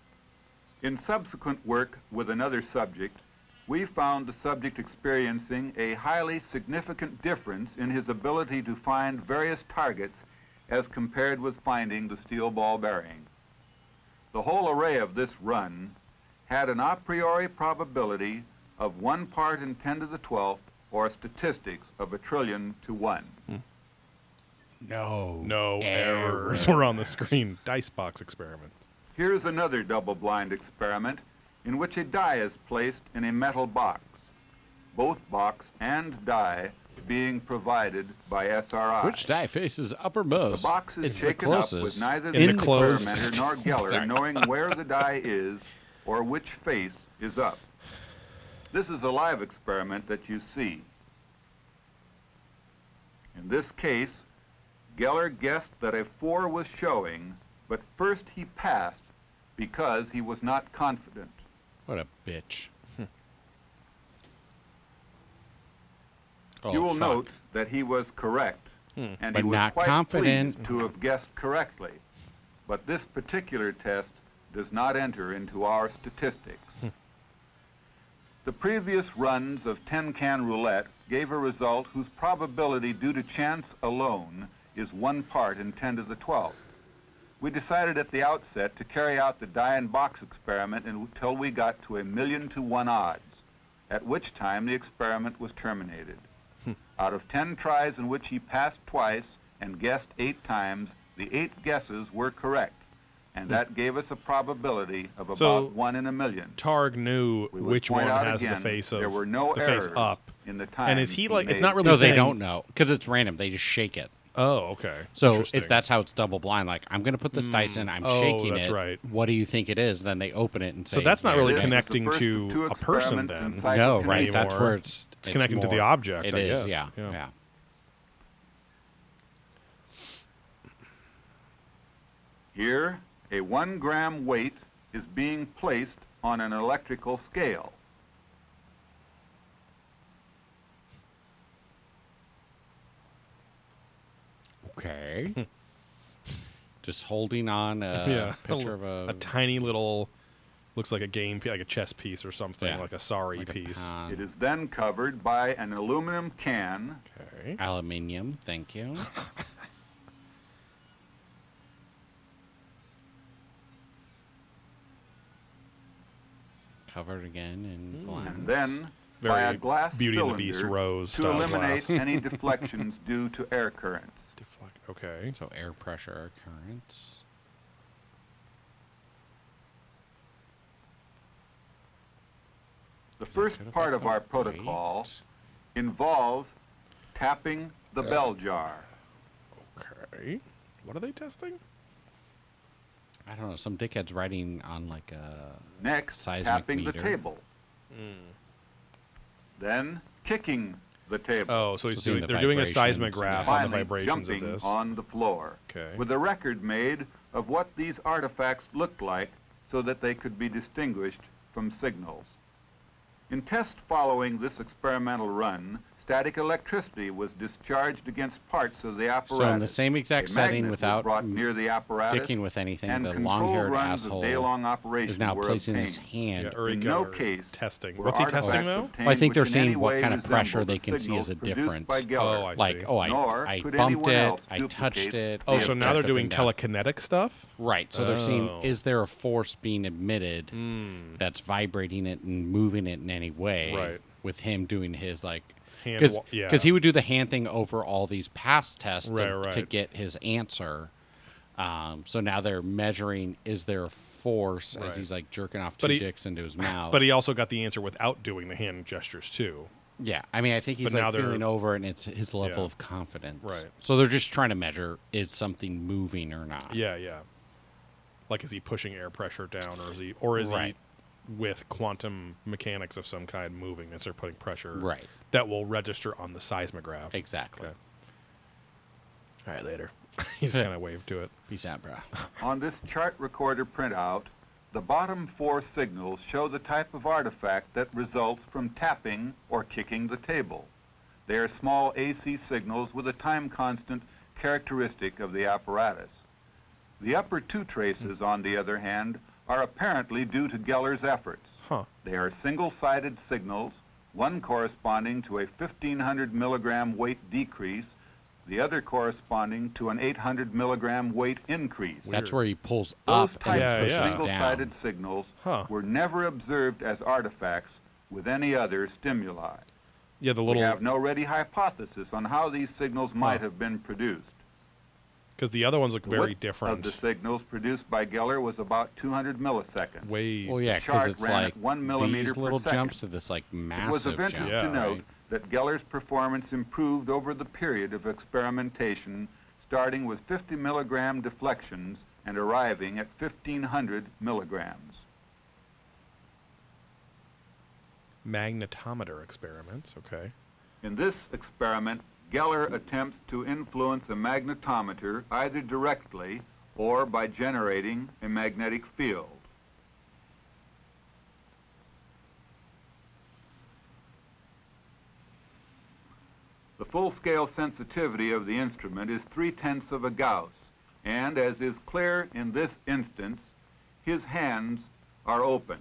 In subsequent work with another subject, we found the subject experiencing a highly significant difference in his ability to find various targets as compared with finding the steel ball bearing. The whole array of this run had an a priori probability of one part in 10 to the 12th, or statistics of a trillion to one. No. No errors were on the screen. Dice box experiment. Here's another double-blind experiment in which a die is placed in a metal box, both box and die being provided by SRI. Which die faces uppermost? the uppermost? box is it's the shaken up closest. with neither In the the closed- experimenter nor Geller knowing where the die is or which face is up. This is a live experiment that you see. In this case, Geller guessed that a 4 was showing, but first he passed because he was not confident. What a bitch. oh, you will fuck. note that he was correct, hmm. and But he was not quite confident. pleased to have guessed correctly. But this particular test does not enter into our statistics. The previous runs of 10-can roulette gave a result whose probability due to chance alone is one part in 10 to the 12th. We decided at the outset to carry out the die and box experiment until we got to a million to one odds, at which time the experiment was terminated. Hmm. Out of 10 tries in which he passed twice and guessed eight times, the eight guesses were correct, and that gave us a probability of about So, one in a million. Targ knew which point one has again, the face of there were no the face up. in the time. And is he like? It's made. not really. No, they don't know because it's random. They just shake it. Oh, okay. So Interesting. if that's how it's double blind, like I'm going to put this dice in, I'm mm. Oh, shaking that's it. right. What do you think it is? Then they open it and say. So that's not really connecting to a person then. No, the right? That's where it's. It's connecting to the object, It I is, guess. yeah, Yeah. yeah. Here, a one gram weight is being placed on an electrical scale. Okay. Just holding on a yeah, picture of a, a tiny little, looks like a game, pe- like a chess piece or something, Yeah. like a sorry like piece. pawn. It is then covered by an aluminum can Okay. aluminium. Thank you. Covered again in hmm. glass. and then by a glass Beauty and the cylinder Beast rose to eliminate glass. any deflections due to air currents. Deflect. Okay. So air pressure currents. The That first part of our protocol weight. involves tapping the uh, bell jar. Okay. What are they testing? I don't know. Some dickhead's writing on like a. Next, Seismic tapping meter. the table. Hmm. Then kicking the table. Oh, so he's So doing doing, the they're doing a seismograph yeah. on the vibrations of jumping this. on the floor. Okay. With a record made of what these artifacts looked like so that they could be distinguished from signals. In tests following this experimental run, static electricity was discharged against parts of the apparatus. So in the same exact A setting, without brought near the apparatus, dicking with anything, and the long-haired runs asshole is now were placing his hand. Yeah, In no case testing. What's he testing though? Well, I think they're which seeing what kind of pressure resembled they can see as a difference. by Oh, I like, oh, I, I bumped it, I touched it. Oh, so now they're doing telekinetic stuff? Right. So they're seeing Oh. is there a force being emitted Hmm. that's vibrating it and moving it in any way? Right. With him doing his like Hand because yeah. he would do the hand thing over all these past tests Right, to, to get his answer. Um, so now they're measuring is there a force Right. as he's like jerking off two he- dicks into his mouth. But he also got the answer without doing the hand gestures too. Yeah, I mean, I think he's But now like they're- feeling over, and it's his level Yeah. of confidence. Right. So they're just trying to measure is something moving or not. Yeah, yeah. Like is he pushing air pressure down or is he or is Right. He with quantum mechanics of some kind moving as they're putting pressure Right. that will register on the seismograph. Exactly. Okay. All right, later. he just kind of waved to it. Peace out, bro. On this chart recorder printout, the bottom four signals show the type of artifact that results from tapping or kicking the table. They are small AC signals with a time constant characteristic of the apparatus. The upper two traces, hmm. on the other hand, are apparently due to Geller's efforts. Huh. They are single-sided signals, one corresponding to a 1500 milligram weight decrease, the other corresponding to an 800 milligram weight increase. That's where he pulls Those up types Yeah, of pushes yeah. single-sided down. signals Huh. were never observed as artifacts with any other stimuli. Yeah, the little. We little have no ready hypothesis on how these signals might Huh. have been produced. Because the other ones look The very width different. Of the signals produced by Geller was about 200 milliseconds. Way. Well, yeah, because it's like one millimeter these little jumps to this like massive. It was of interest. Yeah, to note right. that Geller's performance improved over the period of experimentation, starting with 50 milligram deflections and arriving at 1500 milligrams. Magnetometer experiments. Okay. In this experiment, Geller attempts to influence a magnetometer either directly or by generating a magnetic field. The full-scale sensitivity of the instrument is three-tenths of a Gauss, and as is clear in this instance, his hands are open.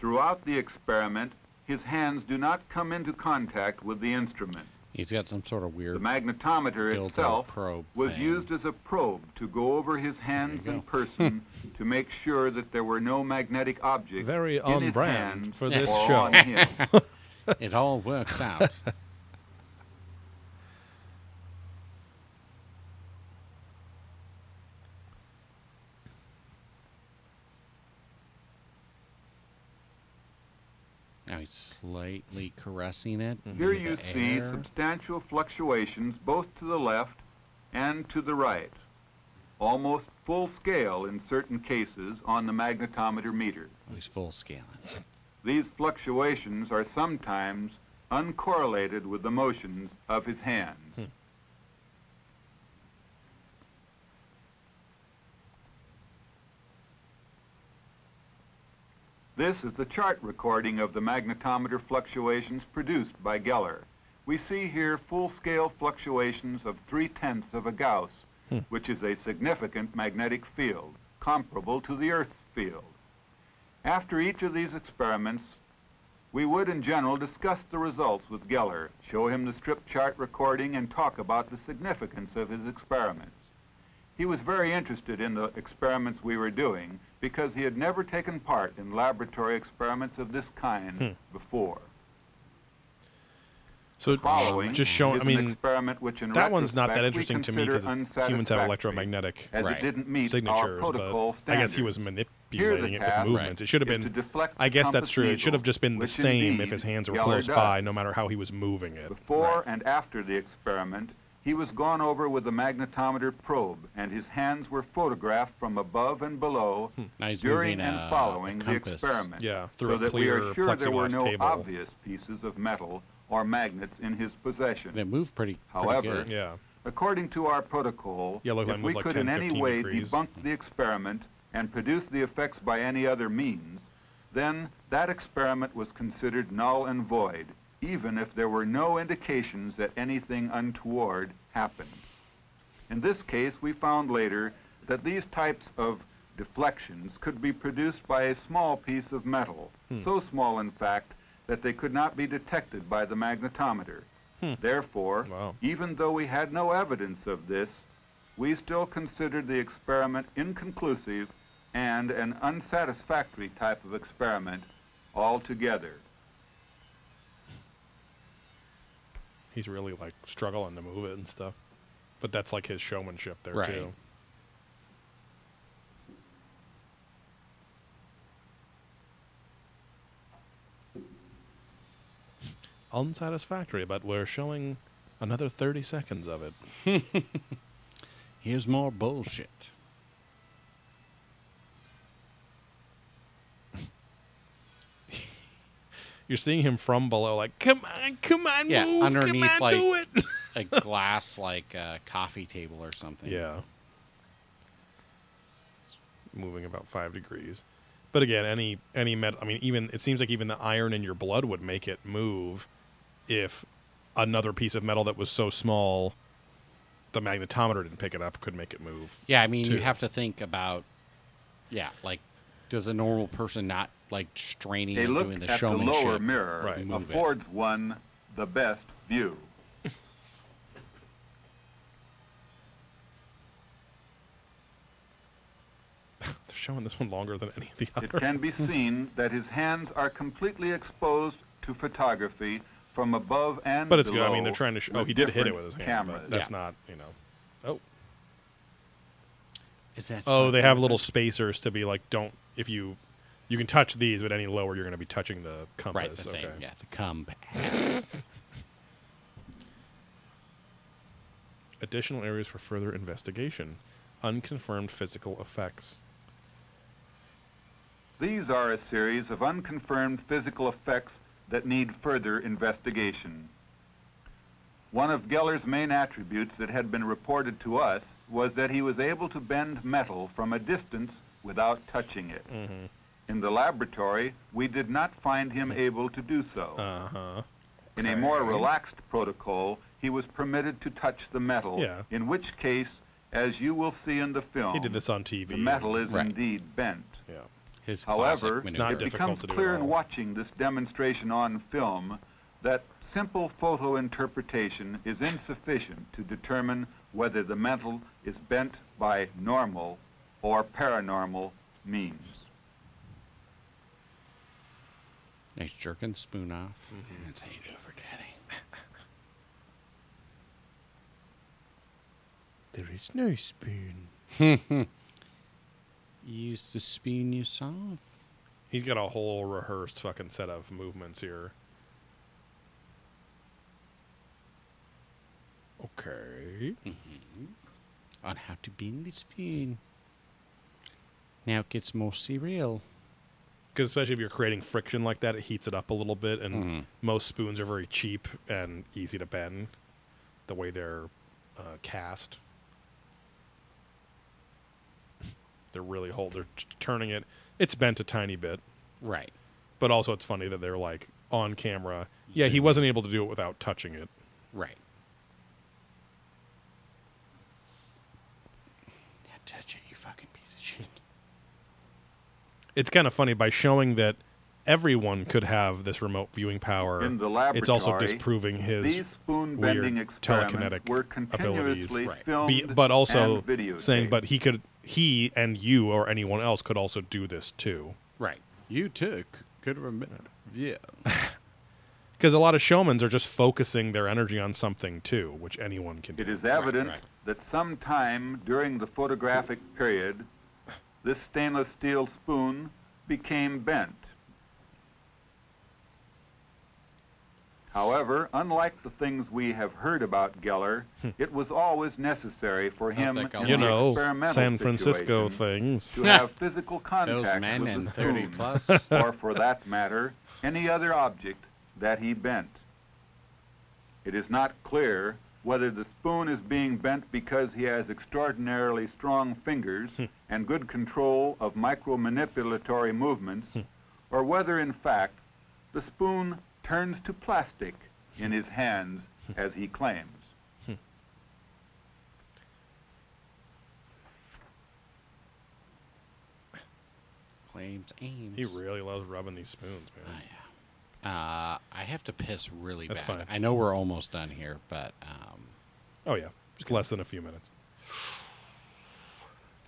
Throughout the experiment, his hands do not come into contact with the instrument. He's got some sort of The weird. magnetometer itself probe was thing. used as a probe to go over his hands and person to make sure that there were no magnetic objects Very in on his brand hands for this show. it all works out. slightly caressing it. Mm-hmm. Here you see air. substantial fluctuations both to the left and to the right, almost full scale in certain cases on the magnetometer meter. Oh, he's full scaling. These fluctuations are sometimes uncorrelated with the motions of his hands. Hmm. This is the chart recording of the magnetometer fluctuations produced by Geller. We see here full-scale fluctuations of three-tenths of a Gauss, hmm. which is a significant magnetic field, comparable to the Earth's field. After each of these experiments, we would in general discuss the results with Geller, show him the strip chart recording, and talk about the significance of his experiments. He was very interested in the experiments we were doing because he had never taken part in laboratory experiments of this kind hmm. before. So Following just showing. I mean, experiment which in that one's not that interesting to me because humans have electromagnetic Right. it didn't meet signatures, but I guess he was manipulating it with movements. It should have been. I guess that's true. It should have just been the same if his hands were close by, no matter how he was moving it. Before and after the experiment, he was gone over with a magnetometer probe, and his hands were photographed from above and below Now during and a- uh, following a the experiment. Yeah, so a that we are sure there were no table. obvious pieces of metal or magnets in his possession. It moved pretty, pretty However, good. Yeah. According to our protocol, Yeah, look, if moved we like could 10, in any way degrees. debunk the experiment and produce the effects by any other means, then that experiment was considered null and void, even if there were no indications that anything untoward happened. In this case, we found later that these types of deflections could be produced by a small piece of metal, hmm. so small, in fact, that they could not be detected by the magnetometer. Hmm. Therefore, Wow. even though we had no evidence of this, we still considered the experiment inconclusive and an unsatisfactory type of experiment altogether. He's really like struggling to move it and stuff. But that's like his showmanship there Right. too. Unsatisfactory, but we're showing another 30 seconds of it. Here's more bullshit. You're seeing him from below, like, come on, come on, Yeah, move, underneath, come on, do like-. A glass like uh, coffee table or something. Yeah. It's moving about five degrees. But again, any any metal I mean even it seems like even the iron in your blood would make it move if another piece of metal that was so small the magnetometer didn't pick it up could make it move. Yeah, I mean, you have to think about, yeah, like, does a normal person not like straining A and look doing the at the showmanship? lower mirror Right. Move it. affords one the best view. They're showing this one longer than any of the It can be seen that his hands are completely exposed to photography from above and But it's good. I mean, they're trying to. Sh- oh, he did hit it with his hand, cameras. but that's Yeah. not. You know. Oh, Is that? oh, they have little spacers to be like, don't if you, you can touch these, but any lower, you're going to be touching the compass. Right, the okay. thing. Yeah, the compass. Additional areas for further investigation. Unconfirmed physical effects. These are a series of unconfirmed physical effects that need further investigation. One of Geller's main attributes that had been reported to us was that he was able to bend metal from a distance without touching it. Mm-hmm. In the laboratory, we did not find him able to do so. Uh huh. In a more relaxed protocol, he was permitted to touch the metal, Yeah. in which case, as you will see in the film, He did this on TV. the metal is Right. indeed bent. Yeah. His However, classic not it becomes to clear in watching this demonstration on film that simple photo interpretation is insufficient to determine whether the metal is bent by normal or paranormal means. Nice jerking spoon off. Mm-hmm. That's how you do it for daddy. There is no spoon. Use the spoon yourself. He's got a whole rehearsed fucking set of movements here. Okay. On how to bend the spoon. Now it gets more cereal. Because especially if you're creating friction like that, it heats it up a little bit, and Mhm. most spoons are very cheap and easy to bend. The way they're uh, cast, they're really hold. They're t- turning it. It's bent a tiny bit. Right. But also, it's funny that they're like on camera. Yeah, he wasn't able to do it without touching it. Right. Not touch it, you fucking piece of shit. It's kind of funny by showing that everyone could have this remote viewing power. In the it's also disproving his weird telekinetic were abilities. Right. Be, but also saying, but he could, he and you or anyone else could also do this too. Right. You too could have admitted. Yeah. Because a lot of showmans are just focusing their energy on something too, which anyone can do. It is evident right. that sometime during the photographic period, this stainless steel spoon became bent. However, unlike the things we have heard about Geller, hmm. it was always necessary for him think in you the know, experimental San Francisco things. to have physical contact Those men with and the 30 spoon, plus. or for that matter, any other object that he bent. It is not clear whether the spoon is being bent because he has extraordinarily strong fingers hmm. and good control of micromanipulatory movements, hmm. or whether in fact the spoon turns to plastic in his hands hmm. as he claims. Claims aims. He really loves rubbing these spoons, Oh, man. yeah. Uh, I have to piss really That's bad. fine. I know we're almost done here, but um, Oh yeah, just less than a few minutes.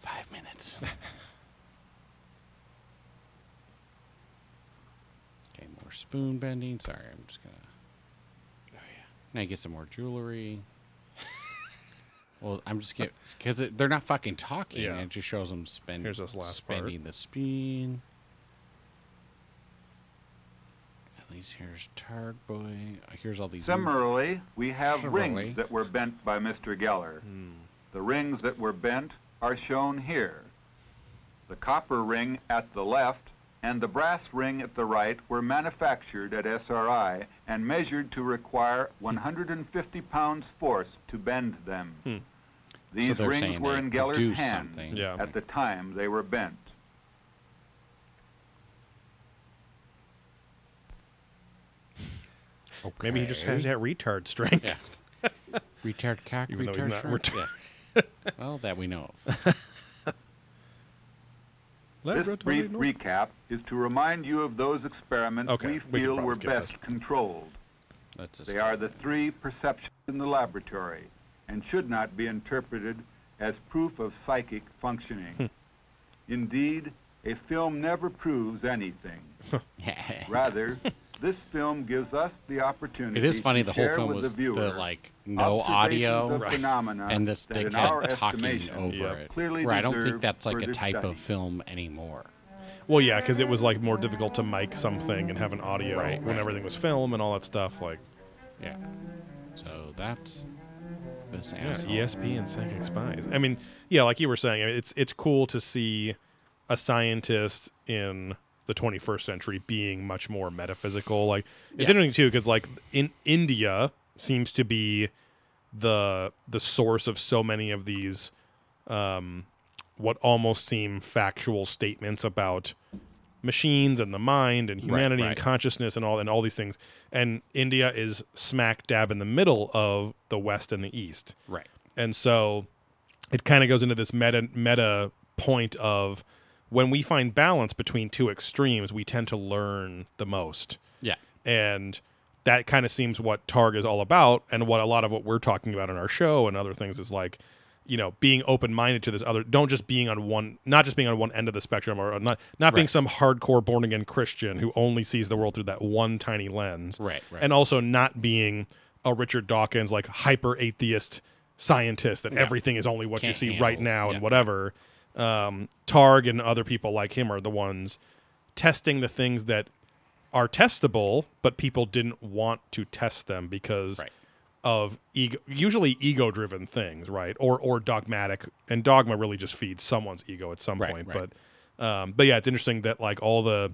five minutes. okay, more spoon bending. Sorry, I'm just gonna. Oh yeah. Now get some more jewelry. well, I'm just getting because they're not fucking talking. Yeah. It just shows them spend, Here's this last part. spending the spoon. At least here's Targ Boy. Uh, Here's all these. Similarly, we have Similarly. rings that were bent by Mr. Geller. The rings that were bent are shown here. The copper ring at the left and the brass ring at the right were manufactured at SRI and measured to require 150 pounds force to bend them. Hmm. These they're rings were in Geller's produce hand. Yeah. at the time they were bent. Maybe he just has that retard strength. Yeah. retard cock. Even though he's not shark? retarded. Yeah. well, that we know of. This brief recap is to remind you of those experiments Okay, we we feel probably were best this. controlled. Let's They are the three perceptions in the laboratory and should not be interpreted as proof of psychic Hmm. functioning. Indeed, a film never proves anything. Rather, this film gives us the opportunity It is funny. to The whole film with was the viewer the like no audio Right. phenomena and this that in dickhead talking over Yep. it. clearly Where I don't think that's like a type study. of film anymore. Well, yeah, because it was like more difficult to mic something and have an audio Right, when right. everything was film and all that stuff. Like, Yeah. So that's this yeah, asshole. ESP and psychic spies. I mean, yeah, like you were saying, I mean, it's it's cool to see a scientist in the 21st century being much more metaphysical. Like, it's Yeah. interesting too because like in India seems to be the the source of so many of these um, what almost seem factual statements about machines and the mind and humanity right. and consciousness and all and all these things. And India is smack dab in the middle of the West and the East. Right. And so it kind of goes into this meta meta point of when we find balance between two extremes, we tend to learn the most. Yeah. And that kind of seems what Targ is all about and what a lot of what we're talking about in our show and other things is like you know being open minded to this other don't just being on one not just being on one end of the spectrum or not not being some hardcore born again christian who only sees the world through that one tiny lens Right, right. and also not being a richard dawkins like hyper atheist scientist that everything is only what you Can't see right now yeah. and whatever um, targ and other people like him are the ones testing the things that are testable but people didn't want to test them because Right. of ego usually ego driven things right or or dogmatic and dogma really just feeds someone's ego at some Right, point right. but um but yeah it's interesting that like all the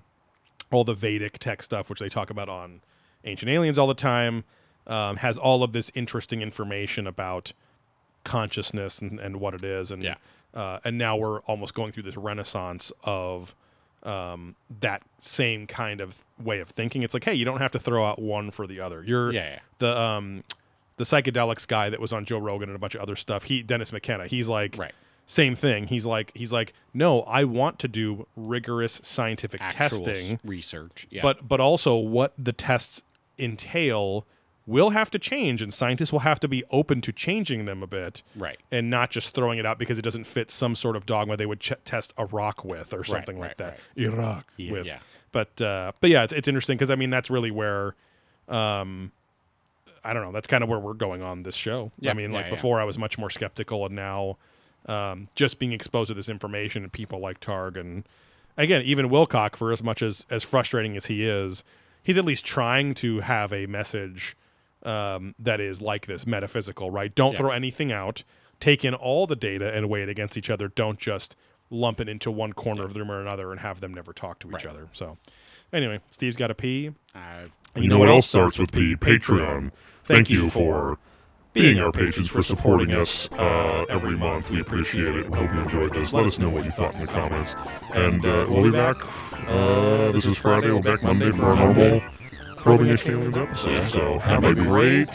all the vedic tech stuff which they talk about on ancient aliens all the time um, has all of this interesting information about consciousness and, and what it is and Yeah. Uh, and now we're almost going through this renaissance of um, that same kind of way of thinking. It's like, hey, you don't have to throw out one for the other. You're Yeah, yeah. the um, the psychedelics guy that was on Joe Rogan and a bunch of other stuff. He Dennis McKenna. He's like Right. same thing. He's like he's like no, I want to do rigorous scientific Actual testing research. Yeah. but but also what the tests entail will have to change and scientists will have to be open to changing them a bit Right. and not just throwing it out because it doesn't fit some sort of dogma they would ch- test iraq with or something like right, that right. iraq Yeah, with yeah. but uh but yeah it's, it's interesting because i mean that's really where um i don't know that's kind of where we're going on this show Yeah, i mean like before i was much more skeptical and now um just being exposed to this information and people like targ and again, even Wilcock, for as much as as frustrating as he is, he's at least trying to have a message um, that is like this metaphysical, right? Don't Yeah. throw anything out. Take in all the data and weigh it against each other. Don't just lump it into one corner of the room or another and have them never talk to each Right. other. So, anyway, Steve's got a pee. I've And You know what else starts with P? Patreon. Thank you for being our patrons, for supporting us uh, every month. We appreciate it. We hope you enjoyed this. Let us know what you thought in the comments. And uh, we'll be back. Uh, this is Friday. We'll be back Monday for our normal Probing Ancient Aliens episode. So have a great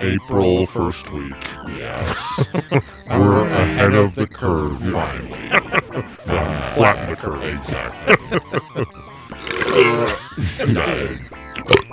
April 1st week. Yes. We're ahead of the curve, finally. Flatten the curve. Exactly.